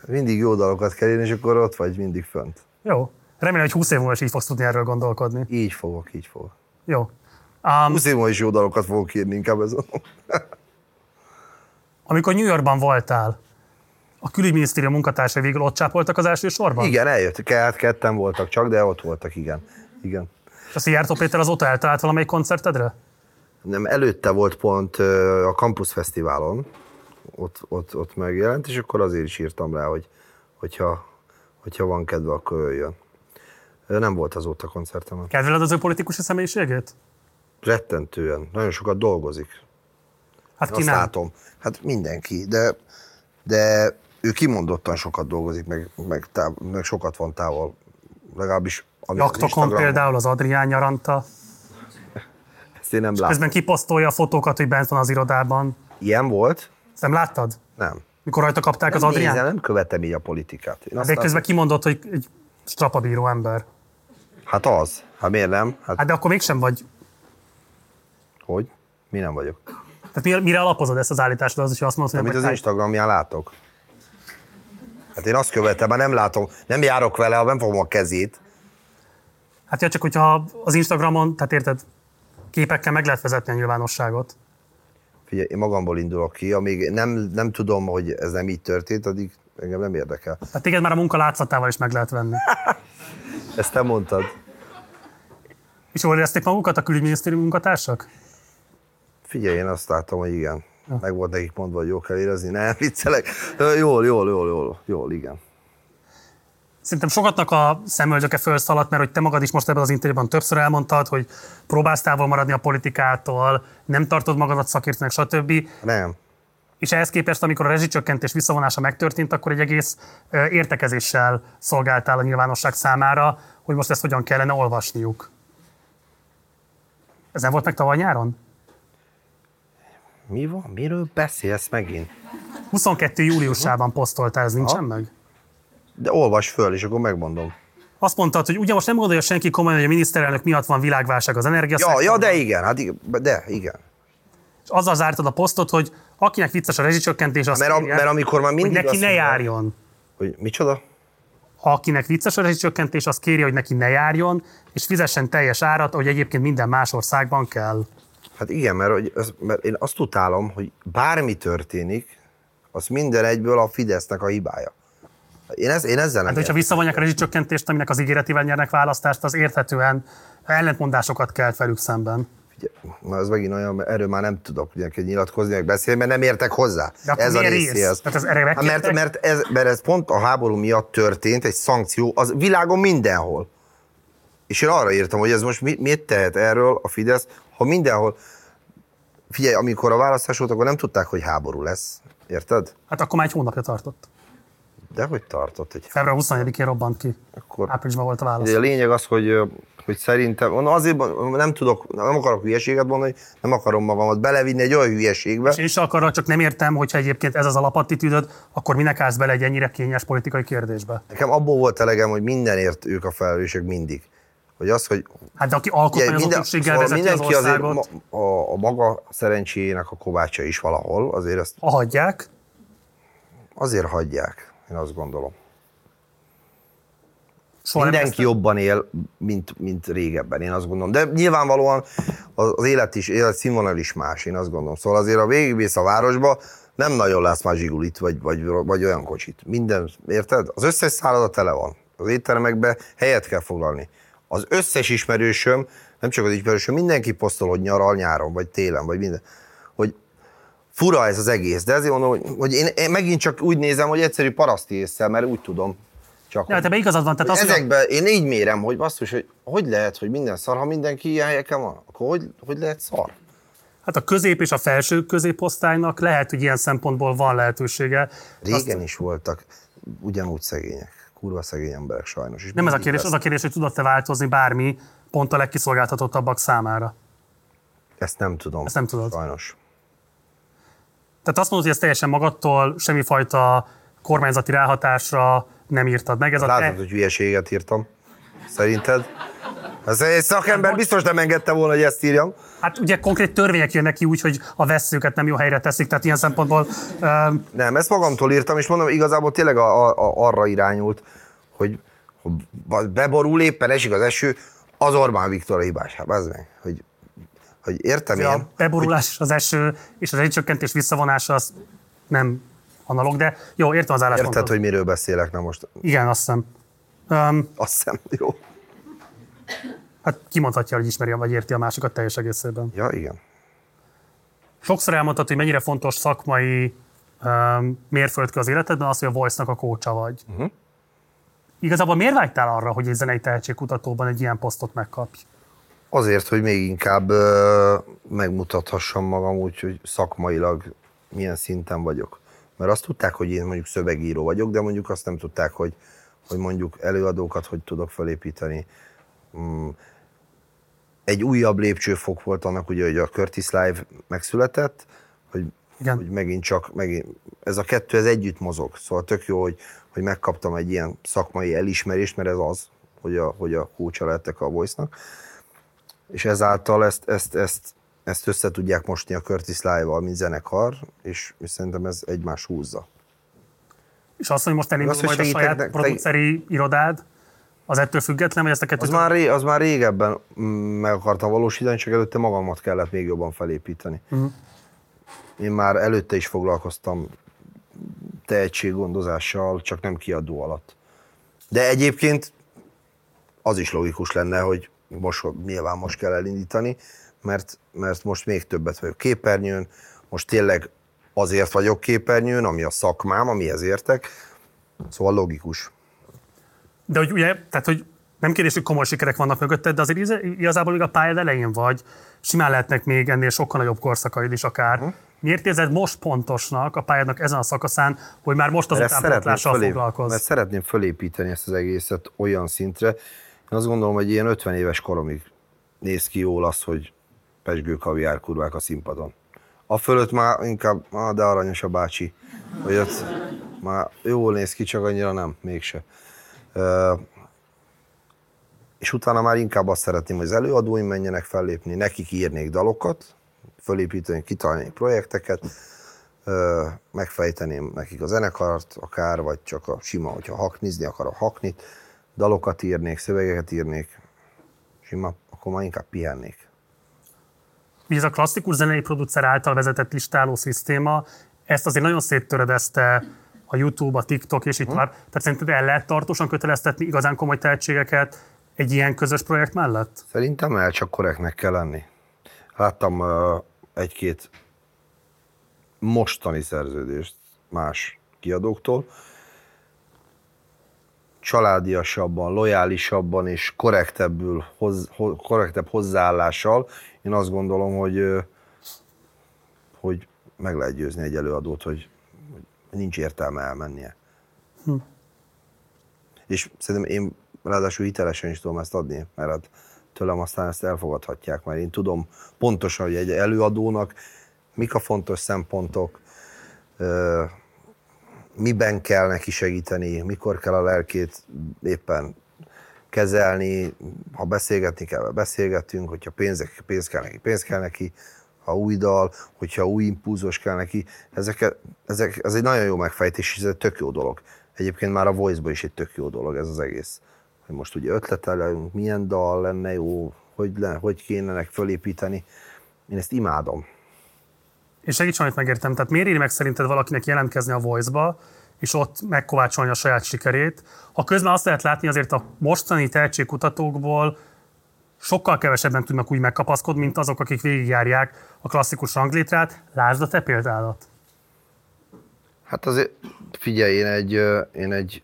Mindig jó dalokat kell írni, és akkor ott vagy mindig fönt. jó. Remélem, hogy 20 év múlva is így fogsz tudni erről gondolkodni. Így fogok, így fogok. Jó. Um, 20 év múlva is jó dalokat fogok írni, inkább ez amikor New Yorkban voltál, a külügyminisztérium munkatársai végül ott csápoltak az első sorban? Igen, eljött, hát ketten voltak csak, de ott voltak, igen. Igen. És azt Jártó Péter azóta eltalált valamelyik koncertedre? Nem, előtte volt pont a Campus Fesztiválon, ott, ott, ott megjelent, és akkor azért is írtam rá, hogy hogyha, hogyha van kedve, akkor jöjjön. Nem volt azóta koncertemen. Kedveled az ő politikusi személyiségét? Rettentően. Nagyon sokat dolgozik. Hát ki Azt nem. látom. Hát mindenki, de, de ő kimondottan sokat dolgozik, meg, meg, táv, meg sokat van távol. Legalábbis ami az Jaktokon például az Adrián nyaranta. Ezt én nem látom. Közben kiposztolja a fotókat, hogy bent van az irodában. Ilyen volt? Ezt nem láttad? Nem. Mikor rajta kapták az Nem Adrián? nézem, nem követem így a politikát. Én De közben látom- kimondott, hogy egy strapabíró ember. Hát az. Hát miért nem? Hát, Hát de akkor mégsem vagy. hogy? Mi nem vagyok. Tehát mire, mire alapozod ezt az állítást, az, hogy azt mondod, hogy Amit az Instagramján látok. Hát én azt követem, mert nem látom, nem járok vele, ha nem fogom a kezét. Hát ja, csak hogyha az Instagramon, tehát érted, képekkel meg lehet vezetni a nyilvánosságot. Figyelj, én magamból indulok ki, amíg nem, nem tudom, hogy ez nem így történt, addig engem nem érdekel. Tehát téged már a munka látszatával is meg lehet venni. Ezt te mondtad. És jól érezték magukat a külügyminisztérium munkatársak? Figyelj, én azt látom, hogy igen. Meg volt nekik mondva, hogy jó kell érezni. Nem, viccelek. Jól, jól, jól, jól, jól, igen. Szerintem sokatnak a szemöldöke felszaladt, mert hogy te magad is most ebben az interjúban többször elmondtad, hogy próbálsz távol maradni a politikától, nem tartod magadat szakértőnek, stb. Nem. És ehhez képest, amikor a rezsicsökkentés visszavonása megtörtént, akkor egy egész értekezéssel szolgáltál a nyilvánosság számára, hogy most ezt hogyan kellene olvasniuk. Ez nem volt meg tavaly nyáron? Mi van? Miről beszélsz megint? 22. júliusában posztoltál, ez nincsen meg? De olvas föl, és akkor megmondom. Azt mondtad, hogy ugye most nem gondolja senki komolyan, hogy a miniszterelnök miatt van világválság az Ja, energiaszektorban. ja, de igen, hát igen, de igen. És azzal zártad a posztot, hogy akinek vicces a rezsicsökkentés, azt Mert, a, mert amikor már hogy mindig neki azt ne járjon. Hogy micsoda? Ha akinek vicces a rezsicsökkentés, az kéri, hogy neki ne járjon, és fizessen teljes árat, ahogy egyébként minden más országban kell. Hát igen, mert, hogy ez, mert én azt utálom, hogy bármi történik, az minden egyből a Fidesznek a hibája. Én, ez, én ezzel nem Hát, értek. visszavonják a rezsicsökkentést, aminek az ígéretével nyernek választást, az érthetően ellentmondásokat kelt velük szemben. Na, ez megint olyan, erről már nem tudok ugye, nyilatkozni, meg beszélni, mert nem értek hozzá. De ez a rész? Tehát ez Hát mert, mert, ez, mert ez pont a háború miatt történt, egy szankció, az világon mindenhol. És én arra írtam, hogy ez most mit, mit tehet erről a Fidesz, ha mindenhol, figyelj, amikor a választás volt, akkor nem tudták, hogy háború lesz. Érted? Hát akkor már egy hónapja tartott. De hogy tartott egy Február 24-én robbant ki. akkor... Áprilisban volt a válasz. A lényeg az, hogy, hogy szerintem, mondom, azért nem tudok, nem akarok hülyeséget mondani, nem akarom magamat belevinni egy olyan hülyeségbe, És én is akarok, csak nem értem, hogyha egyébként ez az alapattitűdöd, akkor minek állsz bele egy ennyire kényes politikai kérdésbe? Nekem abból volt elegem, hogy mindenért ők a felelősök mindig. Hogy az, hogy Hát de aki ugye, alkotmányozatottséggel szóval vezeti az mindenki azért országot, ma, a, a, maga szerencséjének a kovácsa is valahol, azért ezt ha hagyják, azért hagyják, én azt gondolom. soha nem Mindenki jobban él, mint, mint régebben, én azt gondolom. De nyilvánvalóan az az élet is, élet színvonal is más, én azt gondolom. Szóval azért, a végigvész a városba, nem nagyon látsz már zsigulit, vagy, vagy, vagy olyan kocsit. Minden, érted? Az összes szálloda tele van. Az éttermekbe helyet kell foglalni. Az összes ismerősöm, nem csak az ismerősöm, mindenki posztol, hogy nyaral nyáron, vagy télen, vagy minden. Hogy fura ez az egész, de ezért mondom, hogy, hogy én, én, megint csak úgy nézem, hogy egyszerű paraszti észre, mert úgy tudom. Csak, Ja, te igazad van, tehát az, hogy Ezekben én így mérem, hogy basszus, hogy hogy lehet, hogy minden szar, ha mindenki ilyen helyeken van, akkor hogy, hogy lehet szar? Hát a közép és a felső középosztálynak lehet, hogy ilyen szempontból van lehetősége. Régen is voltak ugyanúgy szegények, kurva szegény emberek sajnos. És Nem ez a kérdés, az lesz. a kérdés, hogy tudott-e változni bármi pont a legkiszolgáltatottabbak számára. Ezt nem tudom. Ezt nem tudod. Sajnos. Tehát azt mondod, hogy ez teljesen magadtól, semmifajta kormányzati ráhatásra nem írtad meg. Ez a Látod, te... hogy hülyeséget írtam. Szerinted? Ez egy szakember biztos nem engedte volna, hogy ezt írjam. Hát ugye konkrét törvények jönnek ki úgy, hogy a veszőket nem jó helyre teszik, tehát ilyen szempontból uh, Nem, ezt magamtól írtam, és mondom, igazából tényleg a, a, a, arra irányult, hogy, hogy beborul éppen, esik az eső, az Orbán Viktor a hibás. Hát az meg, hogy, hogy értem a én, beborulás, az eső és az egycsökkentés visszavonása az nem analóg, de jó, értem az álláspontot. érted, hogy miről beszélek, na most Igen, azt hiszem. Um, azt hiszem, jó. Hát kimondhatja, hogy ismeri vagy érti a másikat teljes egészében. Ja, igen. Sokszor elmondtad, hogy mennyire fontos szakmai um, mérföldkő az életedben az, hogy a Voice-nak a kócsa vagy. Uh-huh. Igazából miért vágytál arra, hogy egy zenei tehetségkutatóban egy ilyen posztot megkapj? Azért, hogy még inkább ö, megmutathassam magam úgy, hogy szakmailag milyen szinten vagyok. Mert azt tudták, hogy én mondjuk szövegíró vagyok, de mondjuk azt nem tudták, hogy, hogy mondjuk előadókat hogy tudok felépíteni. Egy újabb lépcsőfok volt annak, ugye, hogy a Curtis Live megszületett, hogy, Igen. hogy megint csak, megint, ez a kettő, ez együtt mozog. Szóval tök jó, hogy, hogy megkaptam egy ilyen szakmai elismerést, mert ez az, hogy a, hogy a kócsa lettek a Voice-nak és ezáltal ezt, ezt, ezt, ezt össze tudják mosni a Curtis Live-val, mint zenekar, és, és szerintem ez egymás húzza. És azt, hogy most elindul Az, majd a saját produceri irodád, az ettől független, vagy ezt a kettőt? Az már, ré, az már régebben mm, meg akartam valósítani, csak előtte magamat kellett még jobban felépíteni. Uh-huh. Én már előtte is foglalkoztam tehetséggondozással, csak nem kiadó alatt. De egyébként az is logikus lenne, hogy most nyilván most kell elindítani, mert, mert most még többet vagyok képernyőn, most tényleg azért vagyok képernyőn, ami a szakmám, amihez értek, szóval logikus. De hogy ugye, tehát hogy nem kérdés, hogy komoly sikerek vannak mögötted, de azért igazából még a pályád elején vagy, simán lehetnek még ennél sokkal nagyobb korszakaid is akár. Mhm. Miért érzed most pontosnak a pályádnak ezen a szakaszán, hogy már most az utánpótlással fölép- foglalkozz? Mert szeretném fölépíteni ezt az egészet olyan szintre. Én azt gondolom, hogy ilyen 50 éves koromig néz ki jól az, hogy pesgő kaviár kurvák a színpadon. A fölött már inkább, ah, de aranyos a bácsi. Hogy ott már jól néz ki, csak annyira nem, mégse. És utána már inkább azt szeretném, hogy az előadóim menjenek fellépni, nekik írnék dalokat, fölépíteni, kitalálni projekteket, megfejteném nekik a zenekart, akár, vagy csak a sima, hogyha haknizni akarok haknit, dalokat írnék, szövegeket írnék, sima, akkor már inkább pihennék. Ez a klasszikus zenei producer által vezetett listáló szisztéma, ezt azért nagyon széttöredezte a YouTube, a TikTok és így tovább. Tehát szerinted el lehet tartósan köteleztetni igazán komoly tehetségeket egy ilyen közös projekt mellett? Szerintem el csak korrektnek kell lenni. Láttam uh, egy-két mostani szerződést más kiadóktól, családiasabban, lojálisabban és korrektebbül, hoz, ho, korrektebb hozzáállással. Én azt gondolom, hogy, hogy meg lehet győzni egy előadót, hogy nincs értelme elmennie. Hm. És szerintem én ráadásul hitelesen is tudom ezt adni, mert hát tőlem aztán ezt elfogadhatják, mert én tudom pontosan, hogy egy előadónak mik a fontos szempontok, miben kell neki segíteni, mikor kell a lelkét éppen kezelni, ha beszélgetni kell, beszélgetünk, hogyha pénz, pénz kell neki, pénz kell neki, ha új dal, hogyha új impulzus kell neki. Ezek, ezek, ez egy nagyon jó megfejtés, és ez egy tök jó dolog. Egyébként már a voice is egy tök jó dolog ez az egész. Hogy most ugye ötletelünk, milyen dal lenne jó, hogy, le, hogy kéne nek fölépíteni. Én ezt imádom. És segíts, amit megértem. Tehát miért éri meg szerinted valakinek jelentkezni a Voice-ba, és ott megkovácsolni a saját sikerét, ha közben azt lehet látni azért a mostani tehetségkutatókból sokkal kevesebben tudnak úgy megkapaszkodni, mint azok, akik végigjárják a klasszikus ranglétrát. Lásd a te példádat. Hát azért figyelj, én egy, én egy,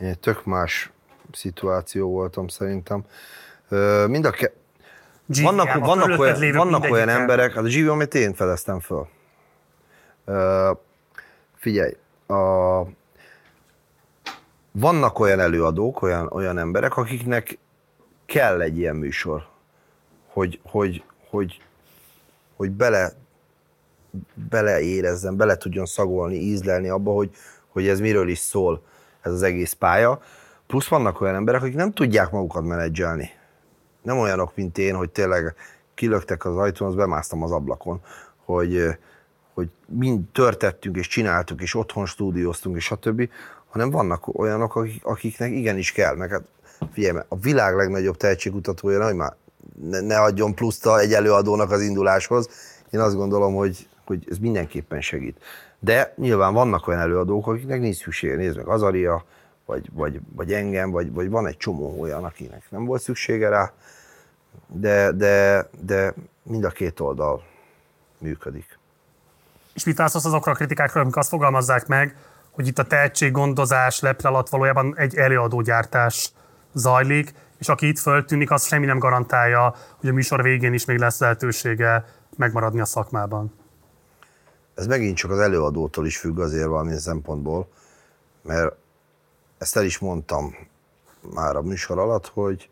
én egy tök más szituáció voltam szerintem. Mind a ke- vannak, GVM, a vannak, olyan, vannak olyan emberek, hát a GV, amit én fedeztem föl. Ö, figyelj, a, vannak olyan előadók, olyan, olyan emberek, akiknek kell egy ilyen műsor, hogy, hogy, hogy, hogy bele, beleérezzen, bele tudjon szagolni, ízlelni abba, hogy, hogy ez miről is szól ez az egész pálya. Plusz vannak olyan emberek, akik nem tudják magukat menedzselni. Nem olyanok, mint én, hogy tényleg kilöktek az ajtón, az bemásztam az ablakon, hogy, hogy mind törtettünk és csináltuk, és otthon stúdióztunk, és stb., hanem vannak olyanok, akik, akiknek igenis kell. Meg hát figyelj, a világ legnagyobb tehetségkutatója, hogy már ne, ne adjon pluszt egy előadónak az induláshoz. Én azt gondolom, hogy, hogy ez mindenképpen segít. De nyilván vannak olyan előadók, akiknek nincs szüksége. Nézd meg Azaria, vagy, vagy, vagy engem, vagy, vagy van egy csomó olyan, akinek nem volt szüksége rá, de, de, de mind a két oldal működik. És mit válaszolsz azokra a kritikákra, amik azt fogalmazzák meg, hogy itt a tehetséggondozás lepre alatt valójában egy előadógyártás zajlik, és aki itt föltűnik, az semmi nem garantálja, hogy a műsor végén is még lesz lehetősége megmaradni a szakmában. Ez megint csak az előadótól is függ azért valamilyen szempontból, mert ezt el is mondtam már a műsor alatt, hogy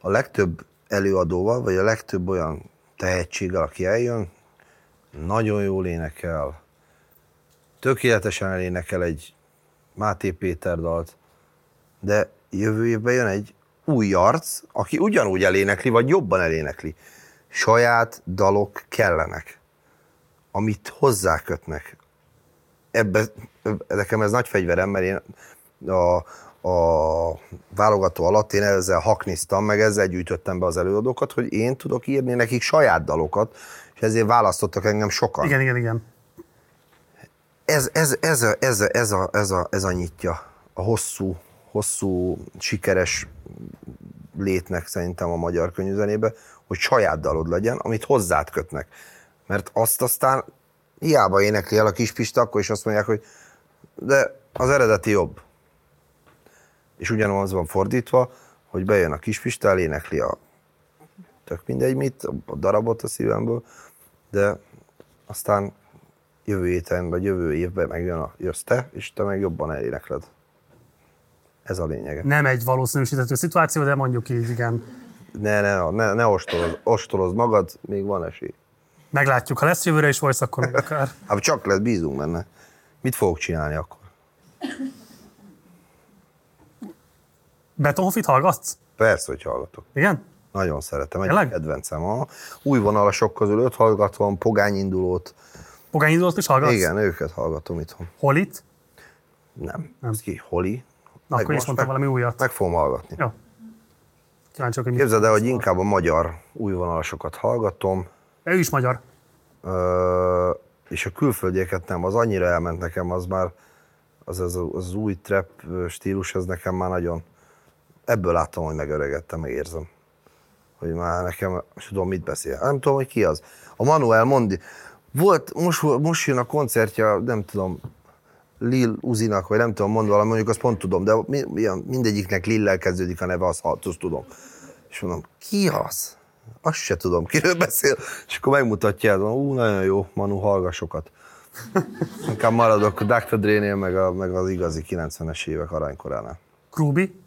a legtöbb előadóval, vagy a legtöbb olyan tehetséggel, aki eljön, nagyon jól énekel, tökéletesen elénekel egy Máté Péter dalt, de jövő évben jön egy új arc, aki ugyanúgy elénekli, vagy jobban elénekli. Saját dalok kellenek, amit hozzákötnek. Ebbe, nekem ez nagy fegyverem, mert én a, a válogató alatt én ezzel hakniztam, meg ezzel gyűjtöttem be az előadókat, hogy én tudok írni nekik saját dalokat, és ezért választottak engem sokan. Igen, igen, igen. Ez, ez, ez, a, ez, a, ez, a, ez, a, ez a nyitja a hosszú, hosszú, sikeres létnek szerintem a magyar könyvzenébe, hogy saját dalod legyen, amit hozzád kötnek. Mert azt aztán hiába énekli el a kis Pista, akkor is azt mondják, hogy de az eredeti jobb. És ugyanaz van fordítva, hogy bejön a kis Pista, elénekli a tök mindegy mit, a darabot a szívemből, de aztán jövő héten, vagy jövő évben megjön a, jössz te, és te meg jobban elénekled. Ez a lényege. Nem egy valószínűsíthető szituáció, de mondjuk így, igen. Ne, ne, ne, ne ostoroz, ostoroz magad, még van esély. Meglátjuk, ha lesz jövőre is voice, akkor meg akár. Hát csak lesz, bízunk benne. Mit fogok csinálni akkor? Betonhofit hallgatsz? Persze, hogy hallgatok. Igen? Nagyon szeretem, egy Tényleg? kedvencem. A új vonalasok közül öt hallgatom, pogányindulót. Pogány indulót is hallgatsz? Igen, őket hallgatom itthon. Hol itt? Nem. Ez ki? Holi? Na, Meg akkor is mondtam meg- valami újat. Meg fogom hallgatni. Jó. Kíváncsi vagyok, hogy Képzeld el, hogy inkább a magyar új vonalasokat hallgatom. Ő is magyar. Ö, és a külföldieket nem, az annyira elment nekem, az már, az, az, az új trap stílus, ez nekem már nagyon, ebből láttam, hogy megöregettem, meg érzem. Hogy már nekem, tudom, mit beszél. Nem tudom, hogy ki az. A Manuel Mondi. Volt, most, most jön a koncertje, nem tudom, Lil Uzinak, vagy nem tudom, mond valami, mondjuk azt pont tudom, de mi, mi, mindegyiknek Lillel kezdődik a neve, azt, azt tudom. És mondom, ki az? Azt se tudom, kiről beszél. És akkor megmutatja, hogy ú, nagyon jó, Manu, hallgassokat. Inkább maradok a Dr. Dre-nél, meg, a, meg az igazi 90-es évek aranykoránál. Krúbi?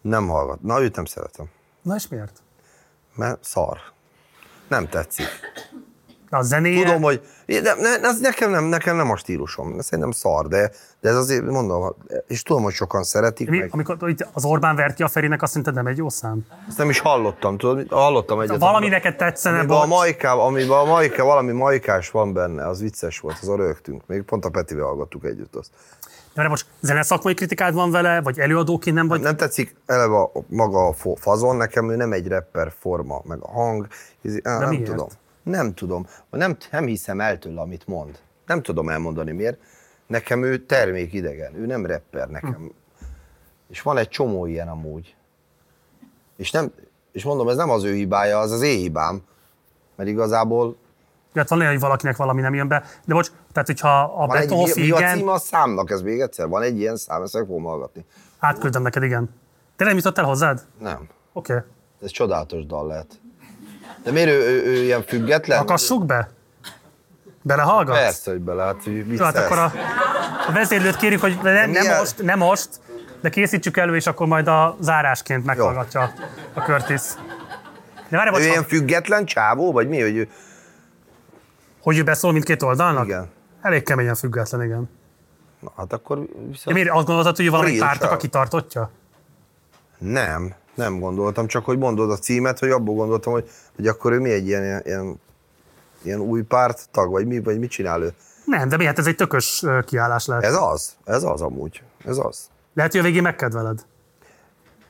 Nem hallgat. Na, őt nem szeretem. Na és miért? Mert szar. Nem tetszik. A zenéje? Tudom, hogy de, ne, ez nekem nem, nekem nem a stílusom. Szerintem szar, de, de ez azért mondom, és tudom, hogy sokan szeretik. Mi, meg. amikor itt az Orbán vert ki a Ferinek, azt szerinted nem egy jó szám? Ezt nem is hallottam, tudod, hallottam egyet. Valami neked tetszene, amiben a, bocs. majká, amiben a majká, valami majkás van benne, az vicces volt, az a rögtünk. Még pont a Petivel hallgattuk együtt azt. De mert most zeneszakmai kritikád van vele, vagy előadóként nem vagy? Nem tetszik eleve a, maga a fazon, nekem ő nem egy rapper forma, meg a hang, ez, á, nem miért? tudom. Nem tudom. Nem, nem hiszem el tőle, amit mond. Nem tudom elmondani miért. Nekem ő termékidegen, ő nem rapper nekem. És van egy csomó ilyen amúgy. És, nem, és mondom, ez nem az ő hibája, az az én hibám. Mert igazából Hát van olyan, hogy valakinek valami nem jön be. De bocs, tehát hogyha a van egy, mi, a címe a számnak, ez még egyszer? Van egy ilyen szám, ezt meg fogom hallgatni. átküldöm neked, igen. Te nem jutott el hozzád? Nem. Oké. Okay. Ez csodálatos dal lehet. De miért ő, ő, ő ilyen független? Akassuk be? Belehallgatsz? Persze, hogy bele, hát hogy Jó, hát akkor a, a vezérlőt kérjük, hogy nem, nem, most, nem most, de készítsük elő, és akkor majd a zárásként meghallgatja a Curtis. De várj, Ő ilyen független csávó, vagy mi? Hogy ő... hogy ő beszól mindkét oldalnak? Igen. Elég keményen független, igen. Na, hát akkor De viszont... miért azt gondoltad, hogy valami pártnak a show. kitartottja? Nem, nem gondoltam, csak hogy mondod a címet, hogy abból gondoltam, hogy, hogy akkor ő mi egy ilyen, ilyen, ilyen új párt tag, vagy mi, vagy mit csinál ő? Nem, de miért ez egy tökös kiállás lehet? Ez az, ez az amúgy, ez az. Lehet, hogy a végén megkedveled.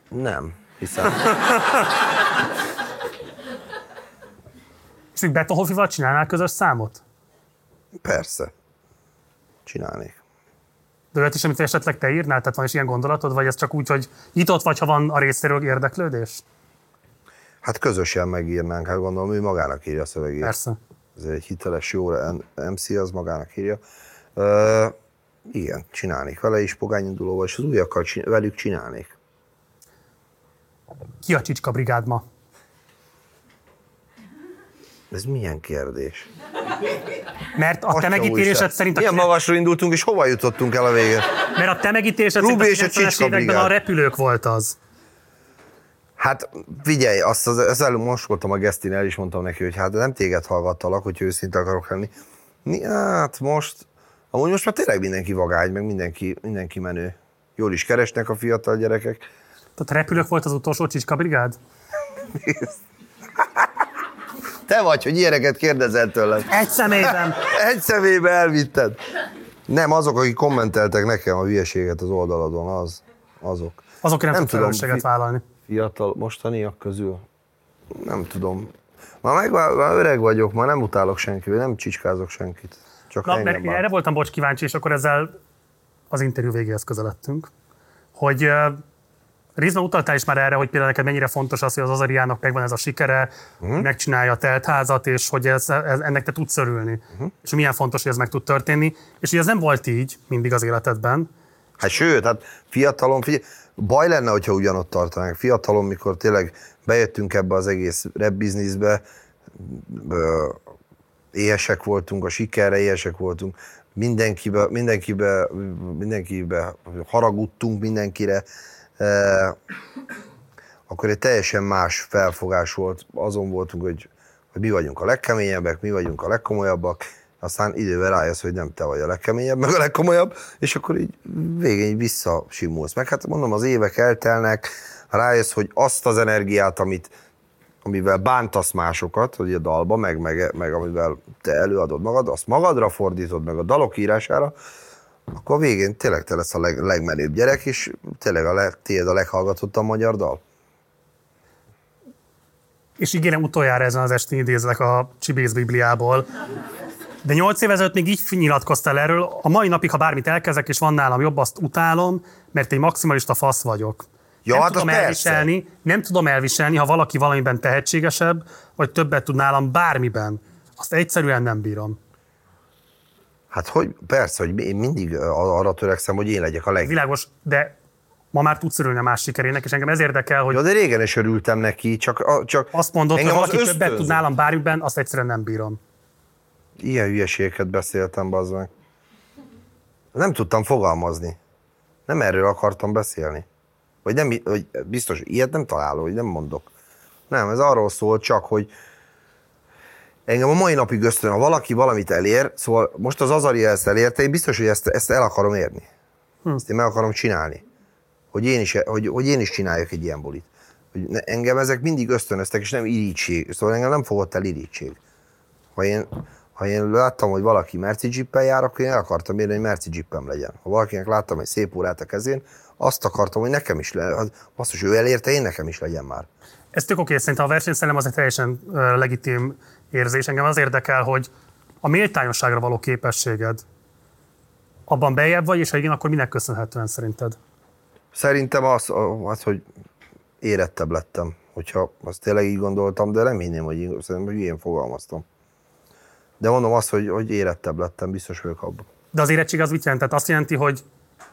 Nem, hiszen És még Betonhoffival csinálnál közös számot? persze, csinálnék. De olyat is, amit esetleg te írnál? Tehát van is ilyen gondolatod? Vagy ez csak úgy, hogy nyitott vagy, ha van a részéről érdeklődés? Hát közösen megírnánk, hát gondolom ő magának írja a szövegét. Persze. Ez egy hiteles, jó MC, az magának írja. Uh, igen, csinálnék vele is, pogányindulóval, és az újakkal csin- velük csinálnék. Ki a Csicska brigád ma? Ez milyen kérdés? Mert a te Atya megítélésed újság. szerint a, Milyen magasra indultunk, és hova jutottunk el a végén? mert a te megítélésed Rubi szerint a a 90-es Csicska években a repülők volt az. Hát figyelj, azt az, az előbb most voltam a Gesztin, el is mondtam neki, hogy hát nem téged hallgattalak, hogy őszinte akarok lenni. Hát most, amúgy most már tényleg mindenki vagány, meg mindenki, mindenki menő. Jól is keresnek a fiatal gyerekek. Tehát repülők volt az utolsó Csicska brigád? Te vagy, hogy ilyeneket kérdezel tőlem. Egy személyben. Egy személybe elvitted. Nem, azok, akik kommenteltek nekem a hülyeséget az oldaladon, az, azok. Azok nem, Nem tud tudom, felelősséget vállalni. Fiatal mostaniak közül? Nem tudom. Már, meg, már öreg vagyok, már nem utálok senkit, nem csicskázok senkit. Csak Na, engem bánt. erre voltam bocs kíváncsi, és akkor ezzel az interjú végéhez közeledtünk, hogy uh, részben utaltál is már erre, hogy például neked mennyire fontos az, hogy az Azariának megvan ez a sikere, uh-huh. megcsinálja a teltházat, és hogy ez, ez, ennek te tudsz örülni. Uh-huh. És milyen fontos, hogy ez meg tud történni. És hogy ez nem volt így mindig az életedben. Hát sőt, hát fiatalon, figyelj, baj lenne, hogyha ugyanott tartanánk. Fiatalon, mikor tényleg bejöttünk ebbe az egész rap bizniszbe, éhesek voltunk, a sikerre éhesek voltunk, mindenkibe, mindenkibe, mindenkibe haragudtunk mindenkire, akkor egy teljesen más felfogás volt. Azon voltunk, hogy, hogy mi vagyunk a legkeményebbek, mi vagyunk a legkomolyabbak, aztán idővel rájössz, hogy nem te vagy a legkeményebb, meg a legkomolyabb, és akkor így végén így visszasimulsz. Meg hát mondom, az évek eltelnek, rájössz, hogy azt az energiát, amit, amivel bántasz másokat, hogy a dalba, meg, meg, meg amivel te előadod magad, azt magadra fordítod, meg a dalok írására, akkor a végén tényleg te lesz a leg, legmenőbb gyerek, és tényleg a leg, tiéd a leghallgatottabb magyar dal. És ígérem utoljára ezen az estén idézlek a Csibész Bibliából. De nyolc éve ezelőtt még így nyilatkoztál erről, a mai napig, ha bármit elkezdek, és van nálam jobb, azt utálom, mert egy maximalista fasz vagyok. Ja, nem hát tudom persze. elviselni, nem tudom elviselni, ha valaki valamiben tehetségesebb, vagy többet tud nálam bármiben. Azt egyszerűen nem bírom. Hát hogy, persze, hogy én mindig arra törekszem, hogy én legyek a legjobb. Világos, de ma már tudsz örülni a más sikerének, és engem ez érdekel, hogy Jó, de régen is örültem neki, csak, a, csak azt mondod, hogy az valaki többet tud ösztönző. nálam bármiben, azt egyszerűen nem bírom. Ilyen hülyeségeket beszéltem, bazd meg. Nem tudtam fogalmazni. Nem erről akartam beszélni. Vagy nem, vagy biztos, ilyet nem találok, hogy nem mondok. Nem, ez arról szól csak, hogy engem a mai napig ösztön, ha valaki valamit elér, szóval most az Azari ezt elérte, én biztos, hogy ezt, ezt el akarom érni. Hm. Ezt én meg akarom csinálni. Hogy én is, hogy, hogy én is csináljak egy ilyen bulit. Hogy engem ezek mindig ösztönöztek, és nem irítség. Szóval engem nem fogott el irítség. Ha én, ha én láttam, hogy valaki Merci Jeeppel jár, akkor én el akartam érni, hogy Merci Jeepem legyen. Ha valakinek láttam egy szép órát a kezén, azt akartam, hogy nekem is legyen. Basszus, ő elérte, én nekem is legyen már. Ez tök oké, szerintem a versenyszellem az egy teljesen legitim érzés. Engem az érdekel, hogy a méltányosságra való képességed abban bejebb vagy, és ha igen, akkor minek köszönhetően szerinted? Szerintem az, az, hogy érettebb lettem, hogyha azt tényleg így gondoltam, de nem hinném, hogy így, szerintem, hogy ilyen fogalmaztam. De mondom azt, hogy, hogy érettebb lettem, biztos vagyok abban. De az érettség az mit jelent? Tehát azt jelenti, hogy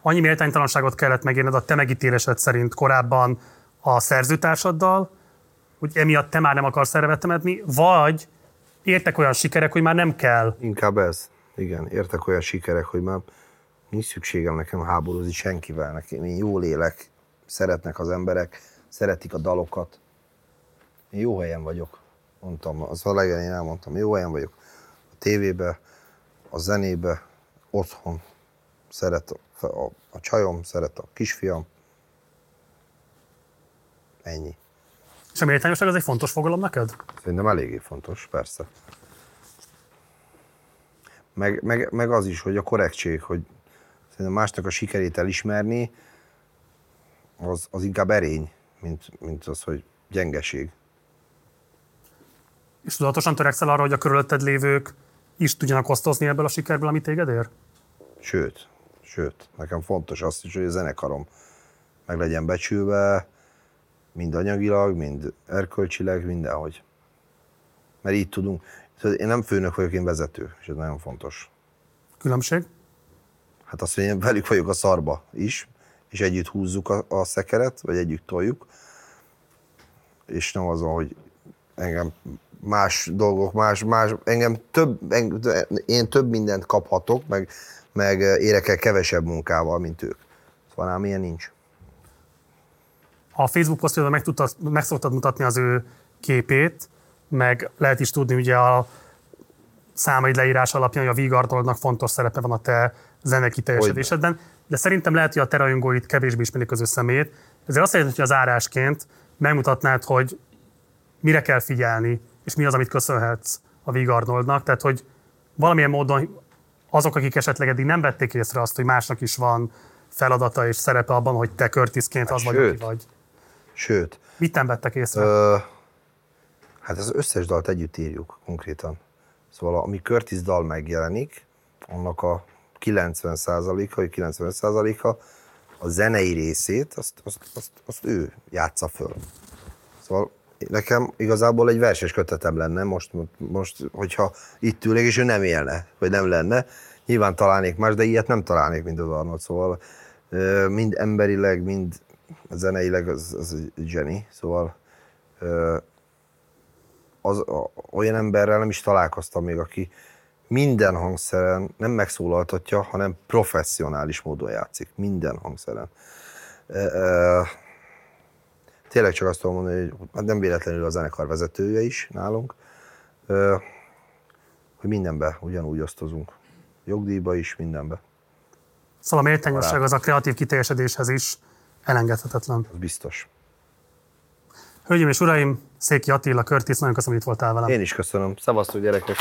annyi méltánytalanságot kellett megérned a te megítélésed szerint korábban a szerzőtársaddal, hogy emiatt te már nem akarsz erre vetemedni, vagy értek olyan sikerek, hogy már nem kell. Inkább ez. Igen, értek olyan sikerek, hogy már nincs szükségem nekem háborúzni senkivel. Nekem én jól élek, szeretnek az emberek, szeretik a dalokat. Én jó helyen vagyok, mondtam, az a legelején elmondtam, jó helyen vagyok. Tévébe, a zenébe, otthon. Szeret a, a, a csajom, szeret a kisfiam. Ennyi. És a méltányosság az egy fontos fogalom neked? Szerintem eléggé fontos, persze. Meg, meg, meg az is, hogy a korrektség, hogy szerintem másnak a sikerét elismerni, az, az inkább erény, mint, mint az, hogy gyengeség. És tudatosan törekszel arra, hogy a körülötted lévők is tudjanak osztozni ebből a sikerből, amit téged ér? Sőt, sőt, nekem fontos az is, hogy a zenekarom meg legyen becsülve, mind anyagilag, mind erkölcsileg, mindenhogy. Mert így tudunk. Szóval Én nem főnök vagyok, én vezető, és ez nagyon fontos. Különbség? Hát azt, hogy én velük vagyok a szarba is, és együtt húzzuk a, a szekeret, vagy együtt toljuk, és nem az hogy engem más dolgok, más, más, engem több, engem, én több mindent kaphatok, meg, meg érek el kevesebb munkával, mint ők. Szóval ám ilyen nincs. A Facebook posztjában meg, tudtad, meg szoktad mutatni az ő képét, meg lehet is tudni ugye a számaid leírás alapján, hogy a Vigardoldnak fontos szerepe van a te zene kiteljesedésedben, de szerintem lehet, hogy a te rajongóid kevésbé ismerik az ő szemét, ezért azt jelenti, hogy az árásként megmutatnád, hogy mire kell figyelni, és mi az, amit köszönhetsz a Vigardoldnak, tehát hogy valamilyen módon azok, akik esetleg eddig nem vették észre azt, hogy másnak is van feladata és szerepe abban, hogy te Curtisként az vagy, aki sőt. vagy. Sőt, Mit nem vettek észre? Ö, hát az összes dalt együtt írjuk konkrétan. Szóval ami Curtis dal megjelenik, annak a 90%-a, vagy 95%-a a zenei részét, azt, azt, azt, azt ő játsza föl. Szóval nekem igazából egy verses kötetem lenne most, most, hogyha itt ülnék, és ő nem élne, vagy nem lenne. Nyilván találnék más, de ilyet nem találnék, mint az Arnold. Szóval mind emberileg, mind zeneileg az, az egy. Szóval az, olyan emberrel nem is találkoztam még, aki minden hangszeren nem megszólaltatja, hanem professzionális módon játszik. Minden hangszeren. Tényleg csak azt tudom mondani, hogy hát nem véletlenül a zenekar vezetője is nálunk, hogy mindenbe ugyanúgy osztozunk. Jogdíjba is, mindenbe. Szóval a méltányosság az a kreatív kiteljesedéshez is elengedhetetlen. Az biztos. Hölgyeim és uraim, Széki Attila, Curtis, nagyon köszönöm, hogy itt voltál velem. Én is köszönöm. Szevasztok gyerekek!